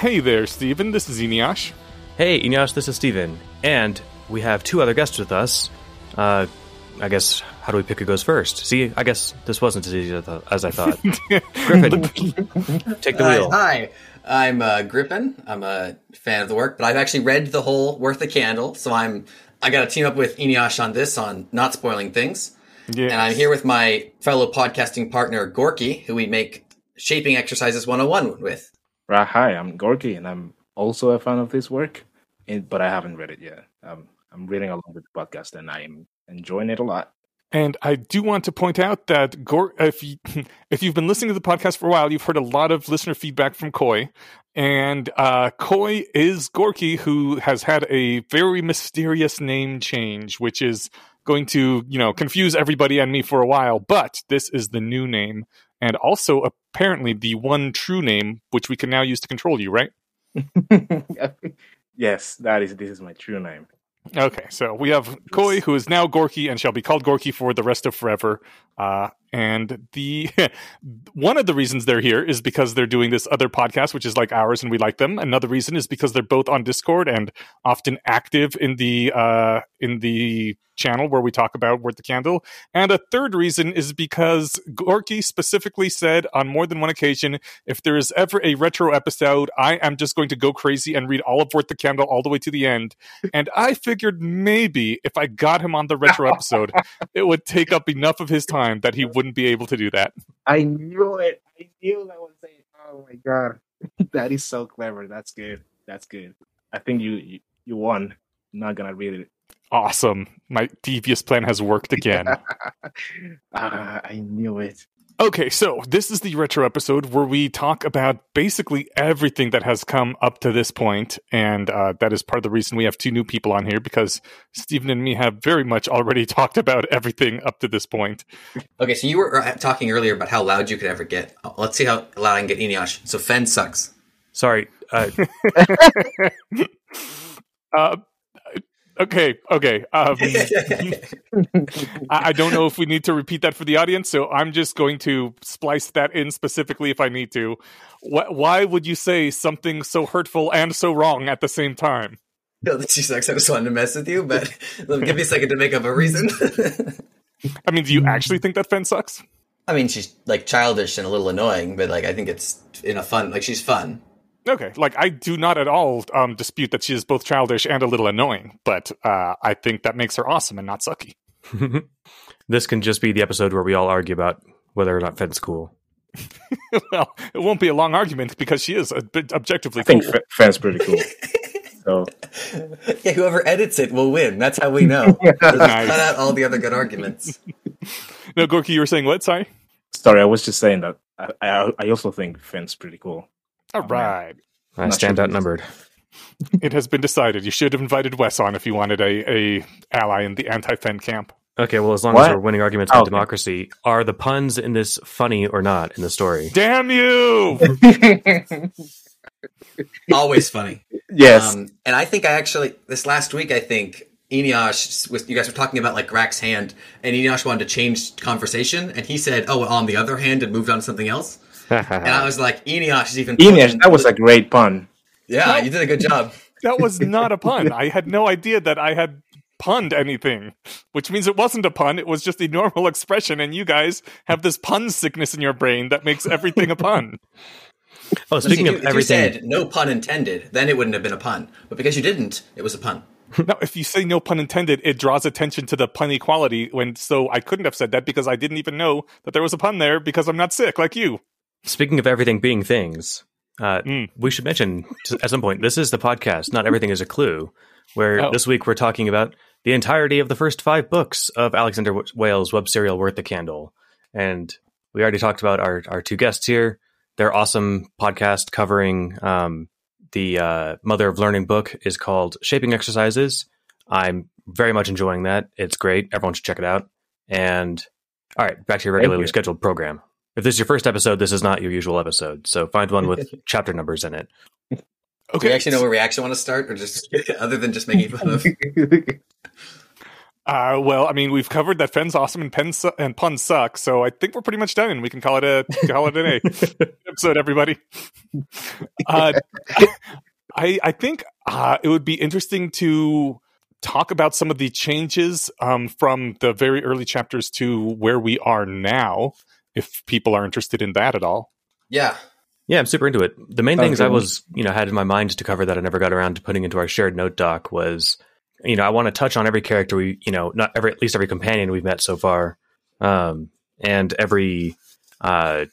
Hey there, Steven. This is Eneasz. Hey, Eneasz, this is Steven. And we have two other guests with us. Uh, I guess, how do we pick who goes first? See, I guess this wasn't as easy as I thought. Griffin, take the wheel. hi, I'm uh, Griffin. I'm a fan of the work, but I've actually read the whole Worth a Candle, so I'm I got to team up with Eneasz on this on not spoiling things. Yes. And I'm here with my fellow podcasting partner Gorky, who we make shaping exercises 101 with. Hi, I'm Gorky, and I'm also a fan of this work, but I haven't read it yet. Um, I'm reading along with the podcast, and I'm enjoying it a lot. And I do want to point out that Gor- if you, if you've been listening to the podcast for a while, you've heard a lot of listener feedback from Coy, and uh, Coy is Gorky, who has had a very mysterious name change, which is going to you know confuse everybody and me for a while. But this is the new name, and also apparently the one true name, which we can now use to control you, right? yes, that is this is my true name. Okay, so we have Coy, who is now Gorky and shall be called Gorky for the rest of forever. Uh, and the one of the reasons they're here is because they're doing this other podcast, which is like ours, and we like them. Another reason is because they're both on Discord and often active in the uh, in the channel where we talk about Worth the Candle. And a third reason is because Gorky specifically said on more than one occasion, if there is ever a retro episode, I am just going to go crazy and read all of Worth the Candle all the way to the end. And I figured maybe if I got him on the retro episode, it would take up enough of his time that he wouldn't be able to do that. I knew it. I knew that was it. Oh my god, that is so clever. That's good. That's good. I think you you, you won. not gonna read it. Awesome. My devious plan has worked again. Ah, I knew it. Okay, so this is the retro episode where we talk about basically everything that has come up to this point, and uh, that is part of the reason we have two new people on here because Steven and me have very much already talked about everything up to this point. Okay, so you were uh, talking earlier about how loud you could ever get. Uh, Let's see how loud I can get Eneasz. So Fenn sucks. Sorry. Uh, Uh, okay, okay. Um, I, I don't know if we need to repeat that for the audience, so I'm just going to splice that in specifically if I need to. Why would you say something so hurtful and so wrong at the same time? No, that she sucks. I just wanted to mess with you, but give me a second to make up a reason. I mean, do you actually think that Fenn sucks? I mean, she's like childish and a little annoying, but like I think it's in a fun. Like she's fun. Okay, like I do not at all um, dispute that she is both childish and a little annoying, but uh, I think that makes her awesome and not sucky. this can just be the episode where we all argue about whether or not Fenn's cool. well, it won't be a long argument because she is a bit objectively I cool. F- Fenn's pretty cool. So Yeah, whoever edits it will win. That's how we know. Nice. Cut out all the other good arguments. No, Gorky, you were saying what? Sorry. sorry, I was just saying that I I, I also think Fenn's pretty cool. All man. I Not stand sure. outnumbered. It has been decided. You should have invited Wes on if you wanted a, a ally in the anti-Fenn camp. Okay, well, as long as we're winning arguments about Okay. democracy, are the puns in this funny or not in the story? Damn you! Always funny. yes. Um, and I think I actually this last week I think Eneasz was you guys were talking about like Rack's hand, and Eneasz wanted to change conversation, and he said, "Oh, on the other hand," and moved on to something else. And I was like, Eneasz is even. Eneasz, that was a great pun. yeah, you did a good job. that was not a pun. I had no idea that I had punned anything, which means it wasn't a pun. It was just a normal expression, and you guys have this pun sickness in your brain that makes everything a pun. oh, speaking if you, of if you said no pun intended, then it wouldn't have been a pun. But because you didn't, it was a pun. Now, if you say no pun intended, it draws attention to the punny quality. When so, I couldn't have said that because I didn't even know that there was a pun there because I'm not sick like you. Speaking of everything being things, uh, Mm. we should mention at some point this is the podcast. Not everything is a clue. Where Oh. this week we're talking about the entirety of the first five books of Alexander W- Wales' web serial "Worth the Candle," and we already talked about our our two guests here. Their awesome podcast covering um, the uh, Mother of Learning book is called Shaping Exercises. I'm very much enjoying that. It's great. Everyone should check it out. And all right, back to your regularly you. scheduled program. If this is your first episode, this is not your usual episode. So find one with chapter numbers in it. Okay. Do you actually know where we actually want to start, or just other than just making fun of? Uh, well, I mean, we've covered that Fenn's awesome and Pen su- and Pun suck, so I think we're pretty much done, and we can call it a call it an A episode. Everybody, uh, I I think uh, it would be interesting to talk about some of the changes um, from the very early chapters to where we are now, if people are interested in that at all. Yeah. Yeah, I'm super into it. The main things I was, you know, had in my mind to cover that I never got around to putting into our shared note doc was, you know, I want to touch on every character we, you know, not every, at least every companion we've met so far, um, and every, uh,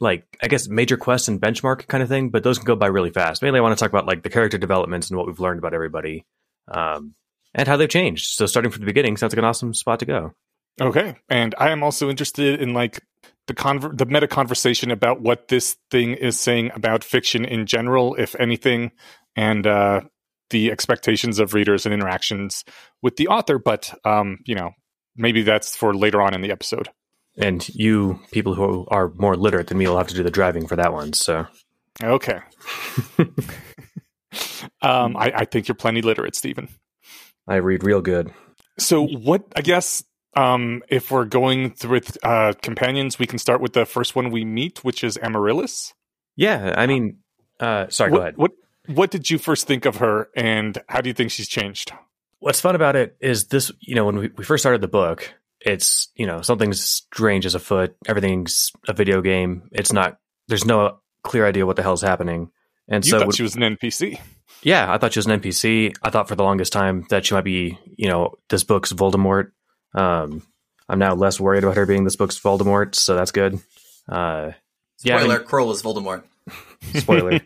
like I guess major quest and benchmark kind of thing. But those can go by really fast. Mainly, I want to talk about like the character developments and what we've learned about everybody, um, and how they've changed. So starting from the beginning sounds like an awesome spot to go. Okay, and I am also interested in like the conver- the meta conversation about what this thing is saying about fiction in general, if anything, and uh, the expectations of readers and interactions with the author. But um, you know, maybe that's for later on in the episode. And you people who are more literate than me will have to do the driving for that one. So Okay. um, I, I think you're plenty literate, Steven. I read real good. So, what I guess um, if we're going through with uh, companions, we can start with the first one we meet, which is Amaryllis. Yeah, I mean, uh, sorry, what, go ahead. What What did you first think of her, and how do you think she's changed? What's fun about it is this, you know, when we, we first started the book, it's, you know, something strange is afoot. Everything's a video game. It's not, there's no clear idea what the hell's happening. And You so, thought she was an NPC. yeah, I thought she was an NPC. I thought for the longest time that she might be, you know, this book's Voldemort. Um, I'm now less worried about her being this book's Voldemort, so that's good. Uh, yeah, I mean- Spoiler: Kroll is Voldemort. spoiler.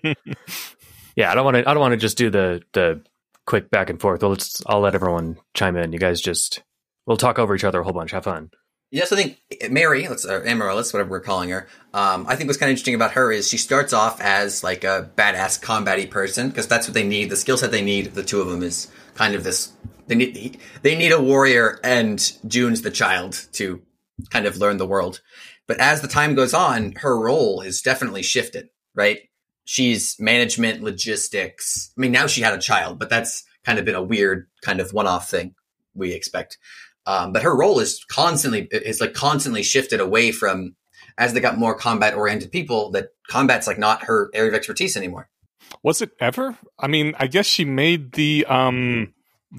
yeah, I don't want to. I don't want to just do the the quick back and forth. Well, let's. I'll let everyone chime in. You guys just we'll talk over each other a whole bunch. Have fun. Yes, I think Mary, let's or Amaryllis, whatever we're calling her. Um, I think what's kind of interesting about her is she starts off as like a badass combat-y person because that's what they need. The skill set they need, the two of them, is kind of this. They need they need a warrior, and Joon's the child to kind of learn the world. But as the time goes on, her role has definitely shifted. Right? She's management, logistics. I mean, now she had a child, but that's kind of been a weird kind of one-off thing we expect. Um, but her role is constantly is like constantly shifted away from as they got more combat oriented people that combat's like not her area of expertise anymore. Was it ever? I mean, I guess she made the um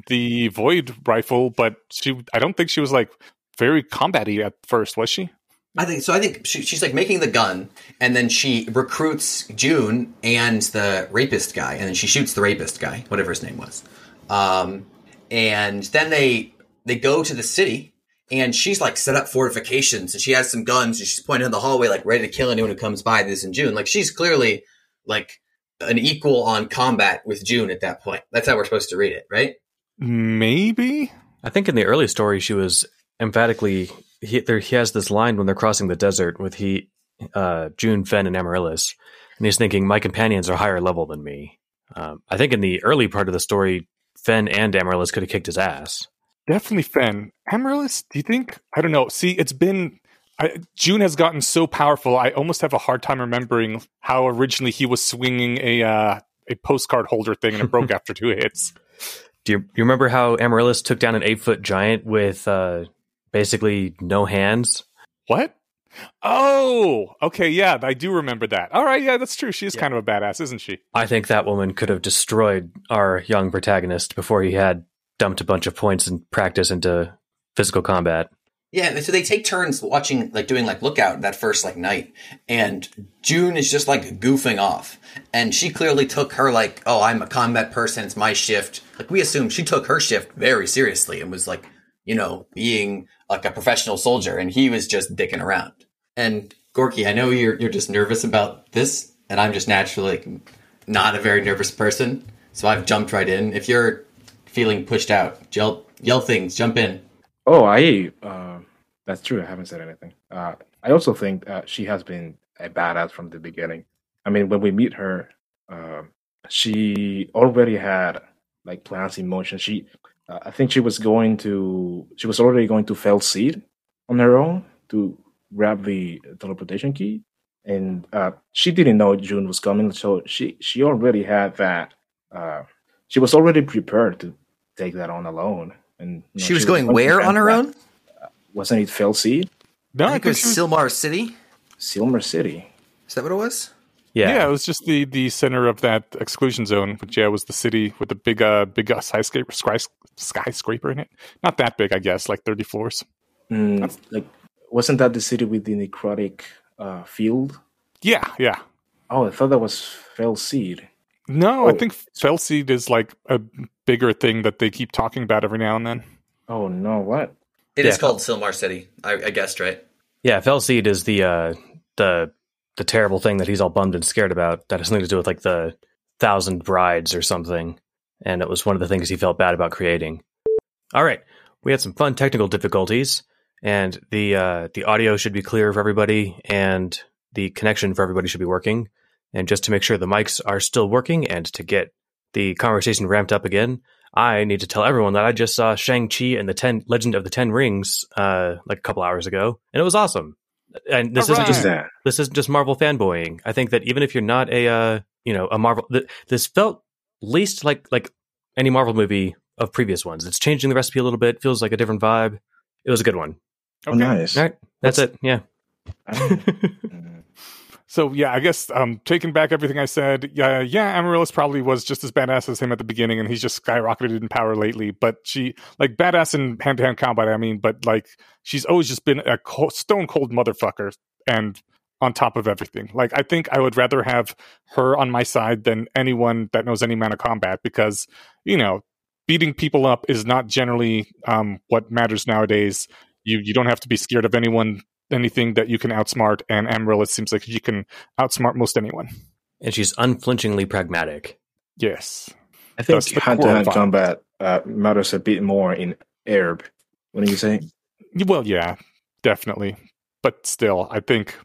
the void rifle, but she I don't think she was like very combaty at first, was she? I think so. I think she, she's like making the gun, and then she recruits Joon and the rapist guy, and then she shoots the rapist guy, whatever his name was. Um, and then they they go to the city, and she's like set up fortifications, and she has some guns, and she's pointing in the hallway, like ready to kill anyone who comes by. This in Joon, like she's clearly like an equal on combat with Joon at that point. That's how we're supposed to read it, right? Maybe. I think in the early story she was emphatically. He, there, he has this line when they're crossing the desert with he, uh, Joon, Fenn, and Amaryllis, and he's thinking, "My companions are higher level than me." Um, I think in the early part of the story, Fenn and Amaryllis could have kicked his ass. Definitely Fenn. Amaryllis, do you think? I don't know. See, it's been. I, Joon has gotten so powerful. I almost have a hard time remembering how originally he was swinging a uh, a postcard holder thing and it broke after two hits. Do you, you remember how Amaryllis took down an eight foot giant with uh, basically no hands? What? Oh, okay. Yeah, I do remember that. All right. Yeah, that's true. She is Yeah. kind of a badass, isn't she? I think that woman could have destroyed our young protagonist before he had dumped a bunch of points and practice into physical combat. Yeah, so they take turns watching, like doing like lookout that first like night, and Joon is just like goofing off, and she clearly took her like, oh, I'm a combat person, it's my shift. Like we assume she took her shift very seriously and was like, you know, being like a professional soldier, and he was just dicking around. And Gorky, I know you're you're just nervous about this, and I'm just naturally not a very nervous person, so I've jumped right in. If you're feeling pushed out, yell yell things, jump in. Oh, I. Uh, that's true. I haven't said anything. Uh, I also think uh, she has been a badass from the beginning. I mean, when we meet her, uh, she already had like plans in motion. She, uh, I think, she was going to. She was already going to Fel Seed on her own to grab the teleportation key, and uh, she didn't know Joon was coming. So she she already had that. Uh, she was already prepared to take that on alone and you know, She was going where on her own? Wasn't it Fel Seed, No, I think it was she was- Silmar City. Silmar City? Is that what it was? Yeah. yeah. it was just the the center of that exclusion zone, which yeah was the city with the big uh big uh, skyscraper skys- skyscraper in it. Not that big, I guess, like thirty floors. Mm, like, wasn't that the city with the necrotic uh, field? Yeah, yeah. Oh, I thought that was Fel Seed. No, I Oh. think Fel Seed is like a bigger thing that they keep talking about every now and then. Oh no, what? It is Yeah. called Silmar City. I, I guessed right. Yeah, Fel Seed is the uh the the terrible thing that he's all bummed and scared about that has something to do with like the thousand brides or something. And it was one of the things he felt bad about creating. All right. We had some fun technical difficulties and the uh the audio should be clear for everybody and the connection for everybody should be working. And just to make sure the mics are still working and to get the conversation ramped up again, I need to tell everyone that I just saw Shang-Chi and the Ten Legend of the Ten Rings uh like a couple hours ago, and it was awesome. And this All isn't right. just Just that. this isn't just Marvel fanboying. I think that even if you're not a uh, you know a Marvel, th- this felt least like like any Marvel movie of previous ones. It's changing the recipe a little bit. Feels like a different vibe. It was a good one. Oh, nice. All right, that's it. Yeah. So yeah, I guess um, taking back everything I said, yeah, yeah, Amaryllis probably was just as badass as him at the beginning, and he's just skyrocketed in power lately. But she, like, badass in hand to hand combat. I mean, but like, she's always just been a co- stone cold motherfucker, and on top of everything, like, I think I would rather have her on my side than anyone that knows any amount of combat because you know, beating people up is not generally um, what matters nowadays. You you don't have to be scared of anyone anything that you can outsmart, and Amaryllis seems like she can outsmart most anyone. and she's unflinchingly pragmatic. Yes. I think That's hand to hand combat uh, matters a bit more in Aerb. What are you saying? Well, yeah, definitely. But still, I think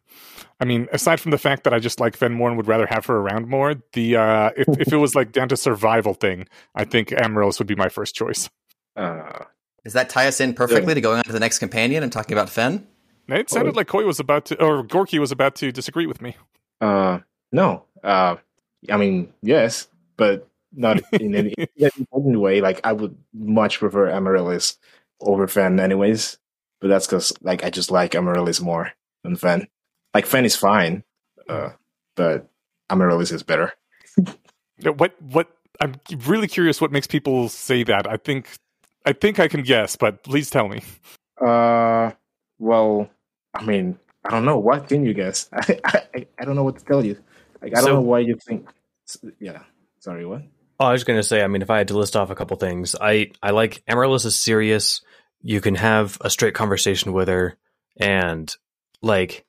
I mean, aside from the fact that I just like Fenmore and would rather have her around more, the uh if, if it was like down to survival thing, I think Amaryllis would be my first choice. Uh, Does that tie us in perfectly to going on to the next companion and talking about Fenn? It sounded like Coy was about to or Gorky was about to disagree with me. uh, no. Uh, I mean, yes, but not in any in any important way. Like, I would much prefer Amaryllis over Fenn, anyways. But that's because, like, I just like Amaryllis more than Fenn. Like, Fenn is fine, uh, but Amaryllis is better. What what I'm really curious what makes people say that. I think I think I can guess, but please tell me. Uh, well, I mean, I don't know. What can you guess? I I, I don't know what to tell you. Like, I don't So- know why you think. Yeah. Sorry. What? Oh, I was going to say, I mean, if I had to list off a couple things, I, I like Amaryllis is serious. You can have a straight conversation with her and, like,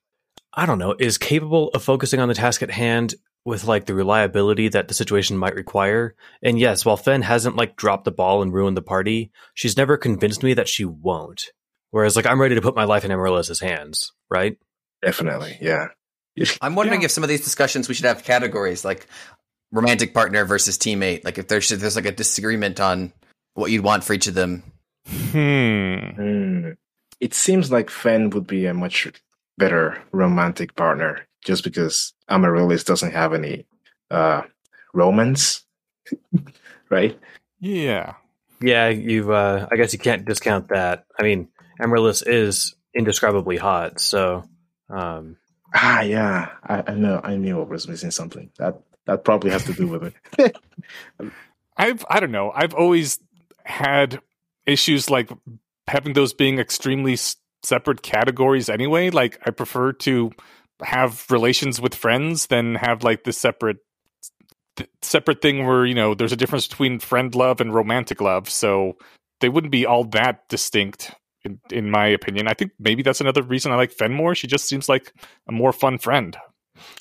I don't know, is capable of focusing on the task at hand with, like, the reliability that the situation might require. And yes, while Fenn hasn't, like, dropped the ball and ruined the party, she's never convinced me that she won't. Whereas, like, I'm ready to put my life in Amaryllis's hands, right? Definitely. Yeah. I'm wondering Yeah. if some of these discussions we should have categories like romantic partner versus teammate. Like if there's if there's like a disagreement on what you'd want for each of them. Hmm. Hmm. It seems like Fenn would be a much better romantic partner just because Amaryllis doesn't have any uh, romance, right? Yeah. Yeah, you, uh, I guess you can't discount that. I mean, Amaryllis is indescribably hot, so, um, Ah, yeah. I, I know. I knew I was missing something. That that probably has to do with it. I've I don't know. I've always had issues like having those being extremely s- separate categories anyway. Like I prefer to have relations with friends than have like this separate th- separate thing where, you know, there's a difference between friend love and romantic love. So they wouldn't be all that distinct in, in my opinion. I think maybe that's another reason I like Fenn more. She just seems like a more fun friend.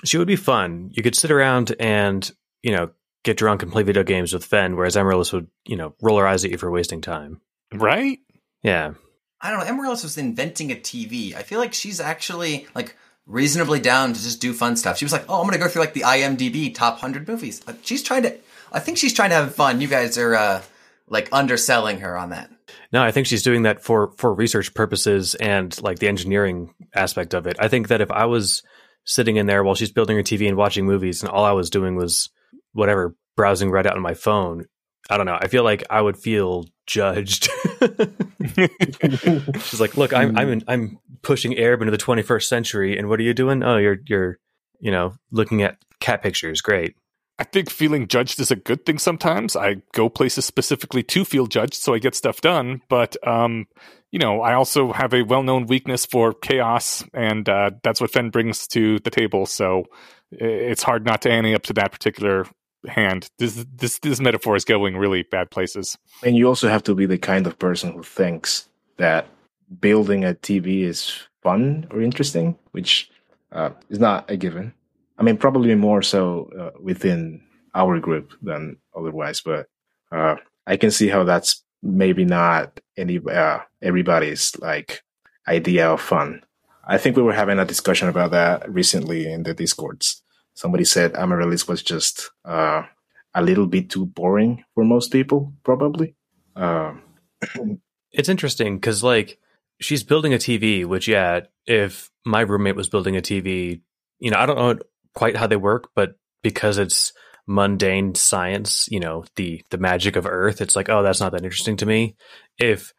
she would be fun. You could sit around and, you know, get drunk and play video games with Fenn, whereas Amaryllis would, you know, roll her eyes at you for wasting time. Right? Yeah. I don't know. Amaryllis was inventing a TV. I feel like she's actually like reasonably down to just do fun stuff. She was like, "Oh, I'm gonna go through like the IMDb top hundred movies." Uh, She's trying to. I think she's trying to have fun. You guys are uh, like underselling her on that. No, I think she's doing that for for research purposes and like the engineering aspect of it. I think that if I was sitting in there while she's building her TV and watching movies, and all I was doing was whatever browsing Reddit on my phone, I don't know. I feel like I would feel judged. She's like, "Look, I'm I'm I'm pushing Aerb into the 21st century, and what are you doing? Oh, you're you're you know looking at cat pictures. Great. I think feeling judged is a good thing sometimes. I go places specifically to feel judged, so I get stuff done. But um, you know, I also have a well-known weakness for chaos, and uh, that's what Fenn brings to the table. So it's hard not to ante up to that particular hand. This this this metaphor is going really bad places. And you also have to be the kind of person who thinks that building a TV is fun or interesting, which uh, is not a given. I mean, probably more so uh, within our group than otherwise, but uh, I can see how that's maybe not any uh, everybody's like idea of fun. I think we were having a discussion about that recently in the discords. Somebody said Amaryllis was just uh, a little bit too boring for most people, probably. Uh, it's interesting because like she's building a TV, which yeah, if my roommate was building a TV, you know, I don't know quite how they work, but because it's mundane science, you know, the the magic of Earth, it's like, oh, that's not that interesting to me. If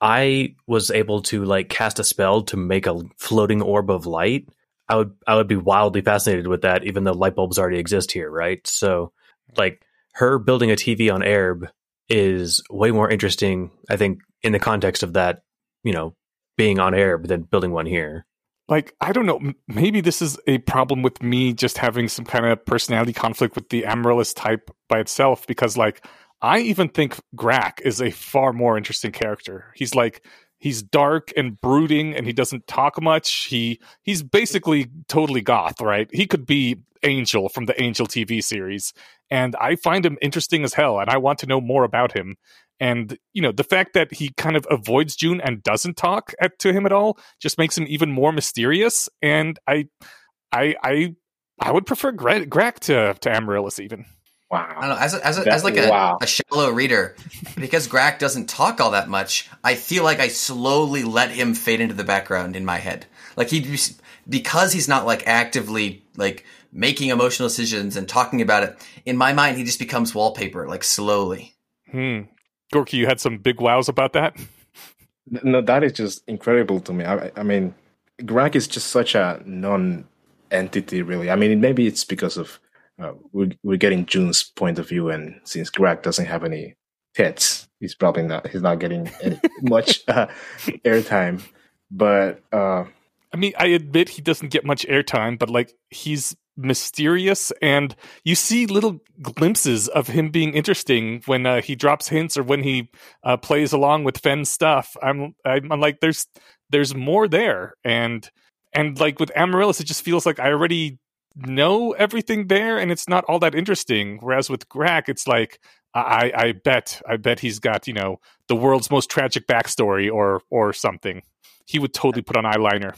I was able to like cast a spell to make a floating orb of light, I would I would be wildly fascinated with that, even though light bulbs already exist here, right? So, like her building a TV on Aerb is way more interesting, I think, in the context of that, you know, being on Aerb than building one here like I don't know, maybe this is a problem with me just having some kind of personality conflict with the Amaryllis type by itself because like I even think Grak is a far more interesting character. He's like he's dark and brooding and he doesn't talk much. He he's basically totally goth, right? He could be Angel from the Angel TV series and I find him interesting as hell and I want to know more about him and you know the fact that he kind of avoids Joon and doesn't talk at, to him at all just makes him even more mysterious. And I, I, I, I would prefer Grak to to Amaryllis even. Wow. I don't know. As a, as, a, as like a, wow. a, shallow reader, because Grak doesn't talk all that much, I feel like I slowly let him fade into the background in my head. Like he, because he's not like actively like making emotional decisions and talking about it. In my mind, he just becomes wallpaper, like slowly. Hmm. Gorky, you had some big wows about that. No, that is just incredible to me. I, I mean, Grak is just such a non-entity, really. I mean, maybe it's because of uh, we're, we're getting Joon's point of view, and since Grak doesn't have any tits, he's probably not he's not getting any, much uh, airtime. But uh, I mean, I admit he doesn't get much airtime, but like he's mysterious and you see little glimpses of him being interesting when uh, he drops hints or when he uh, plays along with Fenn's stuff. I'm, I'm, I'm like there's there's more there and and like with Amaryllis it just feels like I already know everything there and it's not all that interesting whereas with Grak it's like I I bet I bet he's got you know the world's most tragic backstory or or something. He would totally put on eyeliner.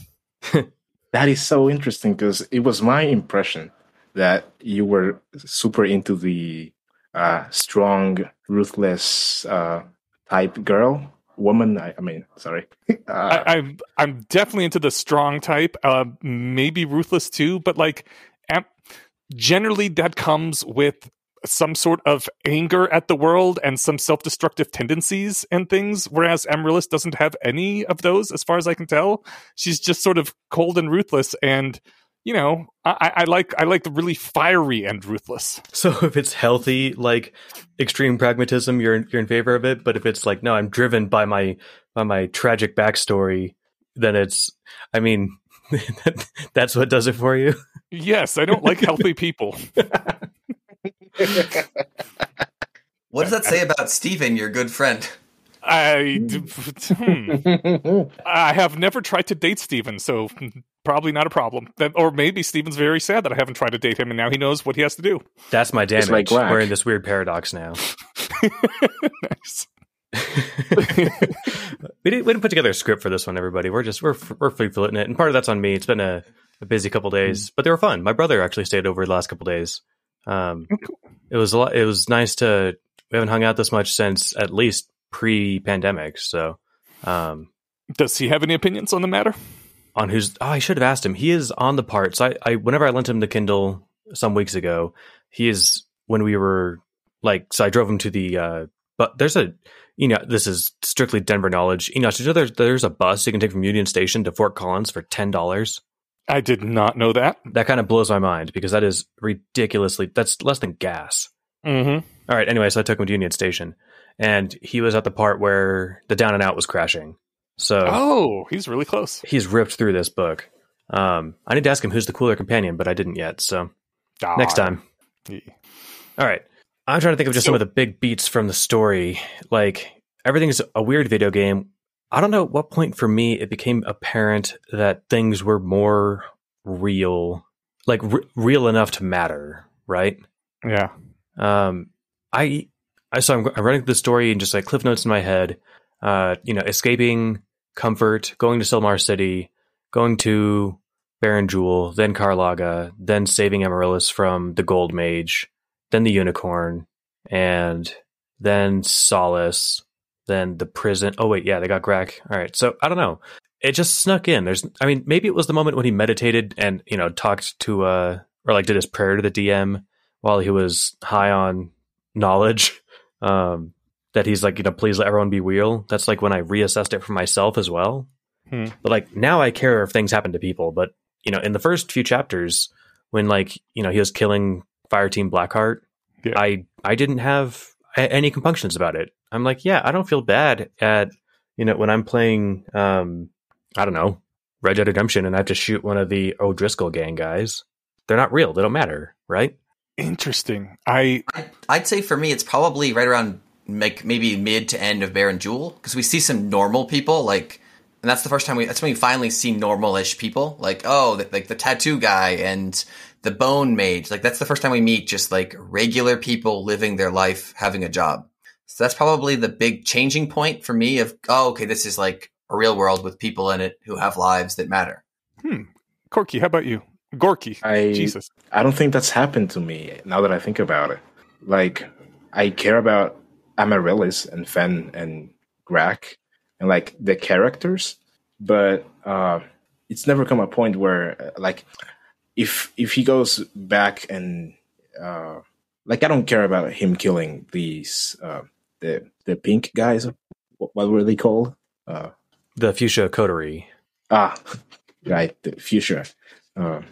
that is so interesting because it was my impression that you were super into the uh, strong, ruthless uh, type girl, woman. I, I mean, sorry. Uh, I, am I'm, I'm definitely into the strong type. Uh, maybe ruthless too, but like, generally that comes with some sort of anger at the world and some self-destructive tendencies and things whereas amaryllis doesn't have any of those as far as i can tell. She's just sort of cold and ruthless and you know i, I like i like the really fiery and ruthless. So if it's healthy like extreme pragmatism you're you're in favor of it. But if it's like no i'm driven by my by my tragic backstory then it's i mean that's what does it for you. Yes i don't like healthy people what does that say about Steven, your good friend? I hmm. I have never tried to date Steven, so probably not a problem. Or maybe Steven's very sad that I haven't tried to date him, and now he knows what he has to do. That's my damage. Like We're in this weird paradox now. nice. we didn't we didn't put together a script for this one, everybody. We're just we're we're free floating it, and part of that's on me. It's been a, a busy couple days, mm. but they were fun. My brother actually stayed over the last couple days. Um, oh. It was a lot. It was nice to. We haven't hung out this much since at least pre-pandemic. So, um, does he have any opinions on the matter? On who's? Oh, I should have asked him. He is on the parts. I, I whenever I lent him the Kindle some weeks ago, he is when we were like so I drove him to the uh but there's a you know this is strictly Denver knowledge. You know, know there's there's a bus you can take from Union Station to Fort Collins for ten dollars. I did not know that. That kind of blows my mind because that is ridiculously that's less than gas. Mm-hmm. All right, anyway, so I took him to Union Station and he was at the part where the down and out was crashing. So Oh, he's really close. he's ripped through this book. Um, I need to ask him who's the cooler companion, but I didn't yet. So next Ah, time. yeah. All right. I'm trying to think of just some of the big beats from the story. Like everything's a weird video game. I don't know at what point for me it became apparent that things were more real, like r- real enough to matter, right? Yeah. Um, I, I so I'm, I'm running through the story and just like cliff notes in my head. Uh, you know, escaping comfort, going to Silmar City, going to Barren Jewel, then Karlaga, then saving Amaryllis from the Gold Mage, then the Unicorn, and then Solace, then the prison. Oh wait, yeah, they got Grak. All right, so I don't know. It just snuck in. There's, I mean, maybe it was the moment when he meditated and you know talked to uh or like did his prayer to the DM while he was high on knowledge. Um, that he's like, you know, please let everyone be real. That's like when I reassessed it for myself as well. Hmm. But like now I care if things happen to people. But you know, in the first few chapters, when like you know he was killing Fire Team Blackheart, Yeah. I I didn't have any compunctions about it. I'm like, yeah, I don't feel bad at you know when I'm playing, um, I don't know, Red Dead Redemption, and I have to shoot one of the O'Driscoll gang guys. They're not real. They don't matter, right? Interesting. I I, I'd say for me, it's probably right around like maybe mid to end of Barren Jewel because we see some normal people like, and that's the first time we that's when we finally see normal-ish people like oh the, like the tattoo guy and the bone mage like that's the first time we meet just like regular people living their life having a job. So that's probably the big changing point for me of oh okay this is like a real world with people in it who have lives that matter. hmm. Corky, how about you? Gorky. I Jesus. I don't think that's happened to me now that I think about it. Like I care about Amaryllis and Fenn and Grak and like the characters, but uh, it's never come a point where uh, like if if he goes back and uh, like I don't care about him killing these uh, the the pink guys. What, what were they called? Uh, The fuchsia coterie. Ah, right, the fuchsia. Uh,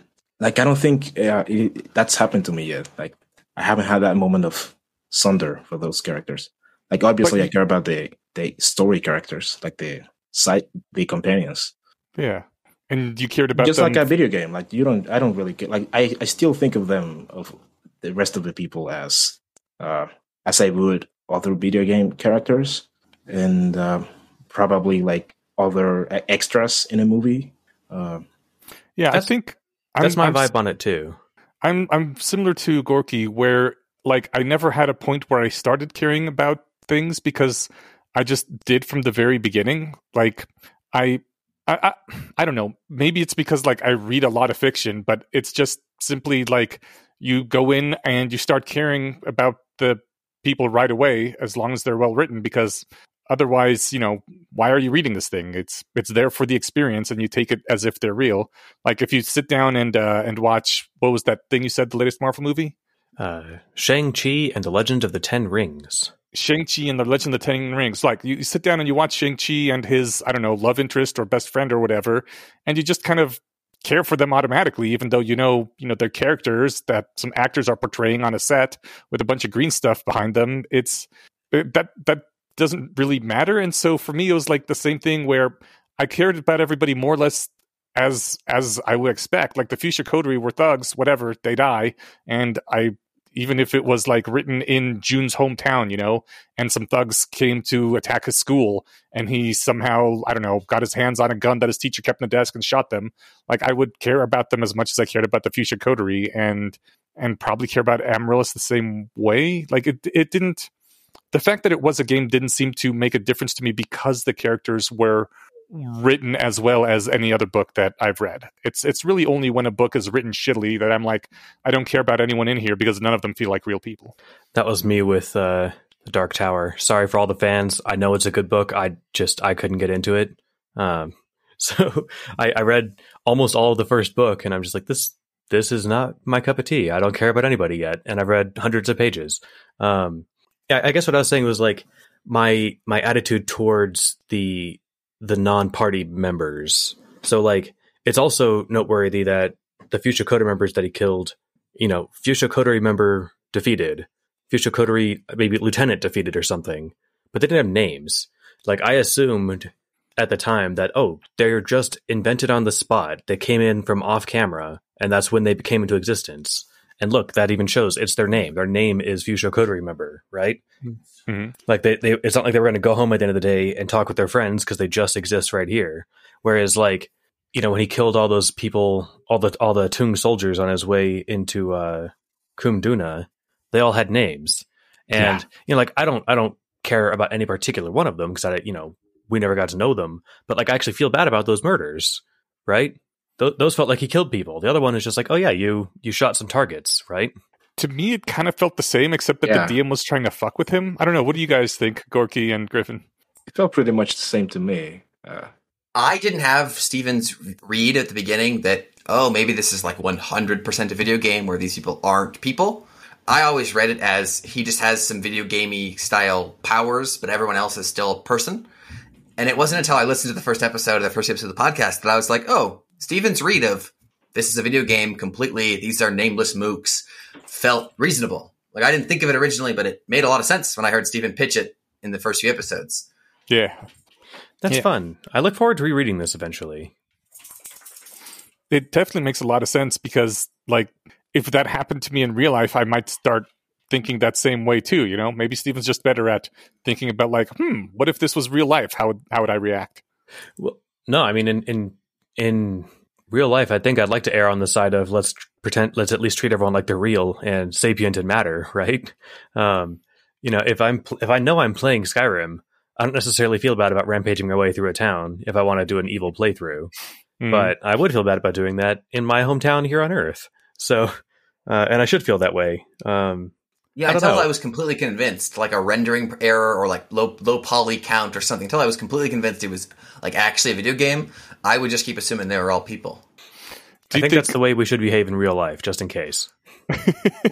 like I don't think uh, it, that's happened to me yet. Like I haven't had that moment of sunder for those characters. Like obviously, But I care about the the story characters, like the side, the companions. Yeah. And you cared about Just them. like a video game, like you don't. I don't really get. Like I, I still think of them of the rest of the people as, uh, as I would other video game characters, and uh, probably like other extras in a movie. Uh, yeah, I think That's I'm, my I'm vibe on it too. I'm I'm similar to Gorky, where like I never had a point where I started caring about things because I just did from the very beginning. Like I, I, I, I don't know. Maybe it's because like I read a lot of fiction, but it's just simply like you go in and you start caring about the people right away as long as they're well written because otherwise you know why are you reading this thing it's it's there for the experience and you take it as if they're real like if you sit down and uh and watch what was that thing you said the latest marvel movie Uh, Shang-Chi and the Legend of the Ten Rings. Shang-Chi and the Legend of the Ten Rings. Like you, you sit down and you watch Shang-Chi and his, I don't know, love interest or best friend or whatever, and you just kind of care for them automatically, even though you know, you know, they're characters that some actors are portraying on a set with a bunch of green stuff behind them. It's it, that that doesn't really matter. And so for me, it was like the same thing where I cared about everybody more or less as as I would expect. Like the Fuchsia Coterie were thugs, whatever, they die, and I even if it was like written in Joon's hometown, you know, and some thugs came to attack his school and he somehow, I don't know, got his hands on a gun that his teacher kept in the desk and shot them. Like I would care about them as much as I cared about the Fuchsia Coterie and and probably care about Amaryllis the same way. Like it it didn't the fact that it was a game didn't seem to make a difference to me because the characters were written as well as any other book that I've read. It's it's really only when a book is written shittily that I'm like, I don't care about anyone in here because none of them feel like real people. That was me with uh, the Dark Tower. Sorry for all the fans. I know it's a good book. I just I couldn't get into it. Um, so I, I read almost all of the first book, and I'm just like this. this is not my cup of tea. I don't care about anybody yet, and I've read hundreds of pages. Um, I, I guess what I was saying was like my my attitude towards the the non party members. So like it's also noteworthy that the Fuchsia Coterie members that he killed, you know, Fuchsia Coterie member defeated, Fuchsia Coterie maybe lieutenant defeated or something, but they didn't have names. Like I assumed at the time that oh they're just invented on the spot. They came in from off camera, and that's when they came into existence. And look, that even shows it's their name. Their name is Fuchsia Coterie member, right? Mhm. Like they, they, it's not like they were going to go home at the end of the day and talk with their friends because they just exist right here. Whereas, like, you know, when he killed all those people, all the all the Tung soldiers on his way into uh, Kumduna, they all had names, and Yeah. you know, like I don't, I don't care about any particular one of them because I, you know, we never got to know them. But like, I actually feel bad about those murders, right? Th- those felt like he killed people. The other one is just like, oh yeah, you you shot some targets, right? To me, it kind of felt the same, except that Yeah. the DM was trying to fuck with him. I don't know. What do you guys think, Gorky and Griffin? It felt pretty much the same to me. Uh, I didn't have Steven's read at the beginning that, oh, maybe this is like 100% a video game where these people aren't people. I always read it as he just has some video gamey style powers, but everyone else is still a person. And it wasn't until I listened to the first episode of the first episode of the podcast that I was like, oh, Steven's read of this is a video game completely, these are nameless mooks, felt reasonable. Like I didn't think of it originally, but it made a lot of sense when I heard Steven pitch it in the first few episodes. Yeah, That's Yeah. fun. I look forward to rereading this eventually. it definitely makes a lot of sense because, like, if that happened to me in real life, I might start thinking that same way too. You know, maybe Steven's just better at thinking about like, hmm, what if this was real life? How would how would I react? Well, no, I mean in in in real life, I think I'd like to err on the side of let's pretend, let's at least treat everyone like they're real and sapient and matter, right? Um, you know, if I'm pl- if I know I'm playing Skyrim, I don't necessarily feel bad about rampaging my way through a town if I want to do an evil playthrough, Hmm. but I would feel bad about doing that in my hometown here on Earth. So, uh, and I should feel that way. Um, Yeah, I until know. I was completely convinced, like a rendering error or like low low poly count or something. Until I was completely convinced it was like actually a video game, I would just keep assuming they were all people. do I you think, that's the way we should behave in real life, just in case.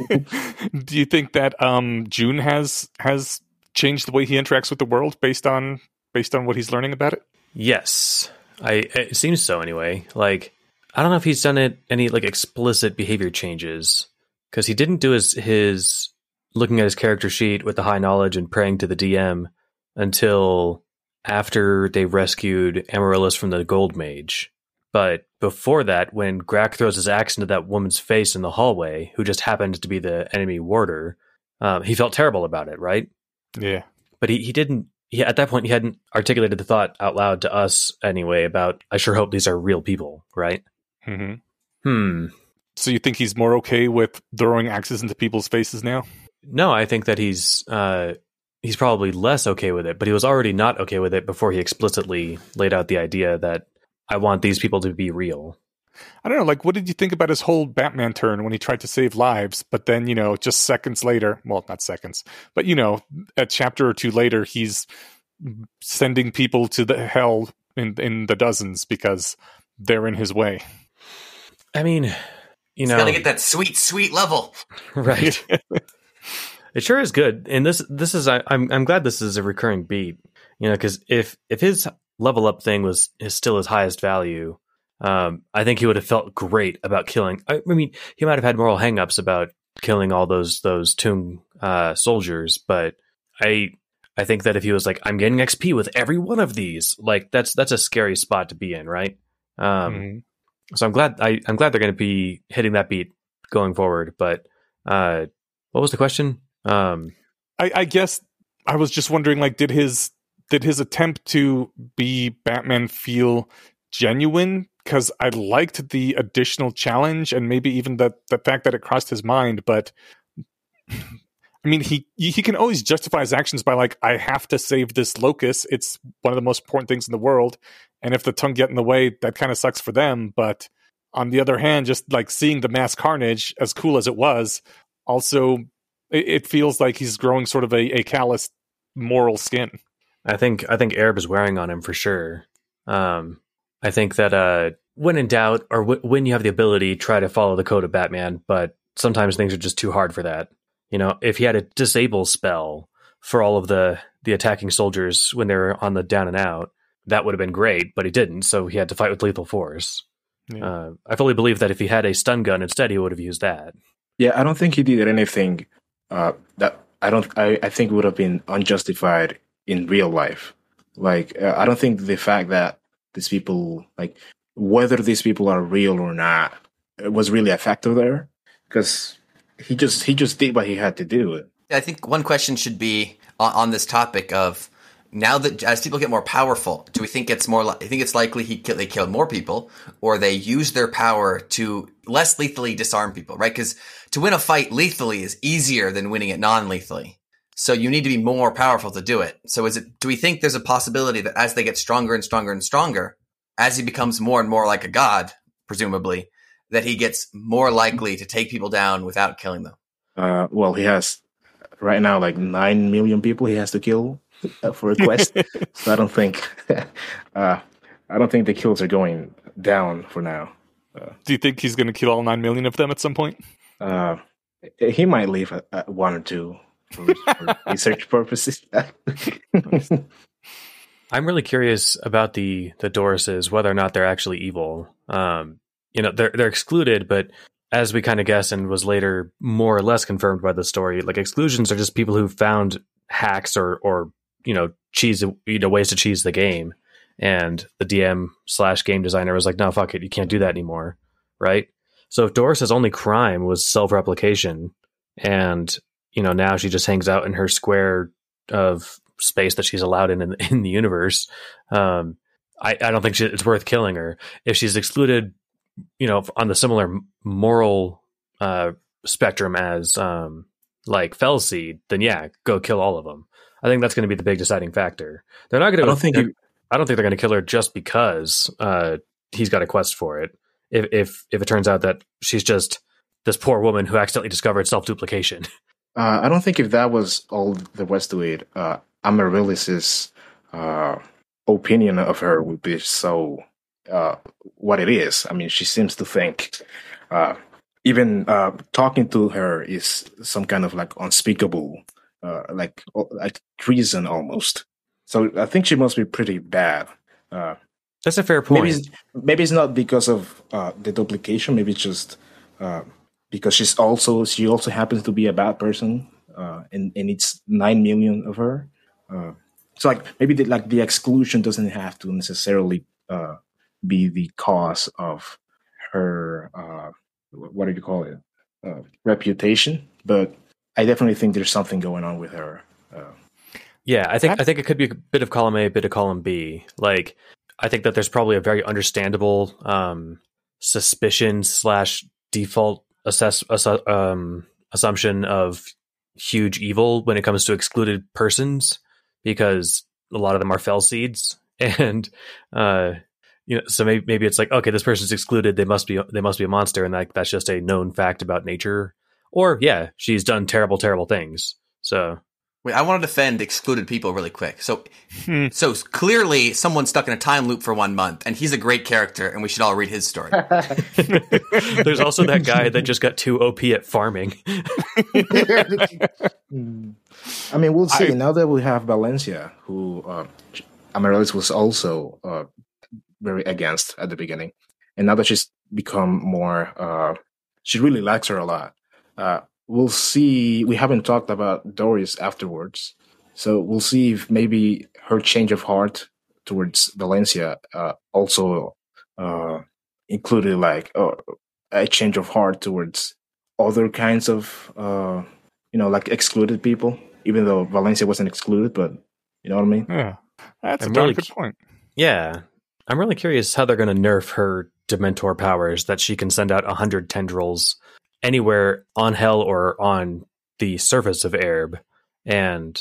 do you think that um, Joon has has changed the way he interacts with the world based on based on what he's learning about it? Yes, I. It seems so anyway. Like I don't know if he's done it any like explicit behavior changes because he didn't do his his looking at his character sheet with the high knowledge and praying to the DM until after they rescued Amaryllis from the Gold Mage. But before that, when Grak throws his axe into that woman's face in the hallway, who just happened to be the enemy warder, um, he felt terrible about it, right? Yeah, but he, he didn't he, at that point he hadn't articulated the thought out loud to us anyway about i sure hope these are real people right hmm hmm So you think he's more okay with throwing axes into people's faces now? No i think that he's uh he's probably less okay with it but he was already not okay with it before he explicitly laid out the idea that i want these people to be real I don't know. Like, what did you think about his whole Batman turn when he tried to save lives, but then you know, just seconds later, well, not seconds, but you know, a chapter or two later, he's sending people to the hell in in the dozens because they're in his way. i mean you He's know gotta get that sweet, sweet level. right It sure is good, and this this is I, I'm I'm glad this is a recurring beat, you know, because if if his level up thing was is still his highest value, um, I think he would have felt great about killing. I, I mean, he might have had moral hangups about killing all those those tomb uh, soldiers, but I I think that if he was like, I'm getting XP with every one of these, like that's that's a scary spot to be in, right? Um, Mhm. so I'm glad I, I'm glad they're going to be hitting that beat going forward. But uh, what was the question? Um, I, I guess I was just wondering, like, did his did his attempt to be Batman feel genuine? Because I liked the additional challenge and maybe even the the fact that it crossed his mind. But I mean, he he can always justify his actions by like, I have to save this locus. It's one of the most important things in the world, and if the tongue get in the way, that kind of sucks for them. But on the other hand, just like seeing the mass carnage, as cool as it was, also it, it feels like he's growing sort of a, a callous moral skin. I think I think Aerb is wearing on him for sure. Um, I think that uh, when in doubt or w- when you have the ability, try to follow the code of Batman. But sometimes things are just too hard for that. You know, if he had a disable spell for all of the the attacking soldiers when they were on the down and out, that would have been great. But he didn't, so he had to fight with lethal force. Yeah. Uh, I fully believe that if he had a stun gun instead, he would have used that. Yeah, I don't think he did anything uh, that I don't. I, I think would have been unjustified in real life. Like uh, I don't think the fact that these people, like whether these people are real or not, was really a factor there because he just he just did what he had to do. I think one question should be on this topic of now that as people get more powerful, do we think it's more? Li- I think it's likely he kill, they kill more people, or they use their power to less lethally disarm people, right? Because to win a fight lethally is easier than winning it non-lethally. So you need to be more powerful to do it. So is it? Do we think there's a possibility that as they get stronger and stronger and stronger, as he becomes more and more like a god, presumably, that he gets more likely to take people down without killing them? Uh, well, he has right now like nine million people he has to kill for a quest. so I don't think uh, I don't think the kills are going down for now. Do you think he's going to kill all nine million of them at some point? Uh, he might leave at, at one or two for, for research purposes. I'm really curious about the the Dorises, whether or not they're actually evil. Um, you know, they're they're excluded, but as we kind of guess and was later more or less confirmed by the story, like exclusions are just people who found hacks or or you know cheese you know ways to cheese the game, and the DM slash game designer was like, no, fuck it, you can't do that anymore, right? So if Doris's only crime was self replication, and you know now she just hangs out in her square of space that she's allowed in in, in the universe, um, I, I don't think she, it's worth killing her. If she's excluded, you know, on the similar moral uh, spectrum as um, like Fel Seed, then yeah, go kill all of them. I think that's going to be the big deciding factor. They're not going to. I don't think you- I don't think they're going to kill her just because uh, he's got a quest for it. If if if it turns out that she's just this poor woman who accidentally discovered self duplication. Uh, I don't think if that was all there was to it, uh, Amaryllis's uh, opinion of her would be so uh, what it is. I mean, she seems to think uh, even uh, talking to her is some kind of like unspeakable, uh, like like treason almost. So I think she must be pretty bad. Uh, That's a fair point. maybe it's, maybe it's not because of uh, the duplication. Maybe it's just uh, because she's also she also happens to be a bad person, uh, and and it's nine million of her. Uh, so like maybe the, like the exclusion doesn't have to necessarily uh, be the cause of her uh, what do you call it uh, reputation, but I definitely think there's something going on with her. Uh, Yeah, I think I think it could be a bit of column A, a bit of column B. Like, I think that there's probably a very understandable um, suspicion slash default assess assu- um, assumption of huge evil when it comes to excluded persons, because a lot of them are Fel Seeds, and uh, you know, so maybe maybe it's like okay, this person's excluded; they must be they must be a monster, and like that's just a known fact about nature. Or yeah, she's done terrible, terrible things. So Wait, I want to defend excluded people really quick. So, Hmm. so clearly someone's stuck in a time loop for one month, and he's a great character, and we should all read his story. There's also that guy that just got too OP at farming. I mean, we'll see. I- now that we have Valencia, who uh, Amaryllis was also uh, very against at the beginning, and now that she's become more, uh, she really likes her a lot. Uh, we'll see. We haven't talked about Doris afterwards, so we'll see if maybe her change of heart towards Valencia uh, also uh, included like uh, a change of heart towards other kinds of uh, you know like excluded people even though valencia wasn't excluded but you know what i mean Yeah, that's I'm a really good point. yeah. I'm really curious how they're going to nerf her Dementor powers that she can send out 100 tendrils anywhere on Hell or on the surface of Aerb and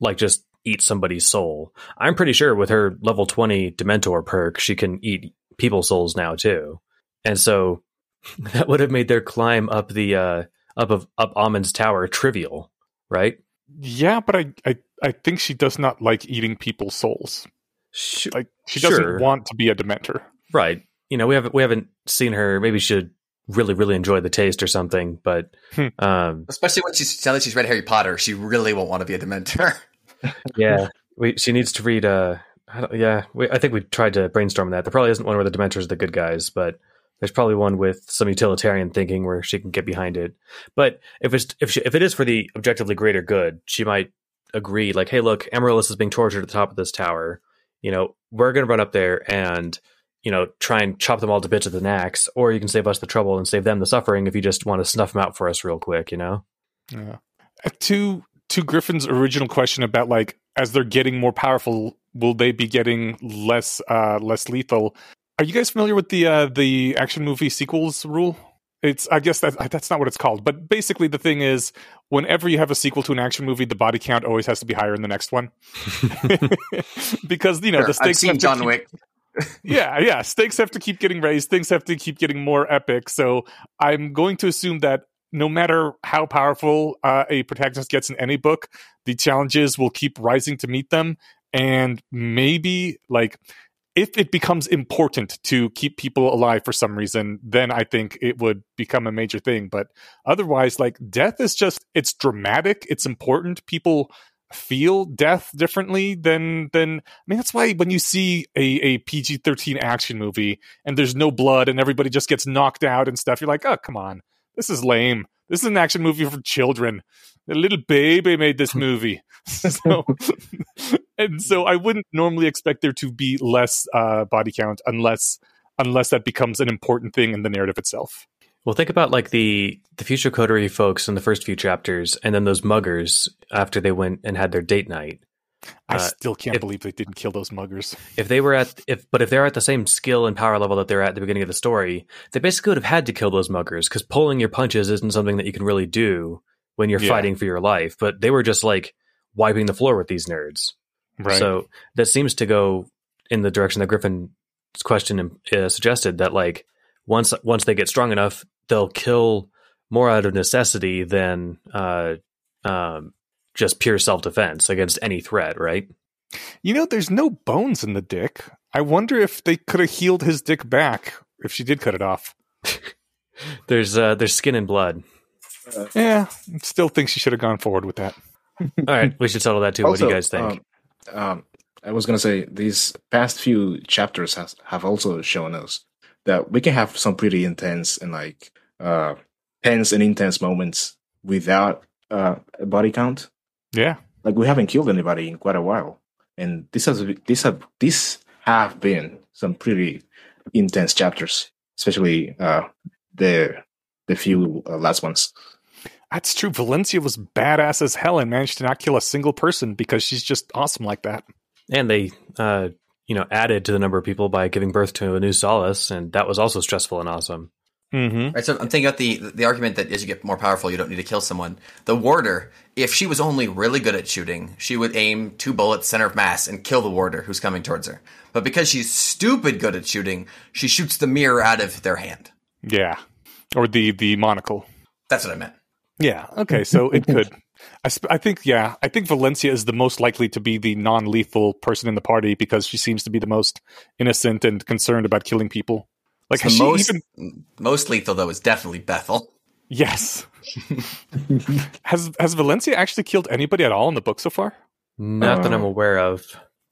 like just eat somebody's soul. I'm pretty sure with her level 20 Dementor perk, she can eat people's souls now too. And so that would have made their climb up the uh up of up Amon's tower trivial, right? Yeah, but I, I, I think she does not like eating people's souls. Sh- Like she doesn't want to be a Dementor. Right. you know we haven't we haven't seen her. Maybe she should really really enjoy the taste or something. But Hmm. um, Especially when she's telling she's read Harry Potter, she really won't want to be a Dementor. yeah, we, she needs to read. Uh, I don't- yeah, we, I think we tried to brainstorm that. There probably isn't one where the Dementors are the good guys, but there's probably one with some utilitarian thinking where she can get behind it. But if it's if she, if it is for the objectively greater good, she might agree. Like, hey, look, Amaryllis is being tortured at the top of this tower. You know, we're going to run up there and you know try and chop them all to bits with an axe, or you can save us the trouble and save them the suffering if you just want to snuff them out for us real quick. You know. Yeah. Uh, To to Griffin's original question about like as they're getting more powerful, will they be getting less uh less lethal? Are you guys familiar with the uh the action movie sequels rule? It's I guess that that's not what it's called, but basically the thing is whenever you have a sequel to an action movie, the body count always has to be higher in the next one. because you know Sure, the stakes I've seen to John keep- Wick. Yeah, yeah. Stakes have to keep getting raised. Things have to keep getting more epic. So I'm going to assume that no matter how powerful uh, a protagonist gets in any book, the challenges will keep rising to meet them. And maybe, like, if it becomes important to keep people alive for some reason, then I think it would become a major thing. But otherwise, like, death is just, it's dramatic, it's important. People feel death differently than than I mean that's why when you see a, a PG thirteen action movie and there's no blood and everybody just gets knocked out and stuff, you're like, oh come on, this is lame. This is an action movie for children. A little baby made this movie, so and so I wouldn't normally expect there to be less uh, body count unless unless that becomes an important thing in the narrative itself. Well, think about like the the future coterie folks in the first few chapters, and then those muggers after they went and had their date night. I Uh, still can't if- believe they didn't kill those muggers. If they were at if, but if they're at the same skill and power level that they're at the beginning of the story, they basically would have had to kill those muggers because pulling your punches isn't something that you can really do when you're Yeah. fighting for your life. But they were just like wiping the floor with these nerds. Right. So that seems to go in the direction that Griffin's question uh, suggested that like once once they get strong enough, they'll kill more out of necessity than uh, um, just pure self defense against any threat, right? You know, there's no bones in the dick. I wonder if they could have healed his dick back if she did cut it off. There's uh, there's skin and blood. Yeah, still think she should have gone forward with that. All right, we should settle that too. what do you guys think? Um, um, I was gonna say these past few chapters has, have also shown us that we can have some pretty intense and like uh, tense and intense moments without uh, a body count. Yeah. Like we haven't killed anybody in quite a while, and this has this have this have been some pretty intense chapters, especially uh, the the few uh, last ones. That's true. Valencia was badass as hell and managed to not kill a single person because she's just awesome like that. and they, uh, you know, added to the number of people by giving birth to a new Solace, and that was also stressful and awesome. Mm-hmm. Right, so I'm thinking about the the argument that as you get more powerful, you don't need to kill someone. The warder, if she was only really good at shooting, she would aim two bullets center of mass and kill the warder who's coming towards her. But because she's stupid good at shooting, she shoots the mirror out of their hand. Yeah. Or the the monocle. That's what I meant. Yeah. Okay. So it could. I, sp- I think. Yeah. I think Valencia is the most likely to be the non-lethal person in the party because she seems to be the most innocent and concerned about killing people. Like has the she most even? most lethal though is definitely Bethel. Yes. has Has Valencia actually killed anybody at all in the book so far? Not that I'm Uh, aware of,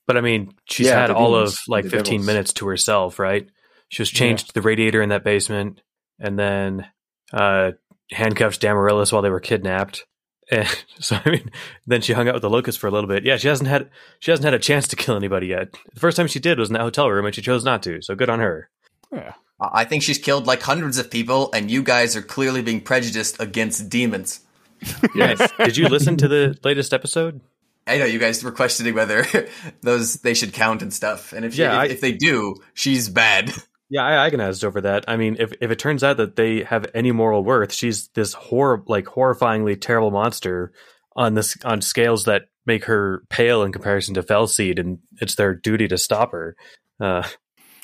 but I mean, she's yeah, had all demons, of like 15 devils. minutes to herself, right? She was changed to the radiator in that basement, and then uh, handcuffed Damarillis while they were kidnapped. Eh, and so I mean, then she hung out with the locust for a little bit. Yeah, she hasn't had she hasn't had a chance to kill anybody yet. The first time she did was in that hotel room, and she chose not to. So good on her. Yeah. I think she's killed like hundreds of people, and you guys are clearly being prejudiced against demons. Yes. Did you listen to the latest episode? I know you guys were questioning whether those they should count and stuff, and if she, Yeah, if, I- if they do, she's bad. Yeah, I agonized over that. I mean, if if it turns out that they have any moral worth, she's this horror like horrifyingly terrible monster on this on scales that make her pale in comparison to Fel Seed, and it's their duty to stop her. Uh,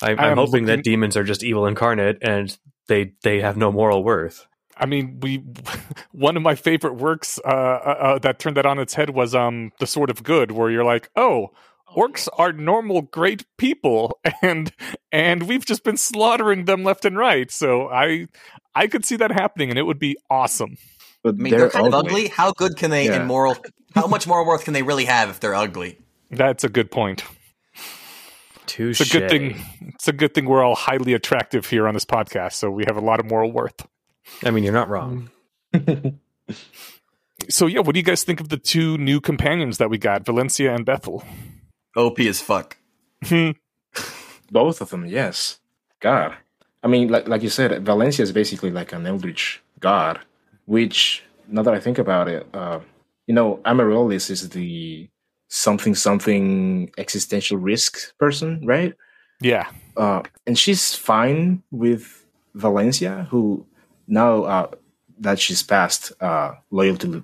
I, I'm I'm hoping that demons are just evil incarnate, and they they have no moral worth. I mean, we one of my favorite works uh, uh, uh, that turned that on its head was um the Sword of Good, where you're like, oh, orcs are normal, great people, and and we've just been slaughtering them left and right. So I I could see that happening, and it would be awesome. But I mean, they're, they're kind of ugly. ugly. How good can they Yeah. in moral? How much moral worth can they really have if they're ugly? That's a good point. Touche. It's a good thing. It's a good thing we're all highly attractive here on this podcast, so we have a lot of moral worth. I mean, you're not wrong. Mm. So yeah, what do you guys think of the two new companions that we got, Valencia and Bethel? OP as fuck. Both of them, yes. God. I mean, like like you said, Valencia is basically like an eldritch god, which now that I think about it, uh, you know, Amaryllis is the something something existential risk person, right? Yeah, Uh, and she's fine with Valencia, who now uh, that she's passed uh, loyalty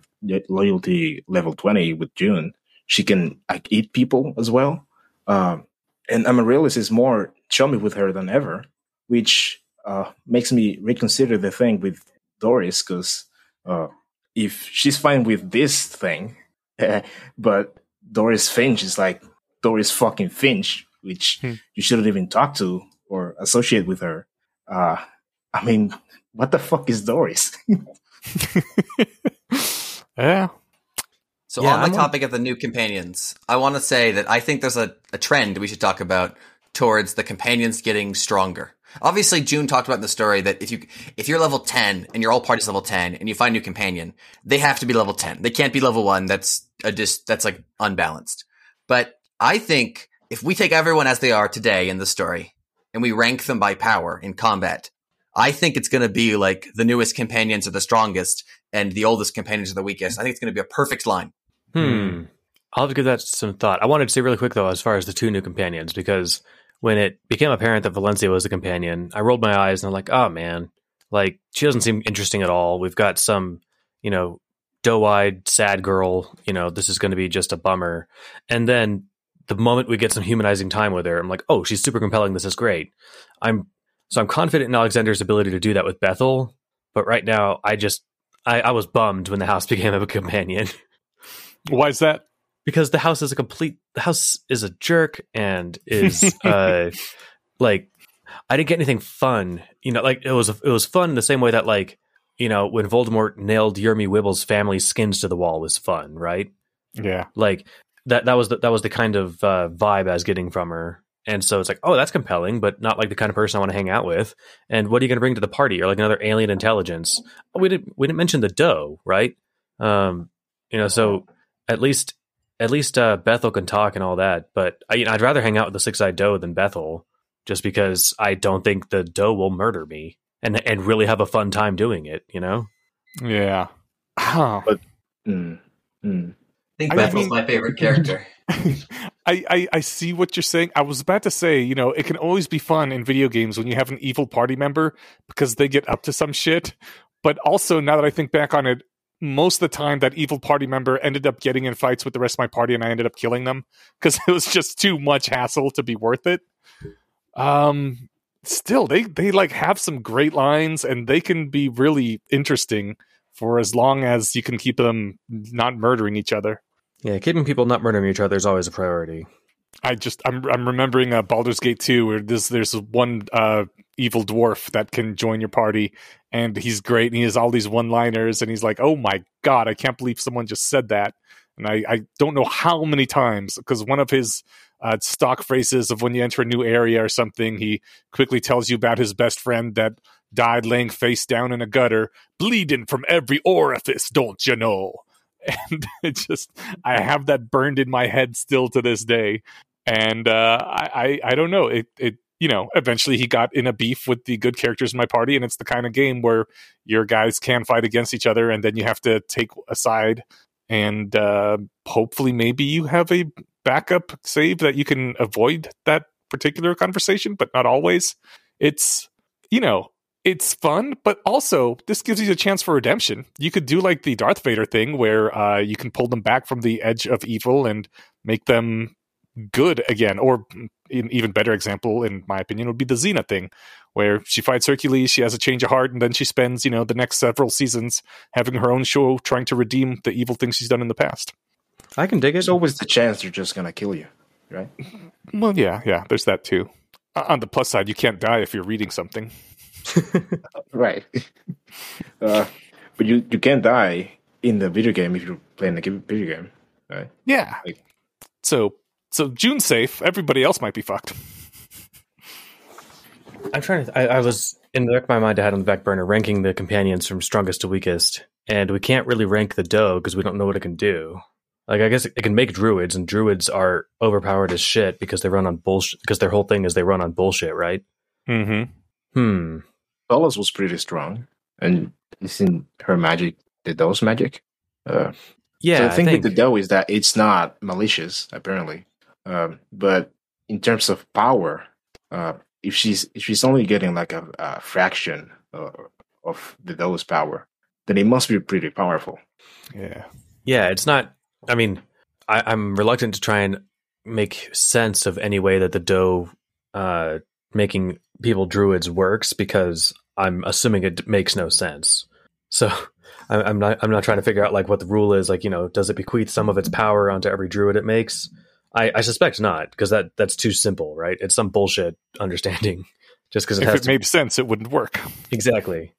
loyalty level twenty with Joon, she can like eat people as well. Um, and Amaryllis is more chummy with her than ever, which uh, makes me reconsider the thing with Doris because uh, if she's fine with this thing, but Doris Finch is like Doris fucking Finch, which Hmm. you shouldn't even talk to or associate with her. Uh, I mean, what the fuck is Doris? yeah. So Yeah, on the I'm topic of the new companions, I want to say that I think there's a, a trend we should talk about towards the companions getting stronger. Obviously, Joon talked about in the story that if you if you're level ten and your whole party's level ten and you find a new companion, they have to be level ten. They can't be level one. That's a dis that's like unbalanced. But I think if we take everyone as they are today in the story and we rank them by power in combat, I think it's going to be like the newest companions are the strongest and the oldest companions are the weakest. I think it's going to be a perfect line. Hmm. I'll have to give that some thought. I wanted to say really quick though, as far as the two new companions, because when it became apparent that Valencia was a companion, I rolled my eyes and I'm like, oh man, like she doesn't seem interesting at all. We've got some, you know, doe-eyed sad girl. You know, this is going to be just a bummer. And then the moment we get some humanizing time with her, I'm like, oh, she's super compelling. This is great. I'm so I'm confident in Alexander's ability to do that with Bethel, but right now I just I, I was bummed when the house became a companion. Why is that? because the house is a complete the house is a jerk and is uh like I didn't get anything fun. You know, like it was it was fun in the same way that like you know when Voldemort nailed Yermy Wibble's family skins to the wall was fun, right? Yeah. Like that that was the, that was the kind of uh, vibe I was getting from her. And so it's like, oh, that's compelling, but not like the kind of person I want to hang out with. And what are you going to bring to the party? Or like another alien intelligence? Oh, we didn't we didn't mention the doe, right? Um, you know, so at least at least uh, Bethel can talk and all that. But I, you know, I'd rather hang out with the six eyed doe than Bethel, just because I don't think the doe will murder me and and really have a fun time doing it. You know? Yeah. Huh. Mm, mm. I think I Bethel's mean- my favorite character. I, I, I see what you're saying. I was about to say, you know, it can always be fun in video games when you have an evil party member because they get up to some shit. But also, now that I think back on it, most of the time that evil party member ended up getting in fights with the rest of my party and I ended up killing them because it was just too much hassle to be worth it. Um, still, they, they like have some great lines and they can be really interesting for as long as you can keep them not murdering each other. Yeah, keeping people not murdering each other is always a priority. I just I'm I'm remembering uh, Baldur's Gate 2 where there's there's one uh, evil dwarf that can join your party and he's great and he has all these one-liners and he's like, "Oh my god, I can't believe someone just said that." And I I don't know how many times because one of his uh, stock phrases of when you enter a new area or something, he quickly tells you about his best friend that died laying face down in a gutter, bleeding from every orifice, don't you know? And it just I have that burned in my head still to this day. And uh, I, I I don't know. It it you know eventually he got in a beef with the good characters in my party and it's the kind of game where your guys can fight against each other and then you have to take a side. And uh, hopefully maybe you have a backup save that you can avoid that particular conversation but not always. It's you know it's fun, but also this gives you a chance for redemption. You could do like the Darth Vader thing where uh, you can pull them back from the edge of evil and make them good again. Or an even better example, in my opinion, would be the Xena thing, where she fights Hercules, she has a change of heart, and then she spends, you know, the next several seasons having her own show trying to redeem the evil things she's done in the past. I can dig it. There's always the chance they're just gonna kill you. right? Well, yeah, yeah. There's that too. Uh, on the plus side, you can't die if you're reading something. Right. uh, but you you can die in the video game if you're playing the video game, right? Yeah. Like- So, so Joon's safe. Everybody else might be fucked. I'm trying to. I, I was in the back of my mind. I had on the back burner ranking the companions from strongest to weakest, and we can't really rank the doe because we don't know what it can do. Like, I guess it, it can make druids, and druids are overpowered as shit because they run on bullshit. Because their whole thing is they run on bullshit, right? Mm-hmm. Hmm. Solace was pretty strong, and isn't her magic the Doe's magic? Uh, Yeah, so the I thing think. with the Doe is that it's not malicious, apparently. Um, but in terms of power, uh, if she's if she's only getting like a, a fraction uh, of the Doe's power, then it must be pretty powerful. Yeah. Yeah, it's not. I mean, I, I'm reluctant to try and make sense of any way that the doe uh, making people druids works because I'm assuming it makes no sense. So I, I'm not. I'm not trying to figure out like what the rule is. Like, you know, does it bequeath some of its power onto every druid it makes? I, I suspect not because that that's too simple, right? It's some bullshit understanding. Just because it If has it to made sense, it wouldn't work. Exactly.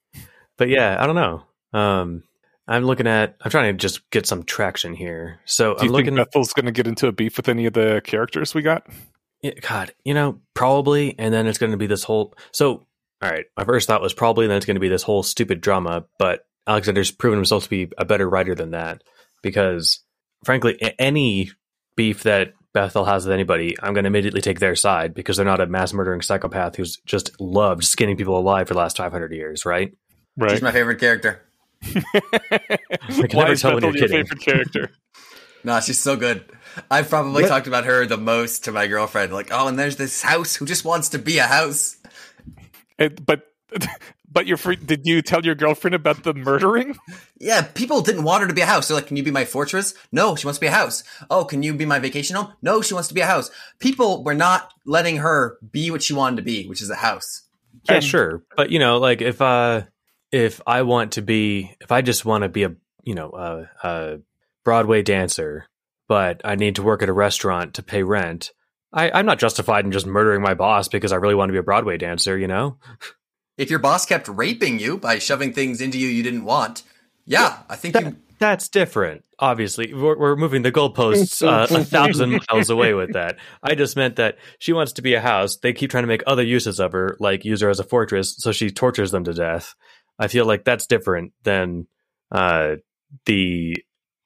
But yeah, I don't know. Um, I'm looking at. I'm trying to just get some traction here. So Do I'm you looking. think Bethel's going to get into a beef with any of the characters we got? Yeah, God, you know, probably, and then it's going to be this whole. So, all right, my first thought was probably then it's going to be this whole stupid drama. But Alexander's proven himself to be a better writer than that because, frankly, any beef that Bethel has with anybody, I'm going to immediately take their side because they're not a mass murdering psychopath who's just loved skinning people alive for the last 500 years, right? Right. She's my favorite character. can Why never is tell when Bethel you're your kidding. favorite character? No, she's so good. I've probably Let- talked about her the most to my girlfriend. Like, oh, and there's this house who just wants to be a house. It- but but your fr- did you tell your girlfriend about the murdering? Yeah, people didn't want her to be a house. They're like, can you be my fortress? No, she wants to be a house. Oh, can you be my vacation home? No, she wants to be a house. People were not letting her be what she wanted to be, which is a house. Yeah, And- sure. But you know, like if uh if I want to be if I just want to be a you know a, a Broadway dancer, but I need to work at a restaurant to pay rent, I, I'm not justified in just murdering my boss because I really want to be a Broadway dancer, you know? If your boss kept raping you by shoving things into you you didn't want, yeah, I think you. That's different. Obviously, we're, we're moving the goalposts uh, a thousand miles away with that. I just meant that she wants to be a house. They keep trying to make other uses of her, like use her as a fortress, so she tortures them to death. I feel like that's different than uh, the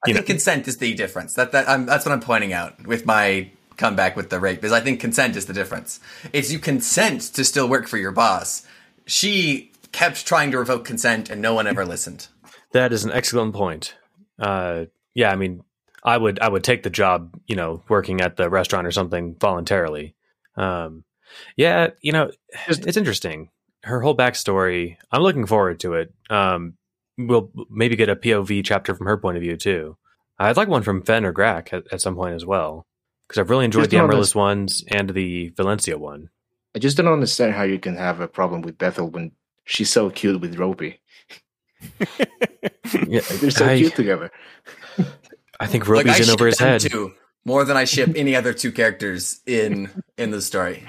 I think know- consent is the difference. That that I'm, that's what I'm pointing out with my comeback with the rape. Is I think consent is the difference. It's you consent to still work for your boss. She kept trying to revoke consent, and no one ever listened. That is an excellent point. Uh, yeah, I mean, I would I would take the job, you know, working at the restaurant or something voluntarily. Um, yeah, you know, Just- it's interesting. Her whole backstory. I'm looking forward to it. Um, we'll maybe get a POV chapter from her point of view too. I'd like one from Fenn or Grak at, at some point as well, because I've really enjoyed Just the not Amaryllis ones and the Valencia one. I just don't understand how you can have a problem with Bethel when she's so cute with Ropey. Yeah, They're so I, cute together. I think Like, Ropey's I in over ship his head. too, more than I ship any other two characters in in the story.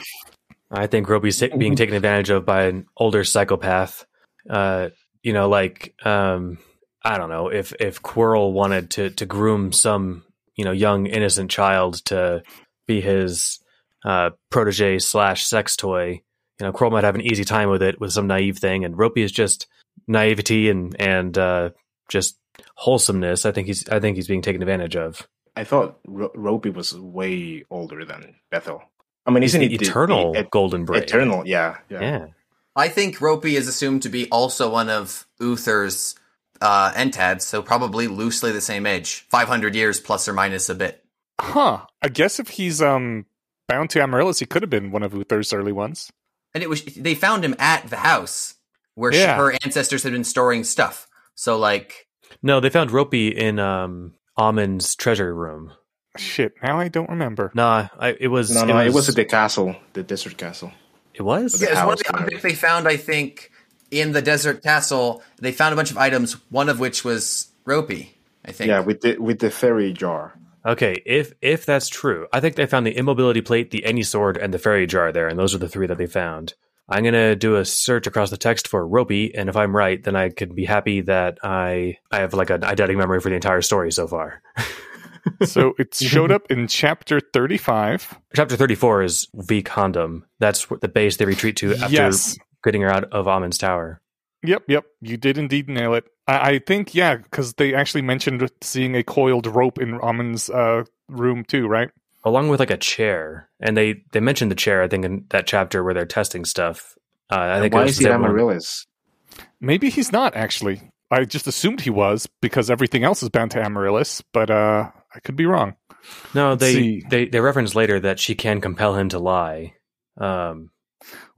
I think Ropey's ta- being taken advantage of by an older psychopath. Uh, you know, like um, I don't know if if Quirrell wanted to to groom some you know young innocent child to be his uh, protege slash sex toy. You know, Quirrell might have an easy time with it with some naive thing, and Ropey is just naivety and and uh, just wholesomeness. I think he's I think he's being taken advantage of. I thought Ro- Ropey was way older than Bethel. I mean, He's isn't he it the- eternal the golden braid. eternal? Yeah, yeah. Yeah. I think Ropey is assumed to be also one of Uther's uh, entads, so probably loosely the same age, five hundred years plus or minus a bit. Huh. I guess if he's um bound to Amaryllis, he could have been one of Uther's early ones. And it was they found him at the house where she, her ancestors had been storing stuff. So like, No, they found Ropey in um, Amon's treasure room. Shit, now I don't remember. Nah, I, it was. No, no, it was at the castle, the desert castle. It was. The yeah, it was one of the whatever. objects they found. I think in the desert castle, they found a bunch of items. One of which was Ropey. I think. Yeah, with the with the fairy jar. Okay, if if that's true, I think they found the immobility plate, the any sword, and the fairy jar there, and those are the three that they found. I'm gonna do a search across the text for Ropey, and if I'm right, then I could be happy that I I have like an eidetic memory for the entire story so far. so it showed up in chapter 35. Chapter 34 is V Condom. That's the base they retreat to after Yes. getting her out of Amon's tower. Yep, yep. You did indeed nail it. I, I think, yeah, because they actually mentioned seeing a coiled rope in Amon's uh, room too, right? along with like a chair. And they they mentioned the chair, I think, in that chapter where they're testing stuff. Uh, I And think why is he the one- Amaryllis? Maybe he's not actually. I just assumed he was because everything else is bound to Amaryllis, but uh, I could be wrong. No, they, they they reference later that she can compel him to lie. Um,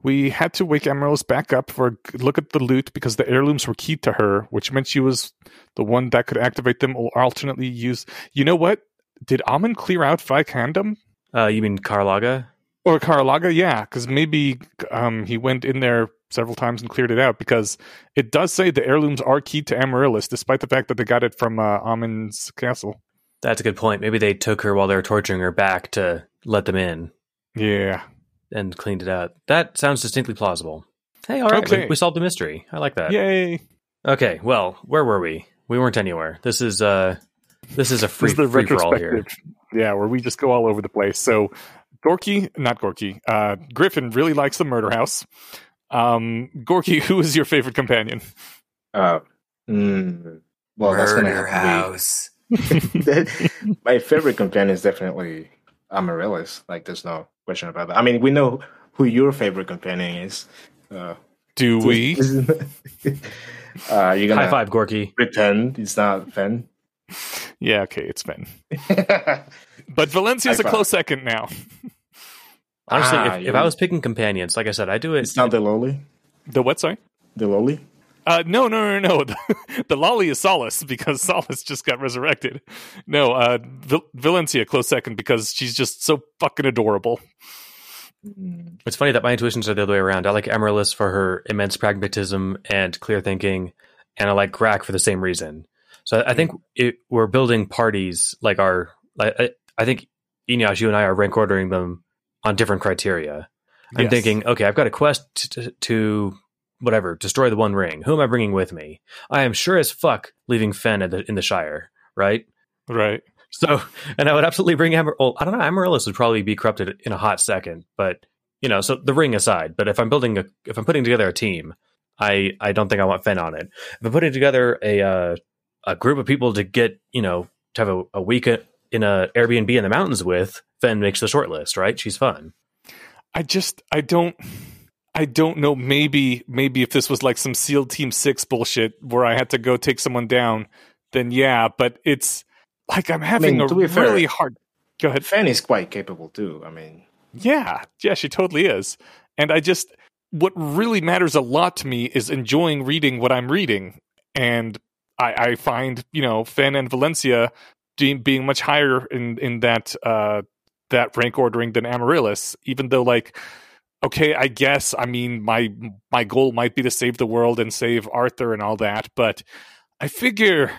We had to wake Amaryllis back up for a look at the loot because the heirlooms were key to her, which meant she was the one that could activate them or alternately use. You know what? Did Amon clear out Vicandum? uh, you mean Caer Laga? Or Caer Laga, yeah, because maybe um, he went in there several times and cleared it out because it does say the heirlooms are key to Amaryllis, despite the fact that they got it from uh, Amon's castle. That's a good point. Maybe they took her while they were torturing her back to let them in Yeah. and cleaned it out. That sounds distinctly plausible. Hey, all right, Okay. we, we solved the mystery. I like that. Yay. Okay, well, where were we? We weren't anywhere. This is uh, this is a free This is the free for all here. Yeah, where we just go all over the place. So Gorky, not Gorky, uh, Griffin really likes the murder house. Um, Gorky, who is your favorite companion? Uh, mm, well, that's gonna Murder have house. To. My favorite companion is definitely Amaryllis. Like, there's no question about that. I mean, we know who your favorite companion is. Uh, Do we? uh, you're gonna High five, Gorky. pretend it's not Fenn. Yeah, okay, it's Ben. But Valencia's High a five. close second now. Honestly, Ah, if, if I was picking companions, like I said, I do it. it's not the lolly. The what, sorry? The lolly. Uh, no, no, no, no. The, the lolly is Solace because Solace just got resurrected. No, uh, Vil- Valencia close second because she's just so fucking adorable. It's funny that my intuitions are the other way around. I like Amaryllis for her immense pragmatism and clear thinking, and I like Grak for the same reason. So I I think it, we're building parties like our. Like, I, I think Inyas, you and I are rank ordering them on different criteria. I'm Yes. thinking, okay, I've got a quest to, to whatever destroy the One Ring. Who am I bringing with me? I am sure as fuck leaving Fenn in the, in the Shire, right? Right. So, and I would absolutely bring Amar. Well, I don't know. Amaryllis would probably be corrupted in a hot second, but you know, so the ring aside. But if I'm building a, if I'm putting together a team, I I don't think I want Fenn on it. If I'm putting together a uh, a group of people to get you know to have a, a week in a Airbnb in the mountains with, Fenn makes the short list, right? She's fun. I just I don't I don't know maybe maybe if this was like some SEAL Team 6 bullshit where I had to go take someone down then yeah but it's like I'm having mean, a fair- really hard Go ahead. Fenn is quite capable too. I mean, Yeah. Yeah, she totally is. And I just what really matters a lot to me is enjoying reading what I'm reading and I, I find, you know, Fenn and Valencia being, being much higher in in that uh that rank ordering than Amaryllis, even though like okay, I guess I mean my my goal might be to save the world and save Arthur and all that, but I figure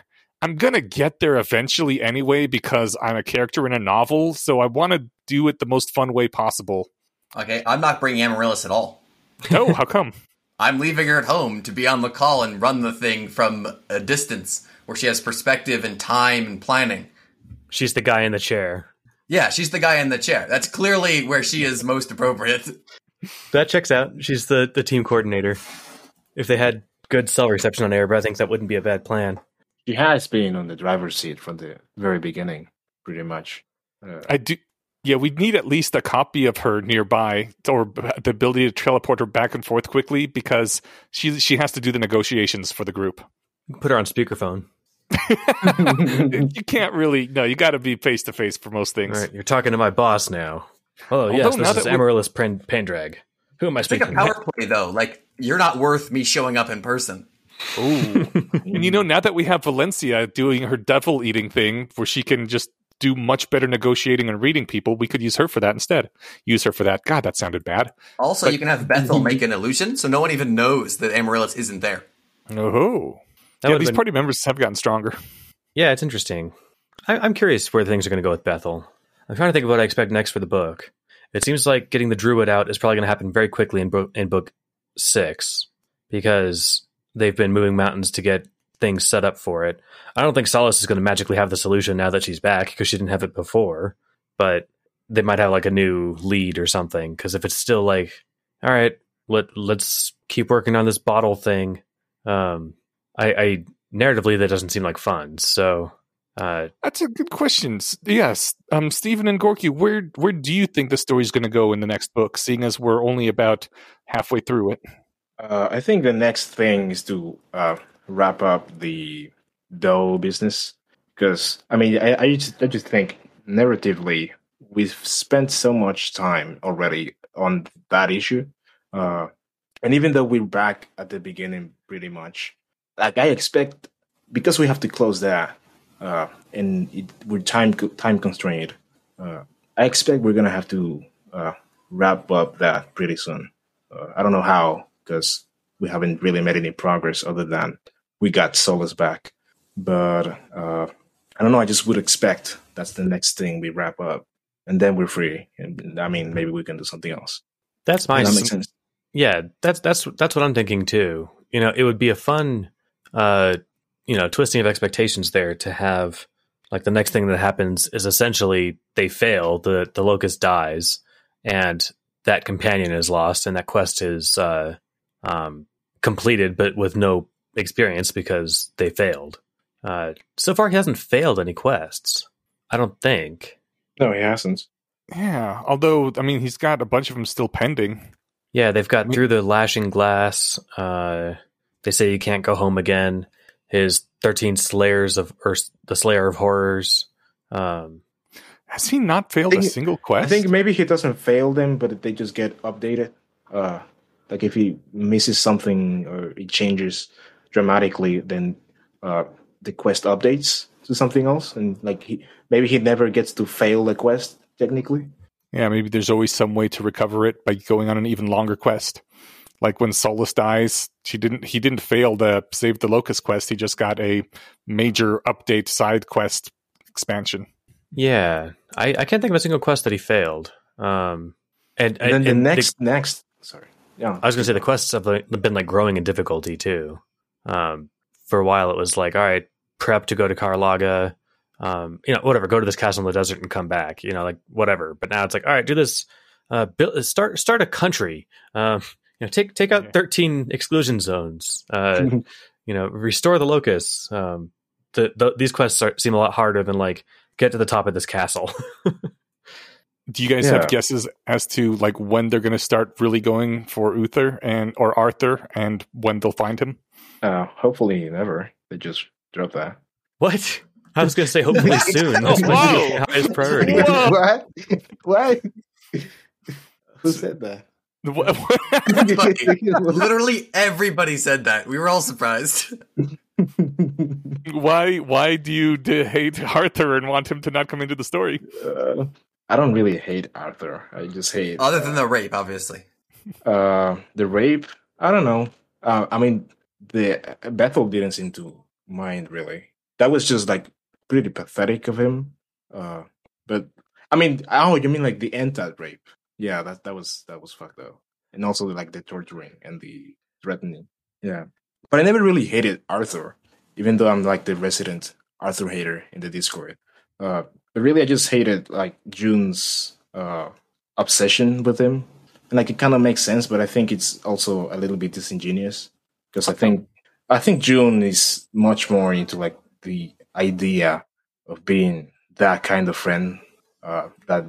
I'm gonna get there eventually anyway because I'm a character in a novel, so I want to do it the most fun way possible. Okay, I'm not bringing Amaryllis at all. Oh, how come? I'm leaving her at home to be on the call and run the thing from a distance where she has perspective and time and planning. She's the guy in the chair. Yeah, she's the guy in the chair. That's clearly where she is most appropriate. That checks out. She's the the team coordinator. If they had good cell reception on Air, I think that wouldn't be a bad plan. she has been on the driver's seat from the very beginning, pretty much. Uh, I do. Yeah, we need at least a copy of her nearby, or the ability to teleport her back and forth quickly, because she she has to do the negotiations for the group. Put her on speakerphone. you can't really. No, you got to be face to face for most things. right, you're talking to my boss now. Oh yes, Although this is that Amaryllis Pan- Penndraig. Who am I It's like a speaking? power play, though. Like, you're not worth me showing up in person. Ooh. and you know, now that we have Valencia doing her devil eating thing, where she can just do much better negotiating and reading people, we could use her for that instead. Use her for that. God, that sounded bad. Also, you can have Bethel make an illusion, so no one even knows that Amaryllis isn't there. Oh, That yeah. These been- party members have gotten stronger. Yeah, it's interesting. I, I'm curious where things are going to go with Bethel. I'm trying to think of what I expect next for the book. It seems like getting the druid out is probably going to happen very quickly in book in book six because they've been moving mountains to get things set up for it. I don't think Solace is going to magically have the solution now that she's back because she didn't have it before, but they might have like a new lead or something. Because if it's still like, all right, let let's keep working on this bottle thing, um, I, I narratively that doesn't seem like fun. So uh, That's a good question. Yes, um, Steven and Gorky, where where do you think the story's going to go in the next book? Seeing as we're only about halfway through it. Uh, I think the next thing is to uh, wrap up the doe business because I mean I, I just I just think narratively we've spent so much time already on that issue, uh, and even though we're back at the beginning pretty much, like I expect because we have to close that uh, and it, we're time time constrained. Uh, I expect we're gonna have to uh, wrap up that pretty soon. Uh, I don't know how because we haven't really made any progress other than we got Solace back. But uh, I don't know. I just would expect that's the next thing we wrap up, and then we're free. And I mean, maybe we can do something else. that's my Does that make sense? Yeah, that's that's that's what I'm thinking too. You know, it would be a fun, uh, you know, twisting of expectations there to have like the next thing that happens is essentially they fail, the the locust dies, and that companion is lost, and that quest is uh, um, completed, but with no experience because they failed. Uh, so far, he hasn't failed any quests. I don't think. No, he hasn't. Yeah, although I mean, he's got a bunch of them still pending. Yeah, they've got I mean- through the lashing glass. Uh, they say you can't go home again. His thirteen slayers of or the Slayer of Horrors. Um, Has he not failed a single quest? I think maybe he doesn't fail them, but they just get updated. Uh, like if he misses something or it changes dramatically, then uh, the quest updates to something else, and like he maybe he never gets to fail the quest technically. Yeah, maybe there's always some way to recover it by going on an even longer quest. Like when Solace dies, she didn't he didn't fail the save the locust quest, he just got a major update side quest expansion. yeah, I, I can't think of a single quest that he failed. Um, and, And then the and next next sorry yeah I was going to say the quests have like, been like growing in difficulty too. Um, for a while, it was like, all right, prep to go to Caer Laga, um, you know, whatever, go to this castle in the desert and come back, you know, like whatever. But now it's like, all right, do this, uh, build, start start a country, um, you know, take take out Yeah. thirteen exclusion zones, uh, you know, restore the locusts. Um, the, the these quests are, seem a lot harder than like get to the top of this castle. Do you guys Yeah. have guesses as to like when they're going to start really going for Uther and or Arthur and when they'll find him? uh, hopefully never they just drop that. what? I was going to say hopefully soon. That's my Whoa. highest priority. Whoa. what? What? Who said that? Everybody. Literally everybody said that. We were all surprised. why why do you d- hate Arthur and want him to not come into the story? Uh, I don't really hate Arthur. I just hate Other than the rape, obviously. uh, the rape. I don't know. Uh, I mean, the Bethel didn't seem to mind really. That was just like pretty pathetic of him. Uh, but I mean, oh, you mean like the anti rape? Yeah, that that was that was fucked up, and also like the torturing and the threatening. Yeah, but I never really hated Arthur, even though I'm like the resident Arthur hater in the Discord. Uh, but really, I just hated like Joon's uh obsession with him and like it kind of makes sense, but I think it's also a little bit disingenuous because I think I think June is much more into like the idea of being that kind of friend, uh, that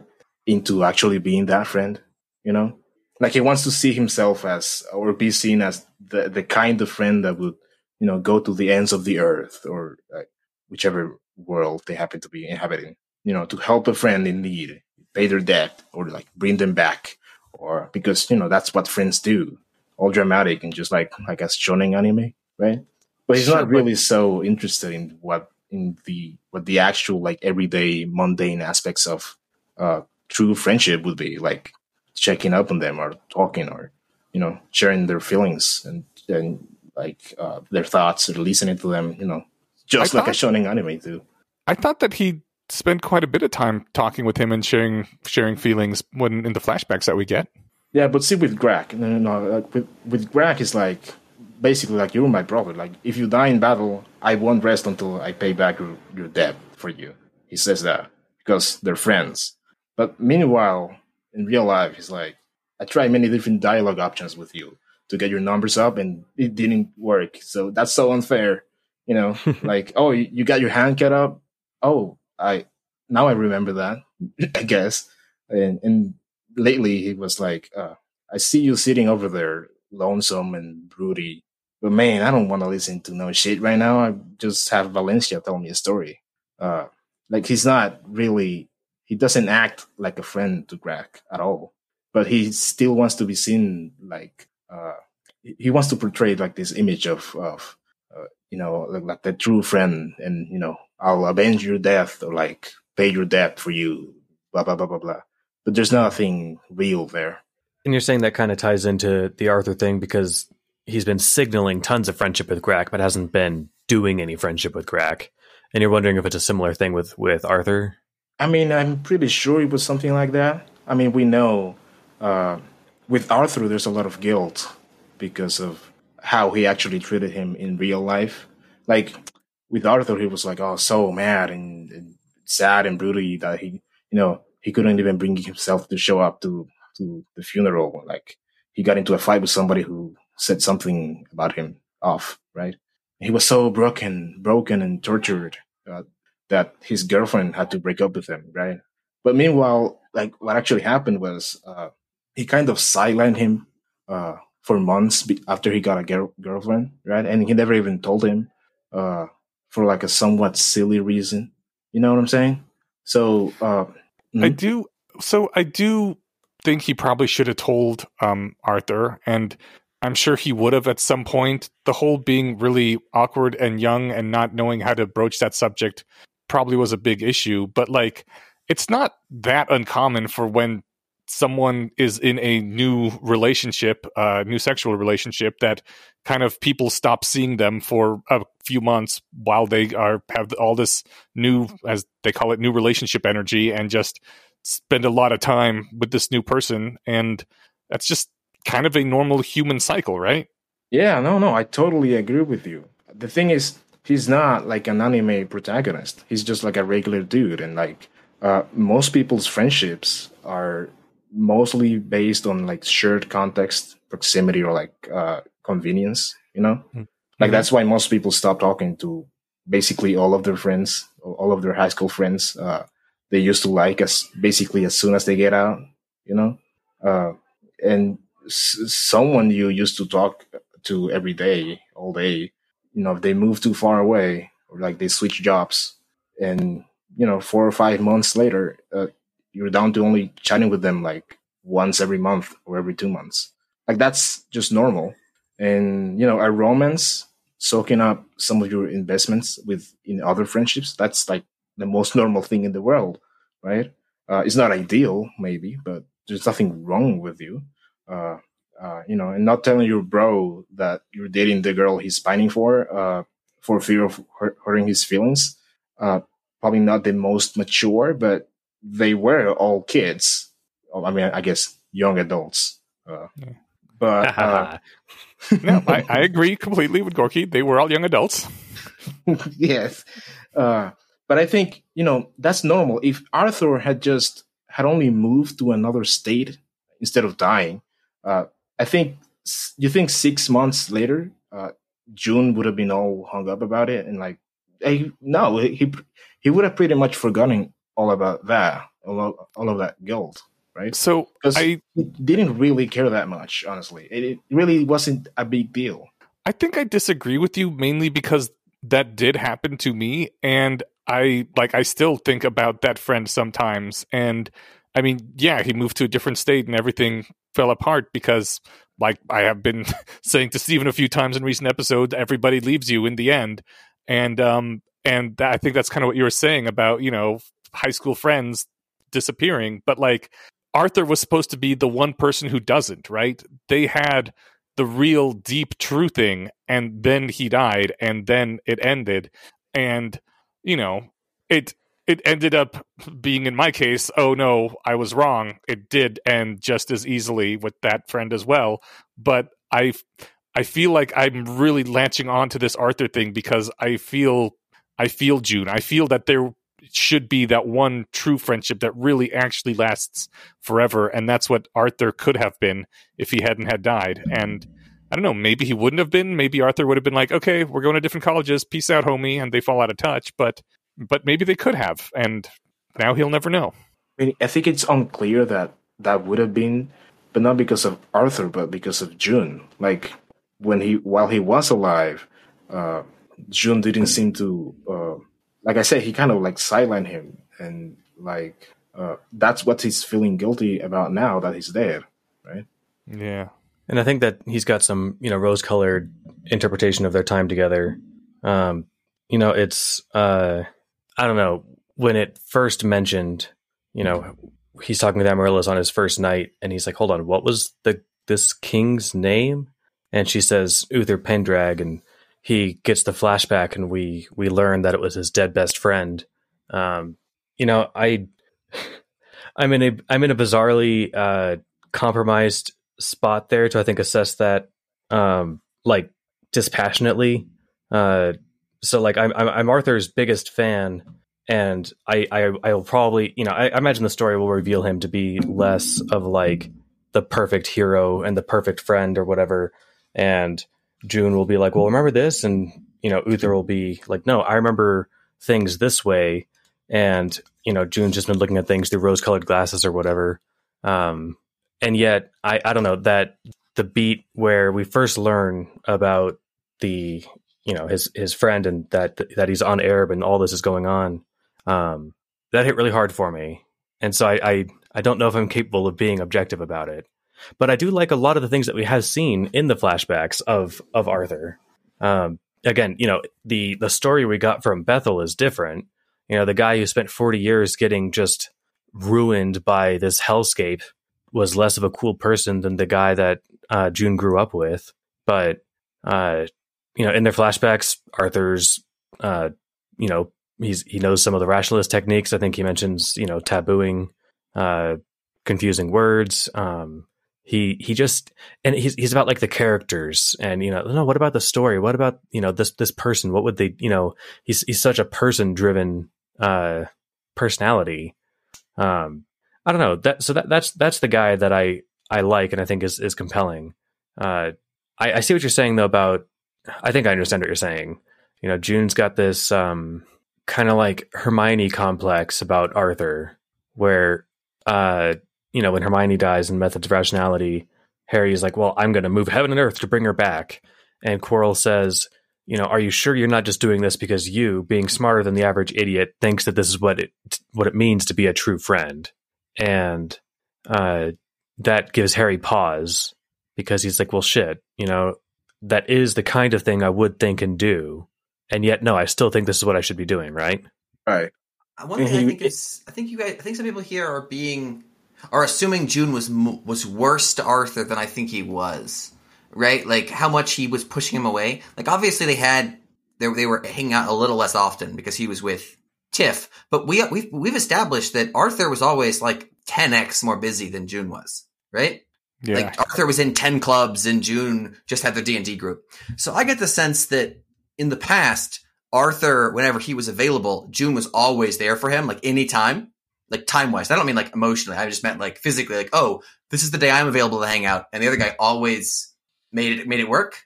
into actually being that friend, you know, like he wants to see himself as or be seen as the the kind of friend that would you know go to the ends of the earth or like, whichever world they happen to be inhabiting, you know, to help a friend in need, pay their debt or like bring them back. Or because you know that's what friends do, all dramatic and just like like a shonen anime, right? But he's not really so interested in what in the what the actual like everyday mundane aspects of uh true friendship would be, like checking up on them or talking or you know sharing their feelings and and like uh, their thoughts or listening to them, you know, just I like a thought- shonen anime too. I thought that he spent quite a bit of time talking with him and sharing sharing feelings when in the flashbacks that we get. Yeah, but see with Greg, no, no, no like with with Greg, is like basically like you're my brother. Like if you die in battle, I won't rest until I pay back your, your debt for you. He says that because they're friends. But meanwhile, in real life, he's like, I tried many different dialogue options with you to get your numbers up, and it didn't work. So that's so unfair. You know, like oh, you got your hand cut up. Oh, I now I remember that. I guess. And and lately he was like, uh, I see you sitting over there, lonesome and broody. But man, I don't want to listen to no shit right now. I just have Valencia tell me a story. Uh, like he's not really, he doesn't act like a friend to Greg at all. But he still wants to be seen like, uh, he wants to portray like this image of, of, uh, you know, like, like the true friend and, you know, I'll avenge your death or like pay your debt for you, blah, blah, blah, blah, blah. But there's nothing real there. And you're saying that kind of ties into the Arthur thing because he's been signaling tons of friendship with Greg, but hasn't been doing any friendship with Greg. And you're wondering if it's a similar thing with with Arthur. I mean, I'm pretty sure it was something like that. I mean, we know uh, with Arthur, there's a lot of guilt because of how he actually treated him in real life. Like with Arthur, he was like, oh, so mad and, and sad and broody that he, you know, he couldn't even bring himself to show up to to the funeral. Like he got into a fight with somebody who said something about him off, right? He was so broken, broken and tortured uh, that his girlfriend had to break up with him, right? But meanwhile, like what actually happened was uh, he kind of sidelined him uh, for months after he got a girl- girlfriend, right? And he never even told him uh, for like a somewhat silly reason. You know what I'm saying? So uh, mm-hmm. I do. So I do think he probably should have told um, Arthur, and I'm sure he would have at some point. The whole being really awkward and young and not knowing how to broach that subject probably was a big issue. But like, it's not that uncommon for when someone is in a new relationship, uh, new sexual relationship, that kind of people stop seeing them for a few months while they are have all this new, as they call it, new relationship energy, and just spend a lot of time with this new person, and that's just kind of a normal human cycle, right? Yeah, no, no, I totally agree with you. The thing is, he's not like an anime protagonist. He's just like a regular dude, and like uh, most people's friendships are mostly based on like shared context, proximity, or like uh, convenience. You know, mm-hmm. like that's why most people stop talking to basically all of their friends, all of their high school friends. Uh, they used to like as basically as soon as they get out. You know, uh, and someone you used to talk to every day, all day, you know, if they move too far away or like they switch jobs and, you know, four or five months later, uh, you're down to only chatting with them like once every month or every two months. Like that's just normal. And, you know, a romance soaking up some of your investments with in other friendships, that's like the most normal thing in the world, right? Uh, it's not ideal, maybe, but there's nothing wrong with you uh, uh, you know, and not telling your bro that you're dating the girl he's pining for, uh, for fear of hurting his feelings. Uh, probably not the most mature, but they were all kids. Oh, I mean, I guess young adults. Uh, but uh, no, I, I, agree completely with Gorky. They were all young adults. yes, uh, but I think you know that's normal. If Arthur had just had only moved to another state instead of dying, uh, I think you think six months later, uh, Joon would have been all hung up about it, and like, hey, no, he he would have pretty much forgotten all about that, all of, all of that guilt, right? So because I didn't really care that much, honestly. It, it really wasn't a big deal. I think I disagree with you mainly because that did happen to me, and I like I still think about that friend sometimes, and I mean, yeah, he moved to a different state and everything fell apart because, like I have been saying to Steven a few times in recent episodes, everybody leaves you in the end, and um, and that, I think that's kind of what you were saying about you know high school friends disappearing, but like Arthur was supposed to be the one person who doesn't, right? They had the real deep true thing, and then he died, and then it ended, and you know it it ended up being in my case oh no i was wrong. It did end just as easily with that friend as well. But i i feel like i'm really latching on to this arthur thing because i feel i feel Joon. I feel that there should be that one true friendship that really actually lasts forever and that's what arthur could have been if he hadn't had died. And i don't know maybe he wouldn't have been. Maybe arthur would have been like okay we're going to different colleges. Peace out homie and they fall out of touch. But but maybe they could have, and now he'll never know. I mean, I think it's unclear that that would have been, but not because of Arthur, but because of Joon. Like when he, while he was alive, uh, Joon didn't seem to, uh, like I said, he kind of like sidelined him, and like uh, that's what he's feeling guilty about now that he's there, right? Yeah, and I think that he's got some, you know, rose-colored interpretation of their time together. Um, you know, it's uh I don't know, when it first mentioned, you know, he's talking with Amaryllis on his first night and he's like, Hold on, what was the this king's name? And she says Uther Penndraig and he gets the flashback and we we learn that it was his dead best friend. Um, you know, I I'm in a I'm in a bizarrely uh compromised spot there to I think assess that um like dispassionately. Uh so like I'm, I'm Arthur's biggest fan, and I I I'll probably you know I, I imagine the story will reveal him to be less of like the perfect hero and the perfect friend or whatever, and Joon will be like, well, remember this, and you know Uther will be like, no, I remember things this way, and you know Joon's just been looking at things through rose-colored glasses or whatever, um, and yet I I don't know that the beat where we first learn about the you know his his friend and that that he's on Aerb and all this is going on. Um, that hit really hard for me, and so I, I I don't know if I'm capable of being objective about it. But I do like a lot of the things that we have seen in the flashbacks of of Arthur. Um, again, you know the the story we got from Bethel is different. You know, the guy who spent 40 years getting just ruined by this hellscape was less of a cool person than the guy that uh, Joon grew up with. But uh, you know, in their flashbacks, Arthur's, uh, you know, he's he knows some of the rationalist techniques. I think he mentions, you know, tabooing, uh, confusing words. Um, he he just and he's he's about like the characters and you know no what about the story? What about you know this this person? What would they you know he's he's such a person driven uh personality. Um i don't know. That so that that's that's the guy that i i like and i think is is compelling. Uh i i see what you're saying though about I think I understand what you're saying. You know, Joon's got this um, kind of like Hermione complex about Arthur, where uh, you know when Hermione dies in Methods of Rationality, Harry is like, "Well, I'm going to move heaven and earth to bring her back," and Quirrell says, "You know, are you sure you're not just doing this because you, being smarter than the average idiot, thinks that this is what it what it means to be a true friend?" And uh, that gives Harry pause because he's like, "Well, shit, you know, that is the kind of thing I would think and do. And yet, no, I still think this is what I should be doing, right? Right. Uh, one thing I think is, I think you guys, I think some people here are being, are assuming Joon was was worse to Arthur than I think he was, right? Like how much he was pushing him away. Like obviously they had, they, they were hanging out a little less often because he was with Tiff, but we we've we've established that Arthur was always like 10x more busy than Joon was, right? Yeah. Like Arthur was in 10 clubs in Joon just had their D&D group. So I get the sense that in the past, Arthur, whenever he was available, Joon was always there for him, like anytime, like time wise. I don't mean like emotionally. I just meant like physically, like, oh, this is the day I'm available to hang out. And the other guy always made it, made it work.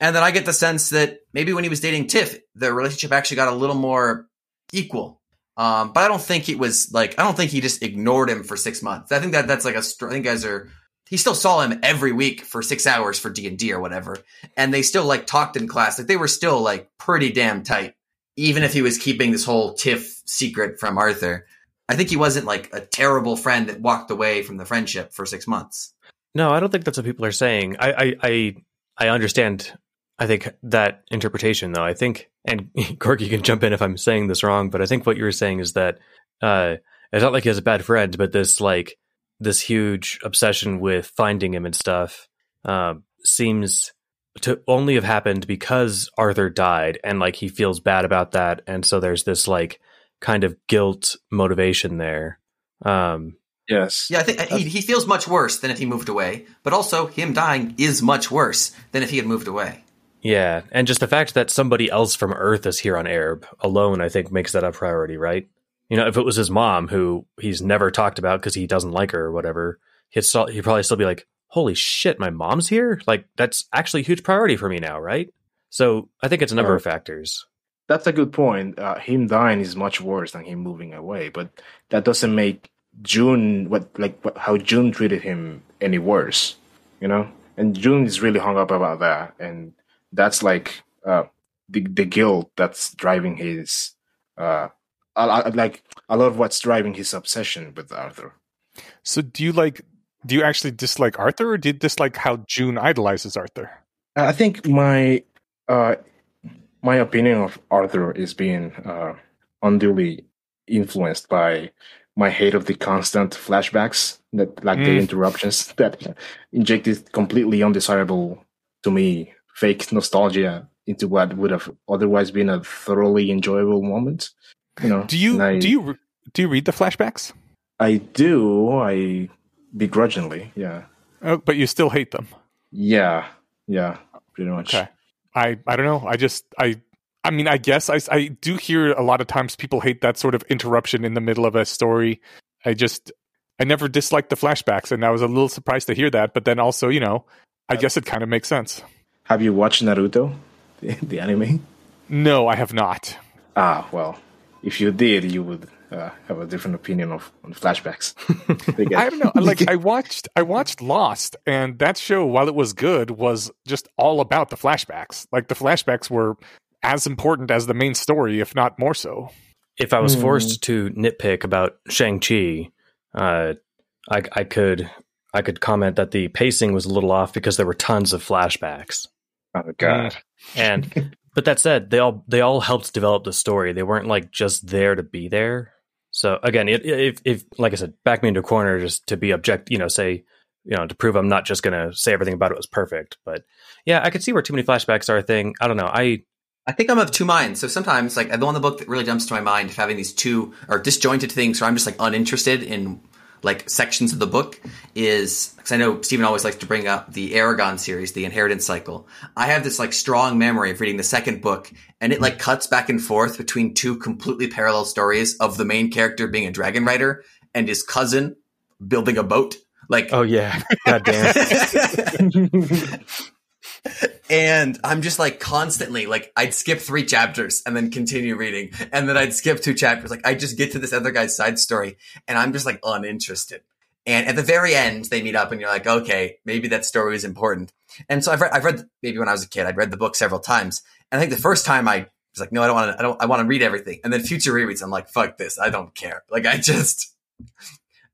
And then I get the sense that maybe when he was dating Tiff, the relationship actually got a little more equal. Um, but I don't think it was like, I don't think he just ignored him for six months. I think that that's like a, I think guys are he still saw him every week for six hours for D and D or whatever, and they still like talked in class. Like they were still like pretty damn tight, even if he was keeping this whole Tiff secret from Arthur. I think he wasn't like a terrible friend that walked away from the friendship for six months. No, I don't think that's what people are saying. I I I, I understand. I think that interpretation, though. I think, and Gorky, can jump in if I'm saying this wrong, but I think what you were saying is that uh, it's not like he has a bad friend, but this like this huge obsession with finding him and stuff um, seems to only have happened because Arthur died, and like he feels bad about that, and so there's this like kind of guilt motivation there. Um, Yes. Yeah, I think he, he feels much worse than if he moved away, but also him dying is much worse than if he had moved away. yeah, and just the fact that somebody else from Earth is here on Aerb alone, I think, makes that a priority, right? You know, if it was his mom, who he's never talked about because he doesn't like her or whatever, he'd, still, he'd probably still be like, "Holy shit, my mom's here! Like that's actually a huge priority for me now, right?" So I think it's a number of factors. That's a good point. Uh, him dying is much worse than him moving away, but that doesn't make Joon what like what, how Joon treated him any worse, you know. And Joon is really hung up about that, and that's like uh, the the guilt that's driving his uh, a, a- like a lot of what's driving his obsession with Arthur. So do you like? Do you actually dislike Arthur, or do you dislike how Joon idolizes Arthur? I think my uh, my opinion of Arthur is being uh, unduly influenced by my hate of the constant flashbacks that like the Mm. interruptions that inject this completely undesirable to me fake nostalgia into what would have otherwise been a thoroughly enjoyable moment. You know, Do you I, do you do you read the flashbacks? I do. I begrudgingly, yeah, Oh, but you still hate them. yeah, yeah, pretty much. Okay. I I don't know. I just I I mean I guess I I do hear a lot of times people hate that sort of interruption in the middle of a story. I just I never disliked the flashbacks and I was a little surprised to hear that, but then also, you know, I guess it kind of makes sense. Have you watched Naruto, the, the anime? No, I have not. Ah, well, if you did, you would uh, have a different opinion of on flashbacks. They I don't know. Like I watched I watched Lost and that show while it was good was just all about the flashbacks. Like the flashbacks were as important as the main story if not more so. If I was Hmm. forced to nitpick about Shang Chi, uh, I, I could I could comment that the pacing was a little off because there were tons of flashbacks. oh God, And but that said, they all they all helped develop the story. They weren't like just there to be there. So again, it, if if like I said, back me into a corner just to be object, you know, say you know to prove I'm not just going to say everything about it was perfect. But yeah, I could see where too many flashbacks are a thing. I don't know. I I think I'm of two minds. So sometimes, like the one in the book that really jumps to my mind having these two or disjointed things, where I'm just like uninterested in like sections of the book, is because I know Steven always likes to bring up the Eragon series, the Inheritance Cycle. I have this like strong memory of reading the second book, and it like cuts back and forth between two completely parallel stories of the main character being a dragon rider and his cousin building a boat. Like, oh yeah, god damn. and I'm just like constantly like I'd skip three chapters and then continue reading, and then I'd skip two chapters. Like I just get to this other guy's side story, and I'm just like uninterested. And at the very end, they meet up, and you're like, okay, maybe that story is important. And so I've read, I've read maybe when I was a kid, I'd read the book several times, and I think the first time I was like, no, I don't want to, I don't, I want to read everything. And then future rereads, I'm like, fuck this, I don't care. Like I just,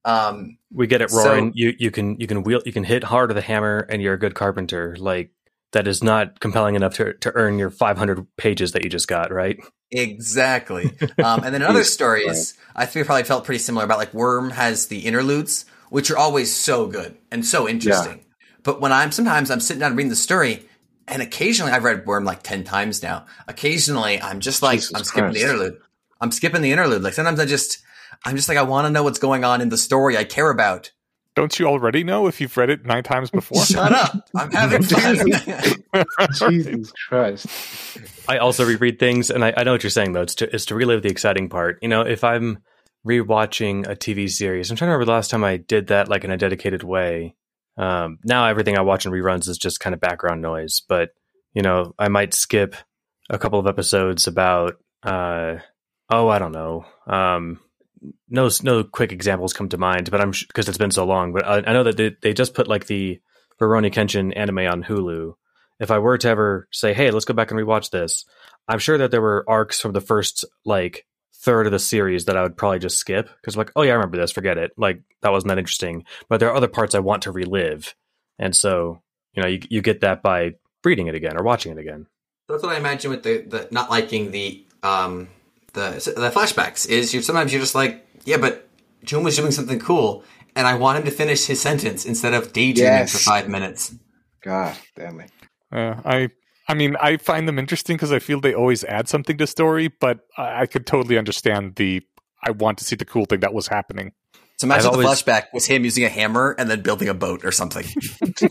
um, We get it, So- Roran. you you can you can wheel you can hit hard with a hammer, and you're a good carpenter. Like that is not compelling enough to to earn your 500 pages that you just got, right? Exactly. Um, and then in other Yes, stories, I feel probably felt pretty similar about like Worm has the interludes, which are always so good and so interesting. But when I'm sometimes I'm sitting down reading the story, and occasionally I've read Worm like ten times now. Occasionally I'm just like Jesus I'm skipping the interlude. I'm skipping the interlude. Like sometimes I just I'm just like I want to know what's going on in the story I care about. Don't you already know if you've read it nine times before? Shut up! I'm having fun. Jesus Christ! I also reread things, and I, I know what you're saying though. It's to, it's to relive the exciting part. You know, if I'm rewatching a TV series, I'm trying to remember the last time I did that like in a dedicated way. Um, now everything I watch in reruns is just kind of background noise, but you know, I might skip a couple of episodes about, uh, oh, I don't know. Um, no, no quick examples come to mind, but I'm because it's been so long. But I, I know that they, they just put like the Rurouni Kenshin anime on Hulu. If I were to ever say, "Hey, let's go back and rewatch this," I'm sure that there were arcs from the first like third of the series that I would probably just skip because, like, oh yeah, I remember this. Forget it. Like that wasn't that interesting. But there are other parts I want to relive, and so you know, you you get that by reading it again or watching it again. That's what I imagine with the, the not liking the um the the flashbacks is you sometimes you're just like yeah but Joon was doing something cool and I want him to finish his sentence instead of daydreaming Yes. for five minutes. God damn it! Uh, I I mean, I find them interesting because I feel they always add something to story, but I, I could totally understand the. I want to see the cool thing that was happening. So imagine I've the always- flashback was him using a hammer and then building a boat or something.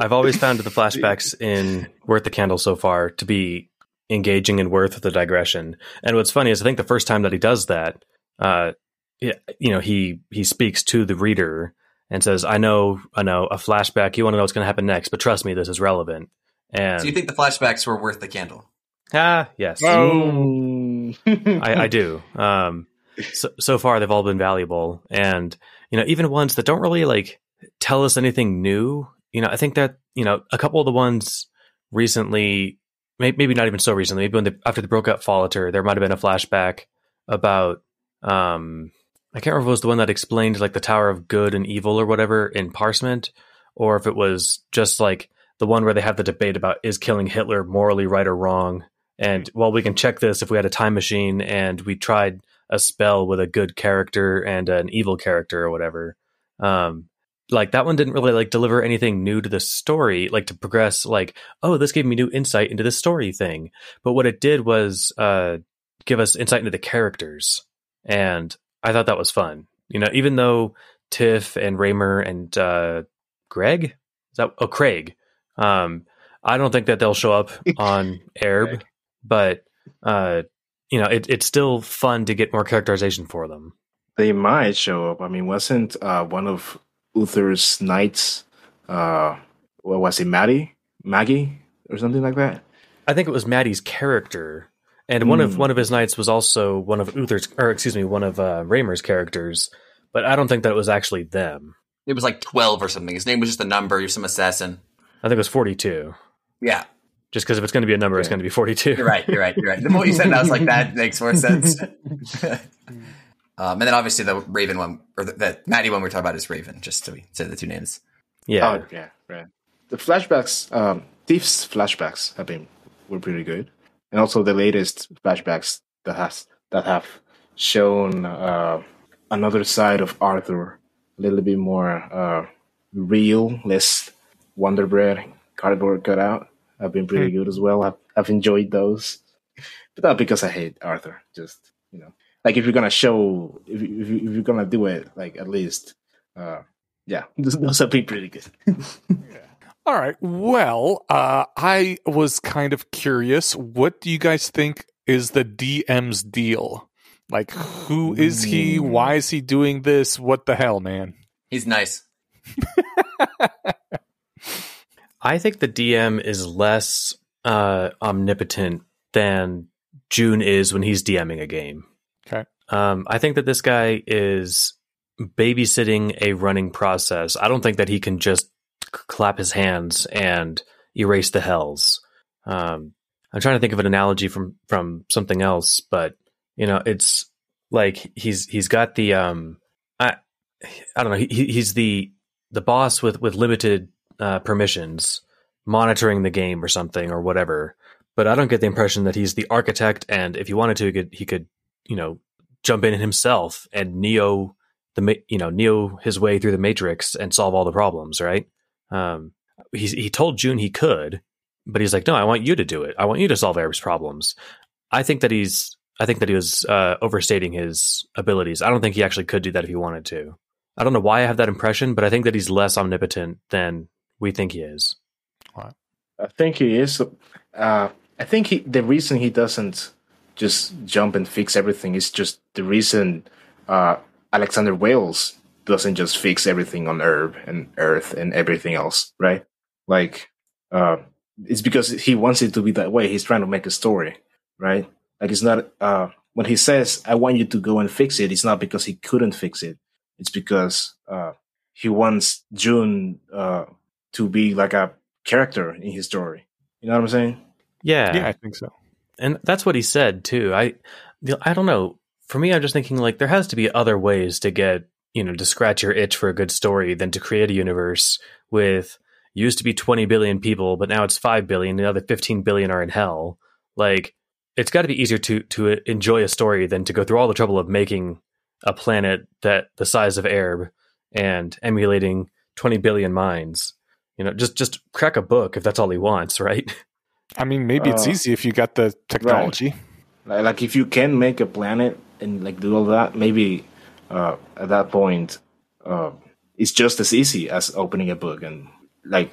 I've always found the flashbacks in Worth the Candle so far to be engaging and worth the digression. And what's funny is I think the first time that he does that, uh, you know, he he speaks to the reader and says, "I know, I know, a flashback. You want to know what's going to happen next, but trust me, this is relevant." And so you think the flashbacks were worth the candle? ah, yes, Oh. I, I do. Um, so, so far, they've all been valuable, and you know, even ones that don't really like tell us anything new. You know, I think that you know a couple of the ones recently, may, maybe not even so recently. Maybe when they, after they broke up Fallatehr, there might have been a flashback about. Um, I can't remember if it was the one that explained like the Tower of Good and Evil or whatever in Parsement, or if it was just like the one where they have the debate about is killing Hitler morally right or wrong. And well, we can check this if we had a time machine and we tried a spell with a good character and an evil character or whatever. Um, like that one didn't really like deliver anything new to the story, like to progress. Like, oh, this gave me new insight into the story thing. But what it did was uh, give us insight into the characters, and I thought that was fun. You know, even though Tiff and Reimer and uh, Greg, is that oh Craig, um, I don't think that they'll show up on Aerb, but uh, you know, it, it's still fun to get more characterization for them. they might show up. I mean, wasn't uh, one of Uther's knights, uh, what was it, Maddie? Maggie? Or something like that? I think it was Maddie's character, and one of Hmm. one of his knights was also one of Uther's, or excuse me, one of uh, Reimer's characters. But I don't think that it was actually them. It was like twelve or something. His name was just a number. You're some assassin. I think it was forty-two. Yeah, Just because if it's going to be a number, it's going to be forty-two. you're right. You're right. You're right. The more you said, it, I was like, that makes more sense. um, and then obviously the Raven one or the, the Maddie one we're talking about is Raven. Just to we say the two names. Yeah, Oh, yeah, right. The flashbacks, um, Tiff's flashbacks have been were pretty good, and also the latest flashbacks that has that have shown uh, another side of Arthur, a little bit more uh, real, less Wonder Bread cardboard cutout. I've been pretty good as well. I've, I've enjoyed those, but not because I hate Arthur. Just you know, like if you're gonna show, if, you, if, you, if you're gonna do it, like at least. Uh, yeah, those, those have been pretty good. yeah. All right. Well, uh, I was kind of curious. What do you guys think is the DM's deal? Like, who is he? Why is he doing this? What the hell, man? He's nice. I think the DM is less uh, omnipotent than Joon is when he's DMing a game. Um, I think that this guy is babysitting a running process. I don't think that he can just clap his hands and erase the hells. Um, I'm trying to think of an analogy from from something else, but you know, it's like he's he's got the um, I I don't know. He- he's the the boss with with limited uh, permissions, monitoring the game or something or whatever. But I don't get the impression that he's the architect, and if he wanted to, he could he could you know jump in himself and neo the you know neo his way through the matrix and solve all the problems. Right? Um, he he told Joon he could, but he's like, no, I want you to do it. I want you to solve Eric's problems. I think that he's I think that he was uh, overstating his abilities. I don't think he actually could do that if he wanted to. I don't know why I have that impression, but I think that he's less omnipotent than we think he is. I think he is. Uh, I think he, the reason he doesn't just jump and fix everything is just the reason uh, Alexander Wales doesn't just fix everything on Aerb and Earth and everything else, right? Like, uh, it's because he wants it to be that way. He's trying to make a story, right? Like, it's not, uh, when he says, I want you to go and fix it, it's not because he couldn't fix it. It's because uh, he wants Joon uh, to be like a character in his story. You know what I'm saying? Yeah, Yeah, I think so. And that's what he said too. I, I don't know. For me, I'm just thinking like there has to be other ways to get you know to scratch your itch for a good story than to create a universe with used to be 20 billion people, but now it's 5 billion. The other 15 billion are in hell. Like it's got to be easier to to enjoy a story than to go through all the trouble of making a planet that the size of Aerb and emulating 20 billion minds. You know, just just crack a book if that's all he wants, right? I mean, maybe it's Uh, easy if you got the technology. Like, like if you can make a planet and like do all that, maybe uh, at that point, uh, it's just as easy as opening a book and like,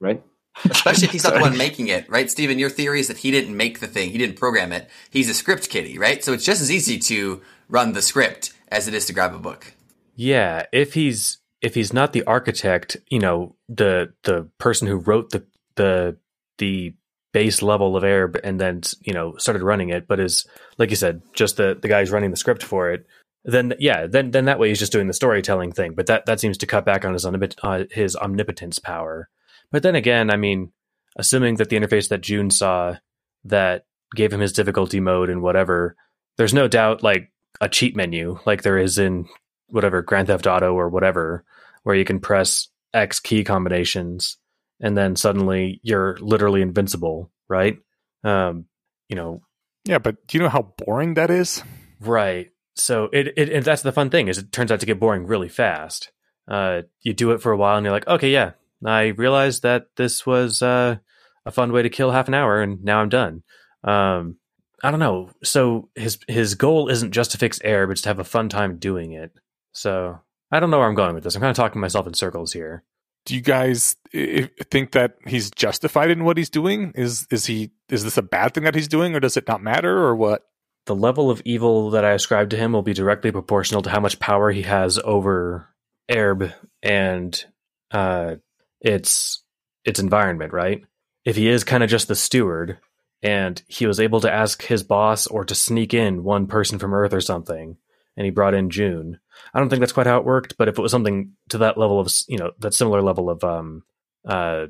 right? Especially if he's not the one making it, right? Steven, your theory is that he didn't make the thing, he didn't program it. He's a script kiddie, right? So it's just as easy to run the script as it is to grab a book. Yeah, if he's if he's not the architect, you know, the the person who wrote the the the base level of Aerb and then you know started running it, but is like you said, just the the guy who's running the script for it. Then yeah, then then that way he's just doing the storytelling thing. But that that seems to cut back on his uh, his omnipotence power. But then again, I mean, assuming that the interface that Joon saw that gave him his difficulty mode and whatever, there's no doubt like a cheat menu like there is in whatever Grand Theft Auto or whatever, where you can press X key combinations and then suddenly you're literally invincible, right? Um, you know, Yeah, but do you know how boring that is? right. So it, it and that's the fun thing is it turns out to get boring really fast. Uh, you do it for a while and you're like, okay, yeah, I realized that this was uh, a fun way to kill half an hour, and now I'm done. Um, I don't know. So his his goal isn't just to fix Aerb, but it's to have a fun time doing it. So I don't know where I'm going with this. I'm kind of talking myself in circles here. Do you guys think that he's justified in what he's doing? Is is he is this a bad thing that he's doing, or does it not matter, or what? The level of evil that I ascribe to him will be directly proportional to how much power he has over Aerb and uh, its its environment. Right? If he is kind of just the steward, and he was able to ask his boss or to sneak in one person from Earth or something, and he brought in Joon. I don't think that's quite how it worked, but if it was something to that level of, you know, that similar level of, um, uh,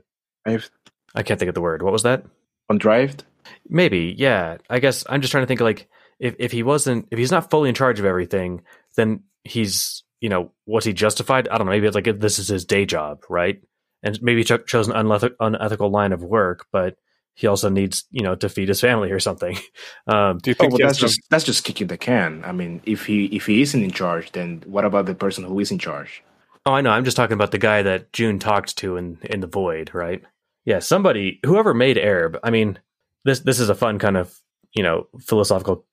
I've I can't think of the word. What was that? undrived. Maybe, yeah. I guess I'm just trying to think like if if he wasn't if he's not fully in charge of everything, then he's you know was he justified? I don't know. Maybe it's like this is his day job, right? And maybe he cho- chose an unethical line of work, but he also needs you know to feed his family or something. Um, Do you Oh, think well, that's has some- just that's just kicking the can. I mean, if he if he isn't in charge, then what about the person who is in charge? Oh, I know. I'm just talking about the guy that Joon talked to in in the void, right? Yeah, somebody, whoever made Aerb. I mean, this this is a fun kind of you know philosophical,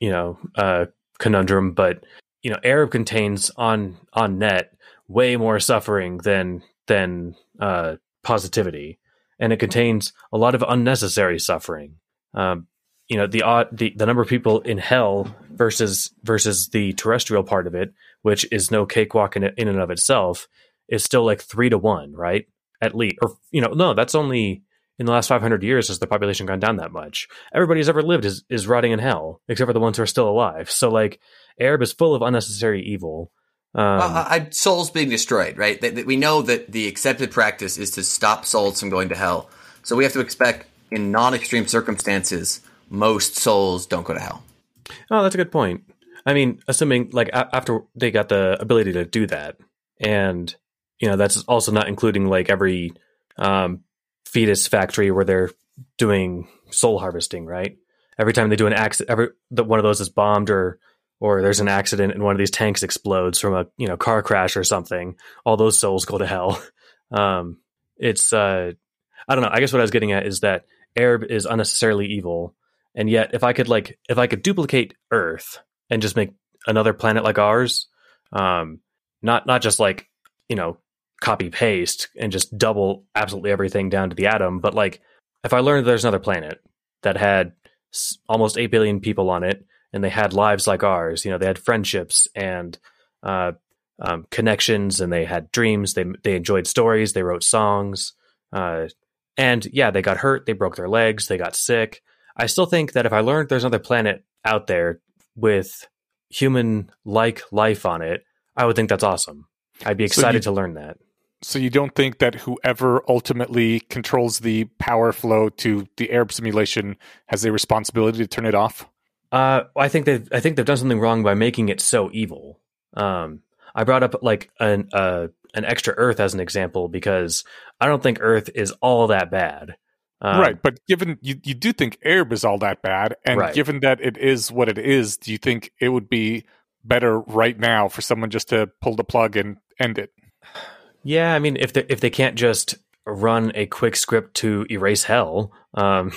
you know, uh, conundrum. But you know, Aerb contains on on net way more suffering than than uh, positivity, and it contains a lot of unnecessary suffering. Um, you know, the odd the, the number of people in hell versus versus the terrestrial part of it which is no cakewalk in, in and of itself, is still like three to one, right? At least, or you know, no, that's only in the last 500 years has the population gone down that much. Everybody who's ever lived is is rotting in hell, except for the ones who are still alive. So like, Aerb is full of unnecessary evil. Um, Well, I, souls being destroyed, right? That, that we know that the accepted practice is to stop souls from going to hell. So we have to expect, in non-extreme circumstances, most souls don't go to hell. Oh, that's a good point. I mean, assuming like a- after they got the ability to do that, and you know that's also not including like every um, fetus factory where they're doing soul harvesting, right? Every time they do an accident, every the, one of those is bombed or or there's an accident and one of these tanks explodes from a you know car crash or something. All those souls go to hell. Um, it's uh, I don't know. I guess what I was getting at is that Aerb is unnecessarily evil, and yet if I could like if I could duplicate Earth and just make another planet like ours, um, not not just like you know copy paste and just double absolutely everything down to the atom, but like if I learned there's another planet that had almost eight billion people on it and they had lives like ours, you know, they had friendships and uh, um, connections and they had dreams. They they enjoyed stories. They wrote songs. Uh, and yeah, they got hurt. They broke their legs. They got sick. I still think that if I learned there's another planet out there with human like life on it, I would think that's awesome. I'd be So excited you- to learn that. So you don't think that whoever ultimately controls the power flow to the Aerb simulation has a responsibility to turn it off? Uh, I think they've I think they've done something wrong by making it so evil. Um, I brought up like an uh, an extra Earth as an example because I don't think Earth is all that bad. Um, right, but given you, you do think Aerb is all that bad, and Right. given that it is what it is, do you think it would be better right now for someone just to pull the plug and end it? Yeah, I mean, if they if they can't just run a quick script to erase hell, um,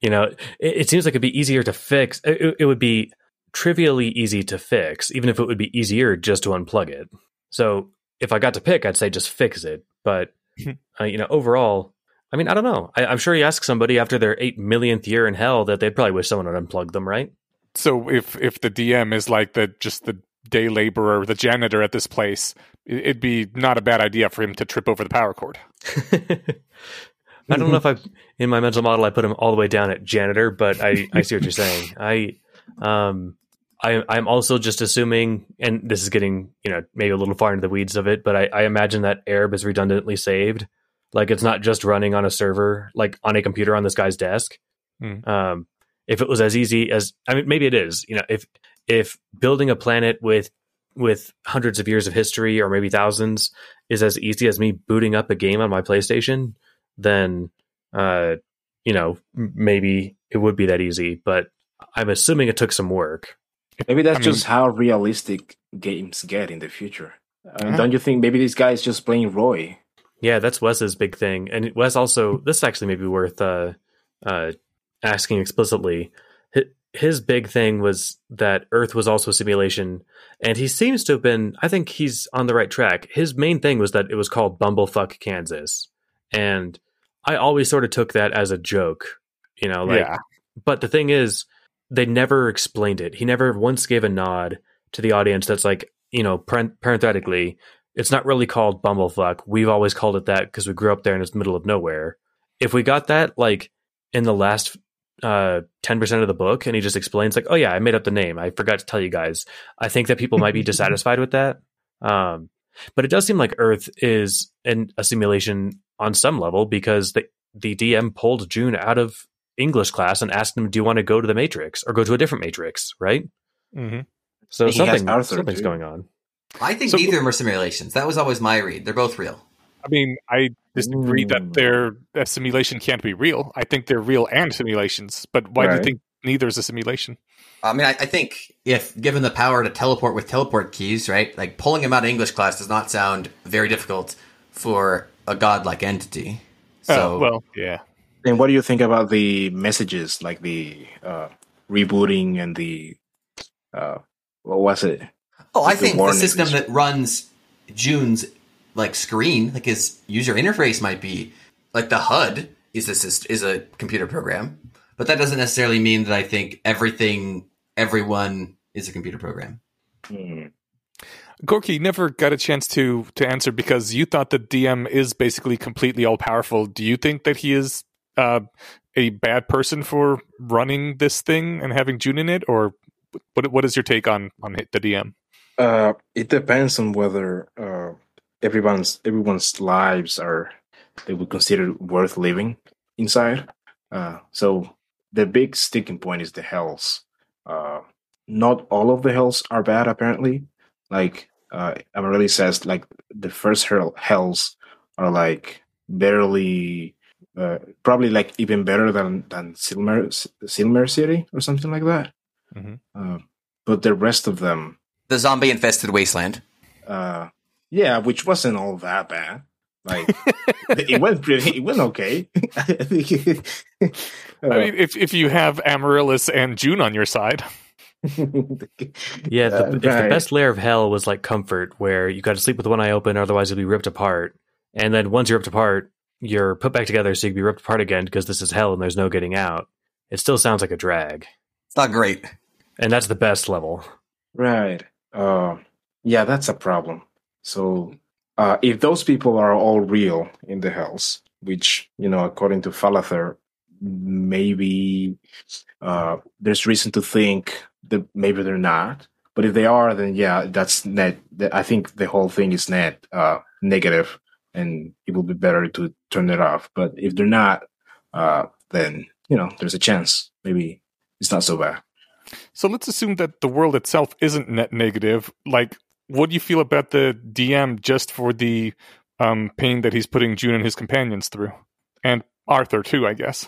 you know, it, it, seems like it'd be easier to fix. It, it, would be trivially easy to fix, even if it would be easier just to unplug it. So if I got to pick, I'd say just fix it. But uh, you know, overall, I mean, I don't know. I, am sure you ask somebody after their eight millionth year in hell that they'd probably wish someone would unplug them, right? So if if the DM is like the just the day laborer, the janitor at this place, it'd be not a bad idea for him to trip over the power cord. I don't know if I, in my mental model, I put him all the way down at janitor, but I, I see what you're saying. I, um, I, I'm also just assuming, and this is getting, you know, maybe a little far into the weeds of it, but I, I imagine that Aerb is redundantly saved. Like it's not just running on a server, like on a computer on this guy's desk. Mm. Um, if it was as easy as, I mean, maybe it is. You know, if if building a planet with with hundreds of years of history or maybe thousands is as easy as me booting up a game on my PlayStation, then uh, you know maybe it would be that easy. But I'm assuming it took some work. Maybe that's I just mean, how realistic games get in the future. I mean, don't you think maybe this guy is just playing Roy? Yeah, that's Wes's big thing, and Wes also. This actually may be worth uh, uh, asking explicitly his big thing was that Earth was also a simulation, and he seems to have been. I think he's on the right track. His main thing was that it was called Bumblefuck Kansas, and I always sort of took that as a joke, you know. Like, yeah. But the thing is, they never explained it. He never once gave a nod to the audience. That's like, you know, parenthetically, it's not really called Bumblefuck. We've always called it that because we grew up there and it's the middle of nowhere. If we got that, like in the last uh 10% of the book and he just explains like oh yeah i made up the name i forgot to tell you guys i think that people might be dissatisfied with that um but it does seem like earth is in a simulation on some level because the the dm pulled Joon out of english class and asked him do you want to go to the matrix or go to a different matrix right mm-hmm. so he something something's too. going on i think so, neither of them are simulations that was always my read they're both real I mean, I disagree that their a simulation can't be real. I think they're real and simulations. But why right. do you think neither is a simulation? I mean, I, I, think if given the power to teleport with teleport keys, right? Like pulling him out of English class does not sound very difficult for a godlike entity. Oh, so, oh, well, yeah. And what do you think about the messages, like the uh, rebooting and the uh, what was it? Oh, like I think the system that runs Joon's like screen, like his user interface might be like the HUD is a is a computer program, but that doesn't necessarily mean that I think everything everyone is a computer program. Hmm. Gorky never got a chance to to answer because you thought that DM is basically completely all powerful. Do you think that he is uh, a bad person for running this thing and having Joon in it, or what? What is your take on on the DM? Uh, it depends on whether uh, everyone's everyone's lives are they would consider worth living inside. Uh, so the big sticking point is the hells. Uh, not all of the hells are bad, apparently. Like uh, Amaryllis says, like the first hell, hells are like barely, uh, probably like even better than than Silmer Silmer City or something like that. Mm-hmm. Uh, but the rest of them, the zombie infested wasteland. Uh, yeah, which wasn't all that bad. Like it went pretty, it went okay. I mean, if if you have Amaryllis and Joon on your side. yeah, the, uh, if the best layer of hell was like comfort, where you got to sleep with one eye open, otherwise you'll be ripped apart. And then once you're ripped apart, you're put back together so you can be ripped apart again because this is hell and there's no getting out. It still sounds like a drag. It's not great. And that's the best level. Right. Uh, yeah, that's a problem. So uh, if those people are all real in the hells, which you know, according to Fallatehr, maybe uh, there's reason to think that maybe they're not. But if they are, then yeah, that's net. I think the whole thing is net uh, negative, and it will be better to turn it off. But if they're not, uh, then you know, there's a chance maybe it's not so bad. So let's assume that the world itself isn't net negative. Like what do you feel about the DM just for the um, pain that he's putting Joon and his companions through, and Arthur too, I guess.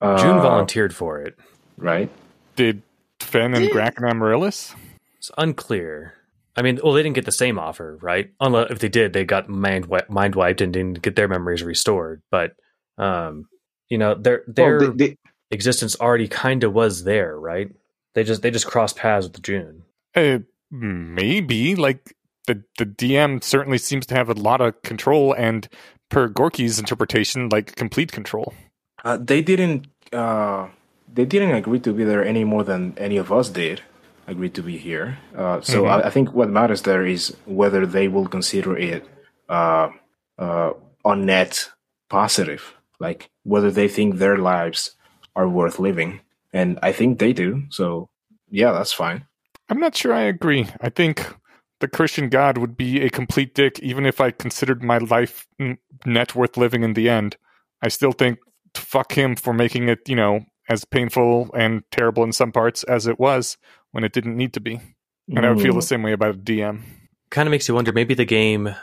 Uh, Joon volunteered for it, right? Did Fenn and Grak and Amaryllis? It's unclear. I mean, well, they didn't get the same offer, right? Unless if they did, they got mind mind wiped and didn't get their memories restored. But um, you know, their their Well, they- they- existence already kind of was there, right? They just they just crossed paths with Joon. Uh, maybe like the the DM certainly seems to have a lot of control, and per Gorky's interpretation, like complete control. Uh, they didn't. Uh, they didn't agree to be there any more than any of us did. agree to be here. Uh, so Mhm. I, I think what matters there is whether they will consider it uh, uh, on net positive, like whether they think their lives are worth living, and I think they do. So yeah, that's fine. I'm not sure I agree. I think the Christian God would be a complete dick, even if I considered my life net worth living in the end. I still think fuck him for making it, you know, as painful and terrible in some parts as it was when it didn't need to be. And I would feel the same way about a DM. Kind of makes you wonder. Maybe the game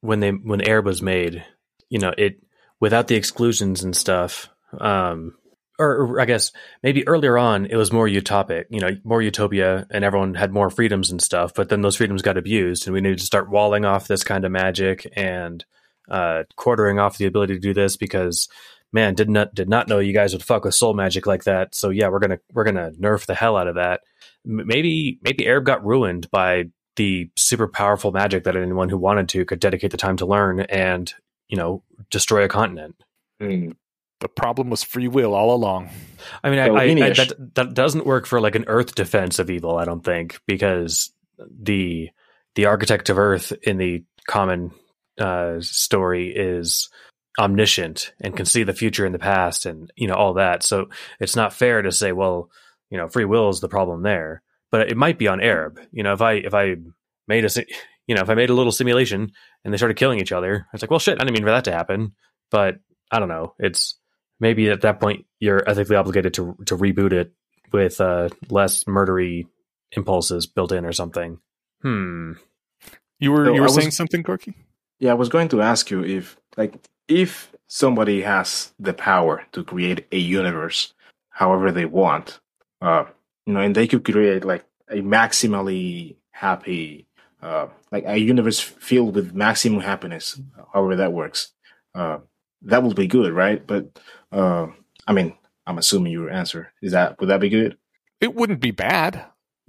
when they when Aerb was made, you know, it without the exclusions and stuff. Um, or, or I guess maybe earlier on it was more utopic, you know, more utopia, and everyone had more freedoms and stuff. But then those freedoms got abused, and we needed to start walling off this kind of magic and uh, quartering off the ability to do this because man did not did not know you guys would fuck with soul magic like that. So yeah, we're gonna we're gonna nerf the hell out of that. M- Maybe maybe Aerb got ruined by the super powerful magic that anyone who wanted to could dedicate the time to learn and you know destroy a continent. Hmm. The problem was free will all along. I mean, So, I, I, Eneasz- that that doesn't work for like an Earth defense of evil. I don't think because the the architect of Earth in the common uh, story is omniscient and can see the future and the past and you know all that. So it's not fair to say, well, you know, free will is the problem there. But it might be on Aerb. You know, if I if I made a you know if I made a little simulation and they started killing each other, it's like, well, shit, I didn't mean for that to happen. But I don't know. It's maybe at that point you're ethically obligated to to reboot it with uh, less murdery impulses built in or something. Hmm. You were So you were was- saying something, Gorky? Yeah, I was going to ask you if, like, if somebody has the power to create a universe however they want, uh, you know, and they could create like a maximally happy, uh, like a universe filled with maximum happiness, however that works, uh, that would be good, right? But, uh, I mean, I'm assuming your answer is that would that be good? It wouldn't be bad.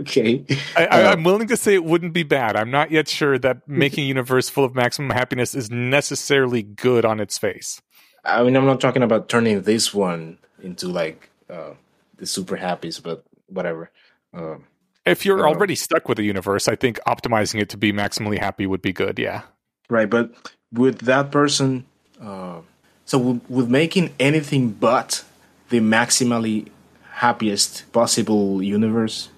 Okay. I, I, Uh, I'm willing to say it wouldn't be bad. I'm not yet sure that making a universe full of maximum happiness is necessarily good on its face. I mean, I'm not talking about turning this one into like uh, the super happies, but whatever. Um, If you're Uh, already stuck with a universe, I think optimizing it to be maximally happy would be good. Yeah. right, but with that person, uh, so with, with making anything but the maximally happiest possible universe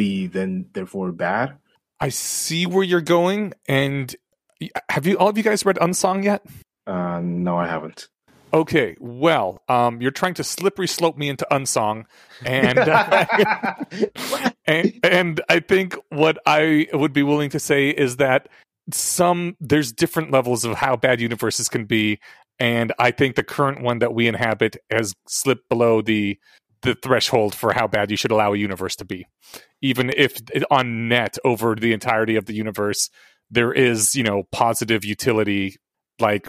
be then therefore bad? I see where you're going. And have you all of you guys read Unsong yet? Uh, no, I haven't. Okay, well, um, you're trying to slippery slope me into Unsong, and uh, and, and I think what I would be willing to say is that some there's different levels of how bad universes can be, and I think the current one that we inhabit has slipped below the the threshold for how bad you should allow a universe to be, even if on net over the entirety of the universe there is you know positive utility like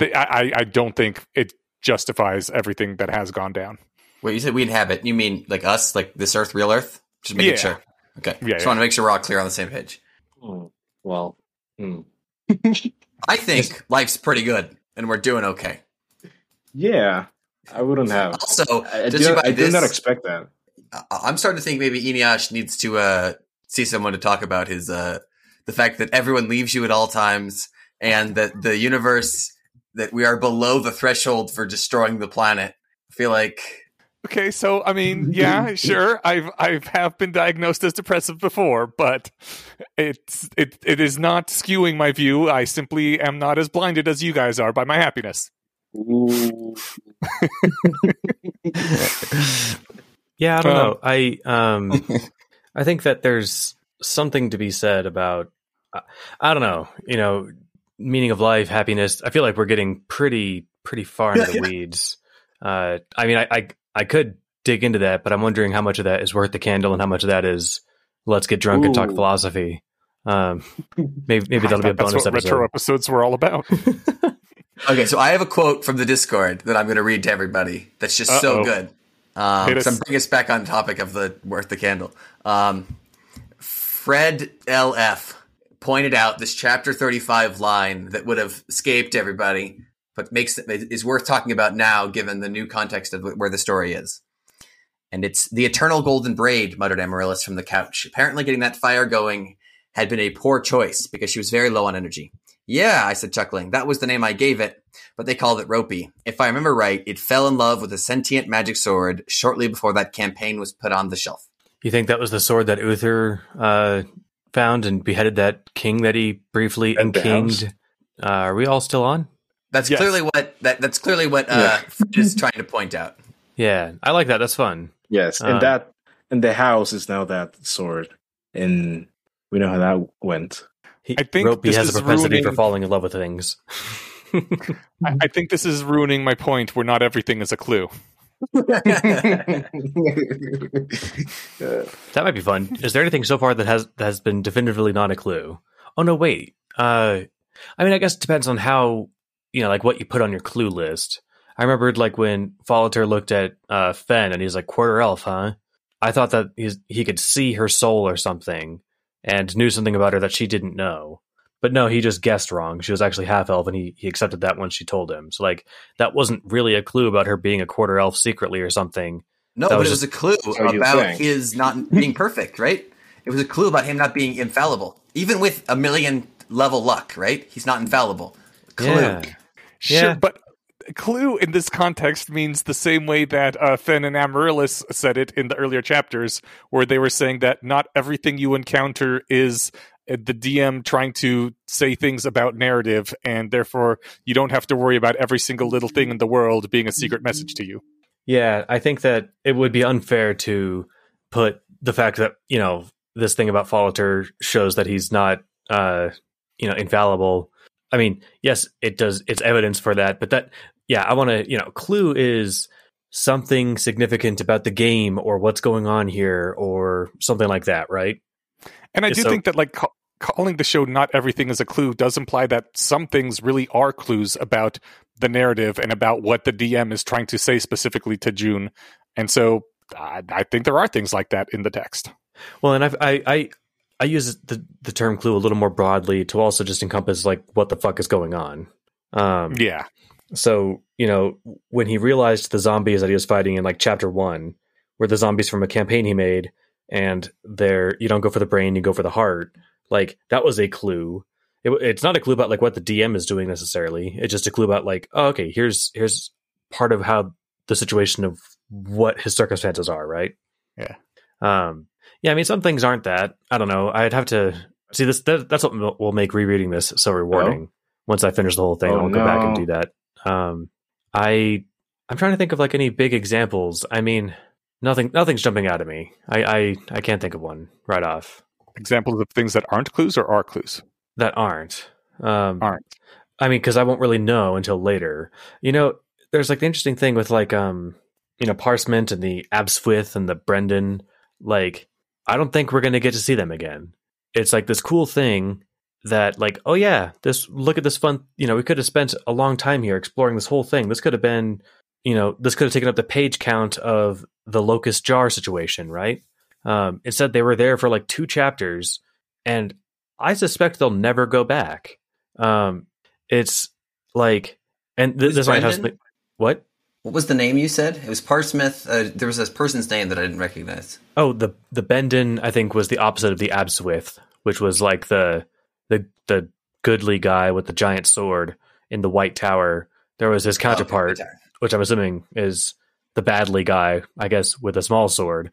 I, I- I don't think it justifies everything that has gone down. Wait, you said we inhabit. You mean like us, like this Earth, real Earth? Just making Yeah. sure. Okay. Yeah, Just yeah. want to make sure we're all clear on the same page. Hmm, well, hmm. I think life's pretty good, and we're doing okay. yeah, I wouldn't have. Also, I, I, judging did, by I did not expect that. I- I'm starting to think maybe Eneasz needs to uh, see someone to talk about his uh, the fact that everyone leaves you at all times, and that the universe that we are below the threshold for destroying the planet. I feel like Okay, so I mean, yeah, sure, I've I've have been diagnosed as depressive before, but it's it it is not skewing my view. I simply am not as blinded as you guys are by my happiness. Ooh. Yeah, I don't Um, know. I um I think that there's something to be said about I, I don't know, you know, meaning of life, happiness. I feel like we're getting pretty pretty far into the weeds. Uh I mean I, I I could dig into that, but I'm wondering how much of that is worth the candle and how much of that is let's get drunk and talk philosophy. Um, maybe maybe that'll be a bonus what episode. retro episodes were all about. Okay, so I have a quote from the Discord that I'm going to read to everybody. That's just so Uh-oh. good. Um, so I'm bringing us back on topic of the worth the candle. Um, Fred LF pointed out this chapter 35 line that would have escaped everybody, but makes is worth talking about now given the new context of where the story is. And it's the eternal golden braid, muttered Amaryllis from the couch. Apparently, getting that fire going had been a poor choice because she was very low on energy. Yeah, I said, chuckling. That was the name I gave it, but they called it Ropey. If I remember right, it fell in love with a sentient magic sword shortly before that campaign was put on the shelf. You think that was the sword that Uther uh, found and beheaded that king that he briefly And the Uh, are we all still on? That's Yes. clearly what that, that's clearly what uh, Fred is trying to point out. Yeah, I like that. That's fun. Yes, Uh, and that and the house is now that sword, and we know how that went. He, I think Ropey this has a is propensity for falling in love with things. I, I think this is ruining my point where not everything is a clue. That might be fun. Is there anything so far that has that has been definitively not a clue? Oh no, wait. Uh, I mean, I guess it depends on how you know, like what you put on your clue list. I remembered like when Fallatehr looked at uh, Fenn and he's like quarter elf, huh? I thought that he's, he could see her soul or something and knew something about her that she didn't know. But no, he just guessed wrong. She was actually half elf, and he, he accepted that once she told him. So like that wasn't really a clue about her being a quarter elf secretly or something. No, That but was it was a clue about his not being perfect, right? It was a clue about him not being infallible, even with a million level luck, right? He's not infallible. Clue. Yeah. Sure, Yeah. but clue in this context means the same way that uh, Fenn and Amaryllis said it in the earlier chapters, where they were saying that not everything you encounter is uh, the DM trying to say things about narrative, and therefore you don't have to worry about every single little thing in the world being a secret message to you. Yeah, I think that it would be unfair to put the fact that you know this thing about Fallatehr shows that he's not, uh, you know, infallible. I mean, yes, it does. It's evidence for that, but that, yeah, I want to, you know, clue is something significant about the game or what's going on here or something like that, right? And I do so- think that like ca- calling the show "Not Everything Is a Clue" does imply that some things really are clues about the narrative and about what the DM is trying to say specifically to Joon. And so I, I think there are things like that in the text. Well, and I've, I, I, I use the the term clue a little more broadly to also just encompass like what the fuck is going on. Um, Yeah, So, you know, when he realized the zombies that he was fighting in like chapter one were the zombies from a campaign he made, and they're you don't go for the brain, you go for the heart. Like that was a clue. It, it's not a clue about like what the DM is doing necessarily. It's just a clue about like, oh, okay, here's here's part of how the situation of what his circumstances are, right? Yeah. Um. Yeah. I mean, some things aren't that. I don't know. I'd have to see this. That, that's what will- make rereading this so rewarding. Once I finish the whole thing, Oh, I'll go back and do that. Um, I I'm trying to think of like any big examples. I mean, nothing nothing's jumping out at me. I I, I can't think of one right off examples of things that aren't clues or are clues. that aren't. Um, Aren't. I mean, because I won't really know until later. You know, there's like the interesting thing with like um, you know, Parsement and the Abswith and the Brendan. Like, I don't think we're gonna get to see them again. It's like this cool thing that like, oh yeah, this look at this fun. You know, we could have spent a long time here exploring this whole thing. This could have been, you know, this could have taken up the page count of the locust jar situation, right? Um, instead, they were there for like two chapters, and I suspect they'll never go back. Um, it's like, and th- this might have something- what? What was the name you said? It was Parsmith. Uh, there was this person's name that I didn't recognize. Oh, the the Bendon I think was the opposite of the Abswith, which was like the the the goodly guy with the giant sword in the White Tower. There was his counterpart, Oh, okay. which I'm assuming is the badly guy, I guess, with a small sword.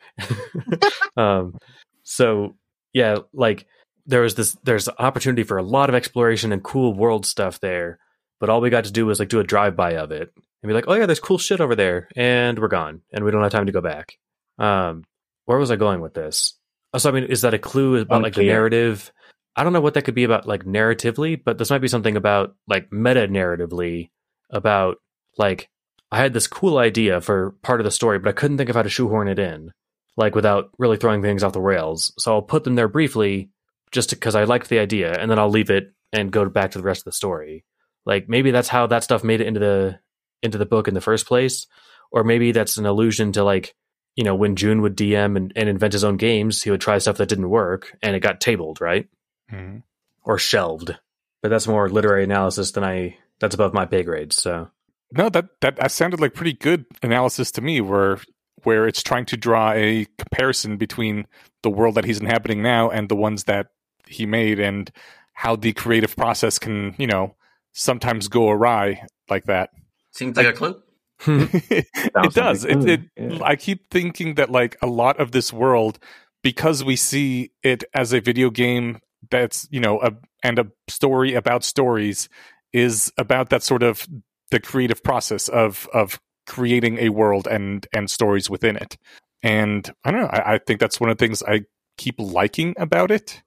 um, so yeah, like there was this, there's opportunity for a lot of exploration and cool world stuff there, but all we got to do was like do a drive by of it and be like, oh yeah, there's cool shit over there, and we're gone, and we don't have time to go back. Um, where was I going with this? Oh, So I mean, is that a clue about like the narrative? I don't know what that could be about, like narratively, but this might be something about like meta narratively about like I had this cool idea for part of the story, but I couldn't think of how to shoehorn it in. like without really throwing things off the rails. So I'll put them there briefly just because I liked the idea, and then I'll leave it and go back to the rest of the story. Like maybe that's how that stuff made it into the into the book in the first place, or maybe that's an allusion to like you know when Joon would DM and, and invent his own games, he would try stuff that didn't work, and it got tabled, right, hmm or shelved. But that's more literary analysis than I. That's above my pay grade. So No, that, that that sounded like pretty good analysis to me, where where it's trying to draw a comparison between the world that he's inhabiting now and the ones that he made, and how the creative process can, you know, sometimes go awry like that. Seems like a clue. it does. It, it, yeah. I keep thinking that like a lot of this world, because we see it as a video game that's you know a and a story about stories is about that sort of the creative process of of creating a world and and stories within it. And I don't know. I, I think that's one of the things I keep liking about it.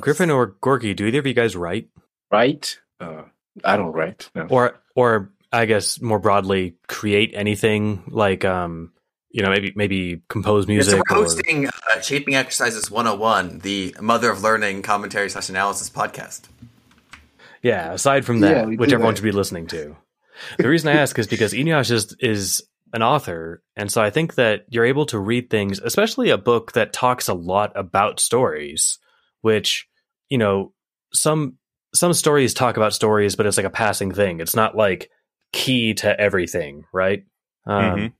Griffin or Gorky, do either of you guys write, Right? Uh, I don't write. No. or or I guess more broadly, create anything like um you know maybe maybe compose Yeah, so music we're or hosting uh, Shaping Exercises 101, the Mother of Learning commentary slash analysis podcast. Yeah, aside from that, Yeah, which everyone that. should be listening to. The reason I ask is because Eneasz is is an author, and so I think that you're able to read things, especially a book that talks a lot about stories, which you know some some stories talk about stories, but it's like a passing thing. It's not like key to everything, right? Um, Mhm.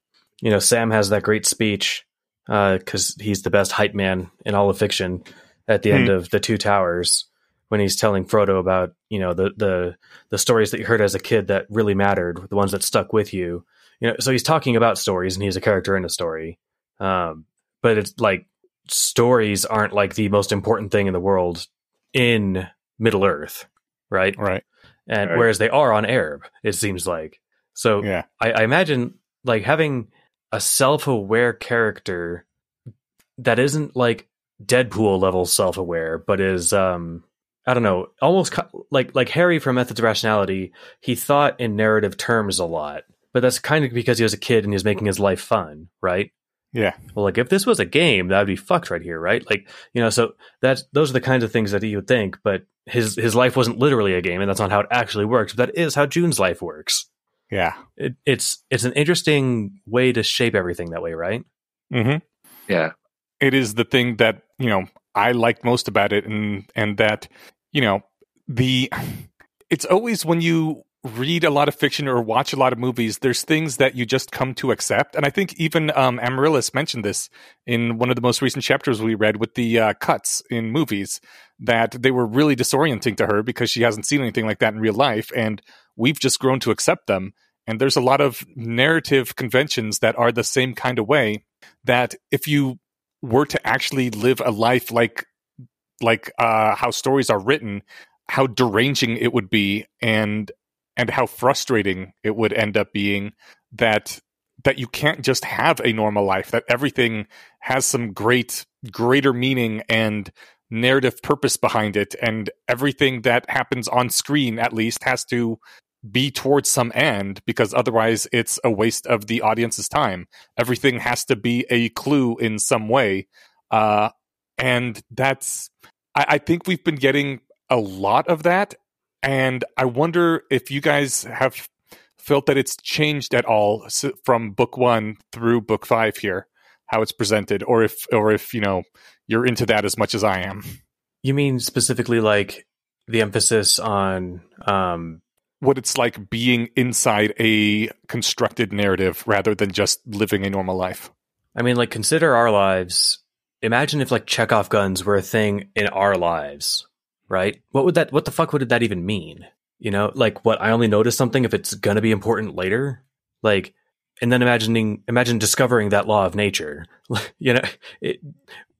You know, Sam has that great speech because he's the best hype man in all of fiction at the end of the Two Towers when he's telling Frodo about you know the the the stories that you heard as a kid that really mattered, the ones that stuck with you. You know, so he's talking about stories and he's a character in a story. Um, but it's like stories aren't like the most important thing in the world in Middle Earth, right? Right. And Right. whereas they are on Aerb, it seems like. So Yeah. I, I imagine like having a self-aware character that isn't like Deadpool level self-aware, but is um I don't know, almost co- like like Harry from Methods of Rationality. He thought in narrative terms a lot, but that's kind of because he was a kid and he was making his life fun, right? Yeah. Well, like if this was a game, that'd be fucked right here, right? Like you know, so that's those are the kinds of things that you would think, but his his life wasn't literally a game, and that's not how it actually works. But that is how Joon's life works. Yeah. It, it's it's an interesting way to shape everything that way, right? Mm-hmm. Yeah. it is the thing that you know I like most about it, and and that you know the it's always when you read a lot of fiction or watch a lot of movies, there's things that you just come to accept, and I think even um, Amaryllis mentioned this in one of the most recent chapters we read with the uh, cuts in movies that they were really disorienting to her because she hasn't seen anything like that in real life, and we've just grown to accept them. And there's a lot of narrative conventions that are the same kind of way that if you were to actually live a life like like uh how stories are written how deranging it would be and and how frustrating it would end up being that that you can't just have a normal life that everything has some great greater meaning and narrative purpose behind it and everything that happens on screen at least has to be towards some end because otherwise it's a waste of the audience's time. Everything has to be a clue in some way uh and that's I, I think we've been getting a lot of that and i wonder if you guys have felt that it's changed at all from book one through book five here how it's presented or if or if you know you're into that as much as i am. You mean specifically like the emphasis on um what it's like being inside a constructed narrative rather than just living a normal life. I mean like consider our lives. Imagine if like Chekhov guns were a thing in our lives, right? What would that what the fuck would that even mean? You know, like what I only notice something if it's gonna be important later? Like and then imagining imagine discovering that law of nature. you know, it,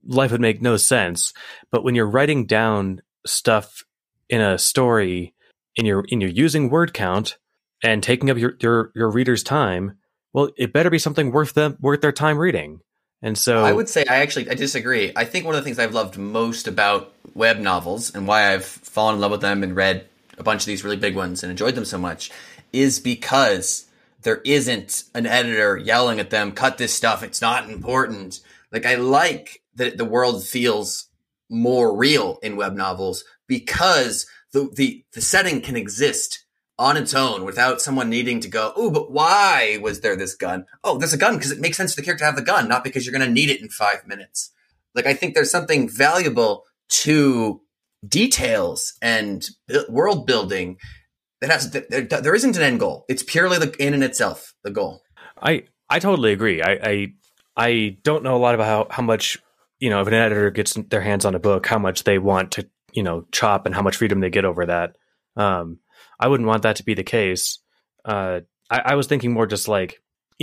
life would make no sense. But when you're writing down stuff in a story and you're and you're using word count and taking up your your, your reader's time, well, it better be something worth them worth their time reading. And so I would say I actually I disagree. I think one of the things I've loved most about web novels and why I've fallen in love with them and read a bunch of these really big ones and enjoyed them so much is because there isn't an editor yelling at them, cut this stuff, it's not important. Like I like that the world feels more real in web novels because the the, the setting can exist on its own without someone needing to go, oh, but why was there this gun? Oh, there's a gun because it makes sense for the character to have the gun, not because you're going to need it in five minutes. Like, I think there's something valuable to details and world building that has, there, there isn't an end goal. It's purely the in and itself, the goal. I, I totally agree. I, I, I don't know a lot about how, how much, you know, if an editor gets their hands on a book, how much they want to, you know, chop and how much freedom they get over that. Um, I wouldn't want that to be the case. Uh, I, I, was thinking more just like,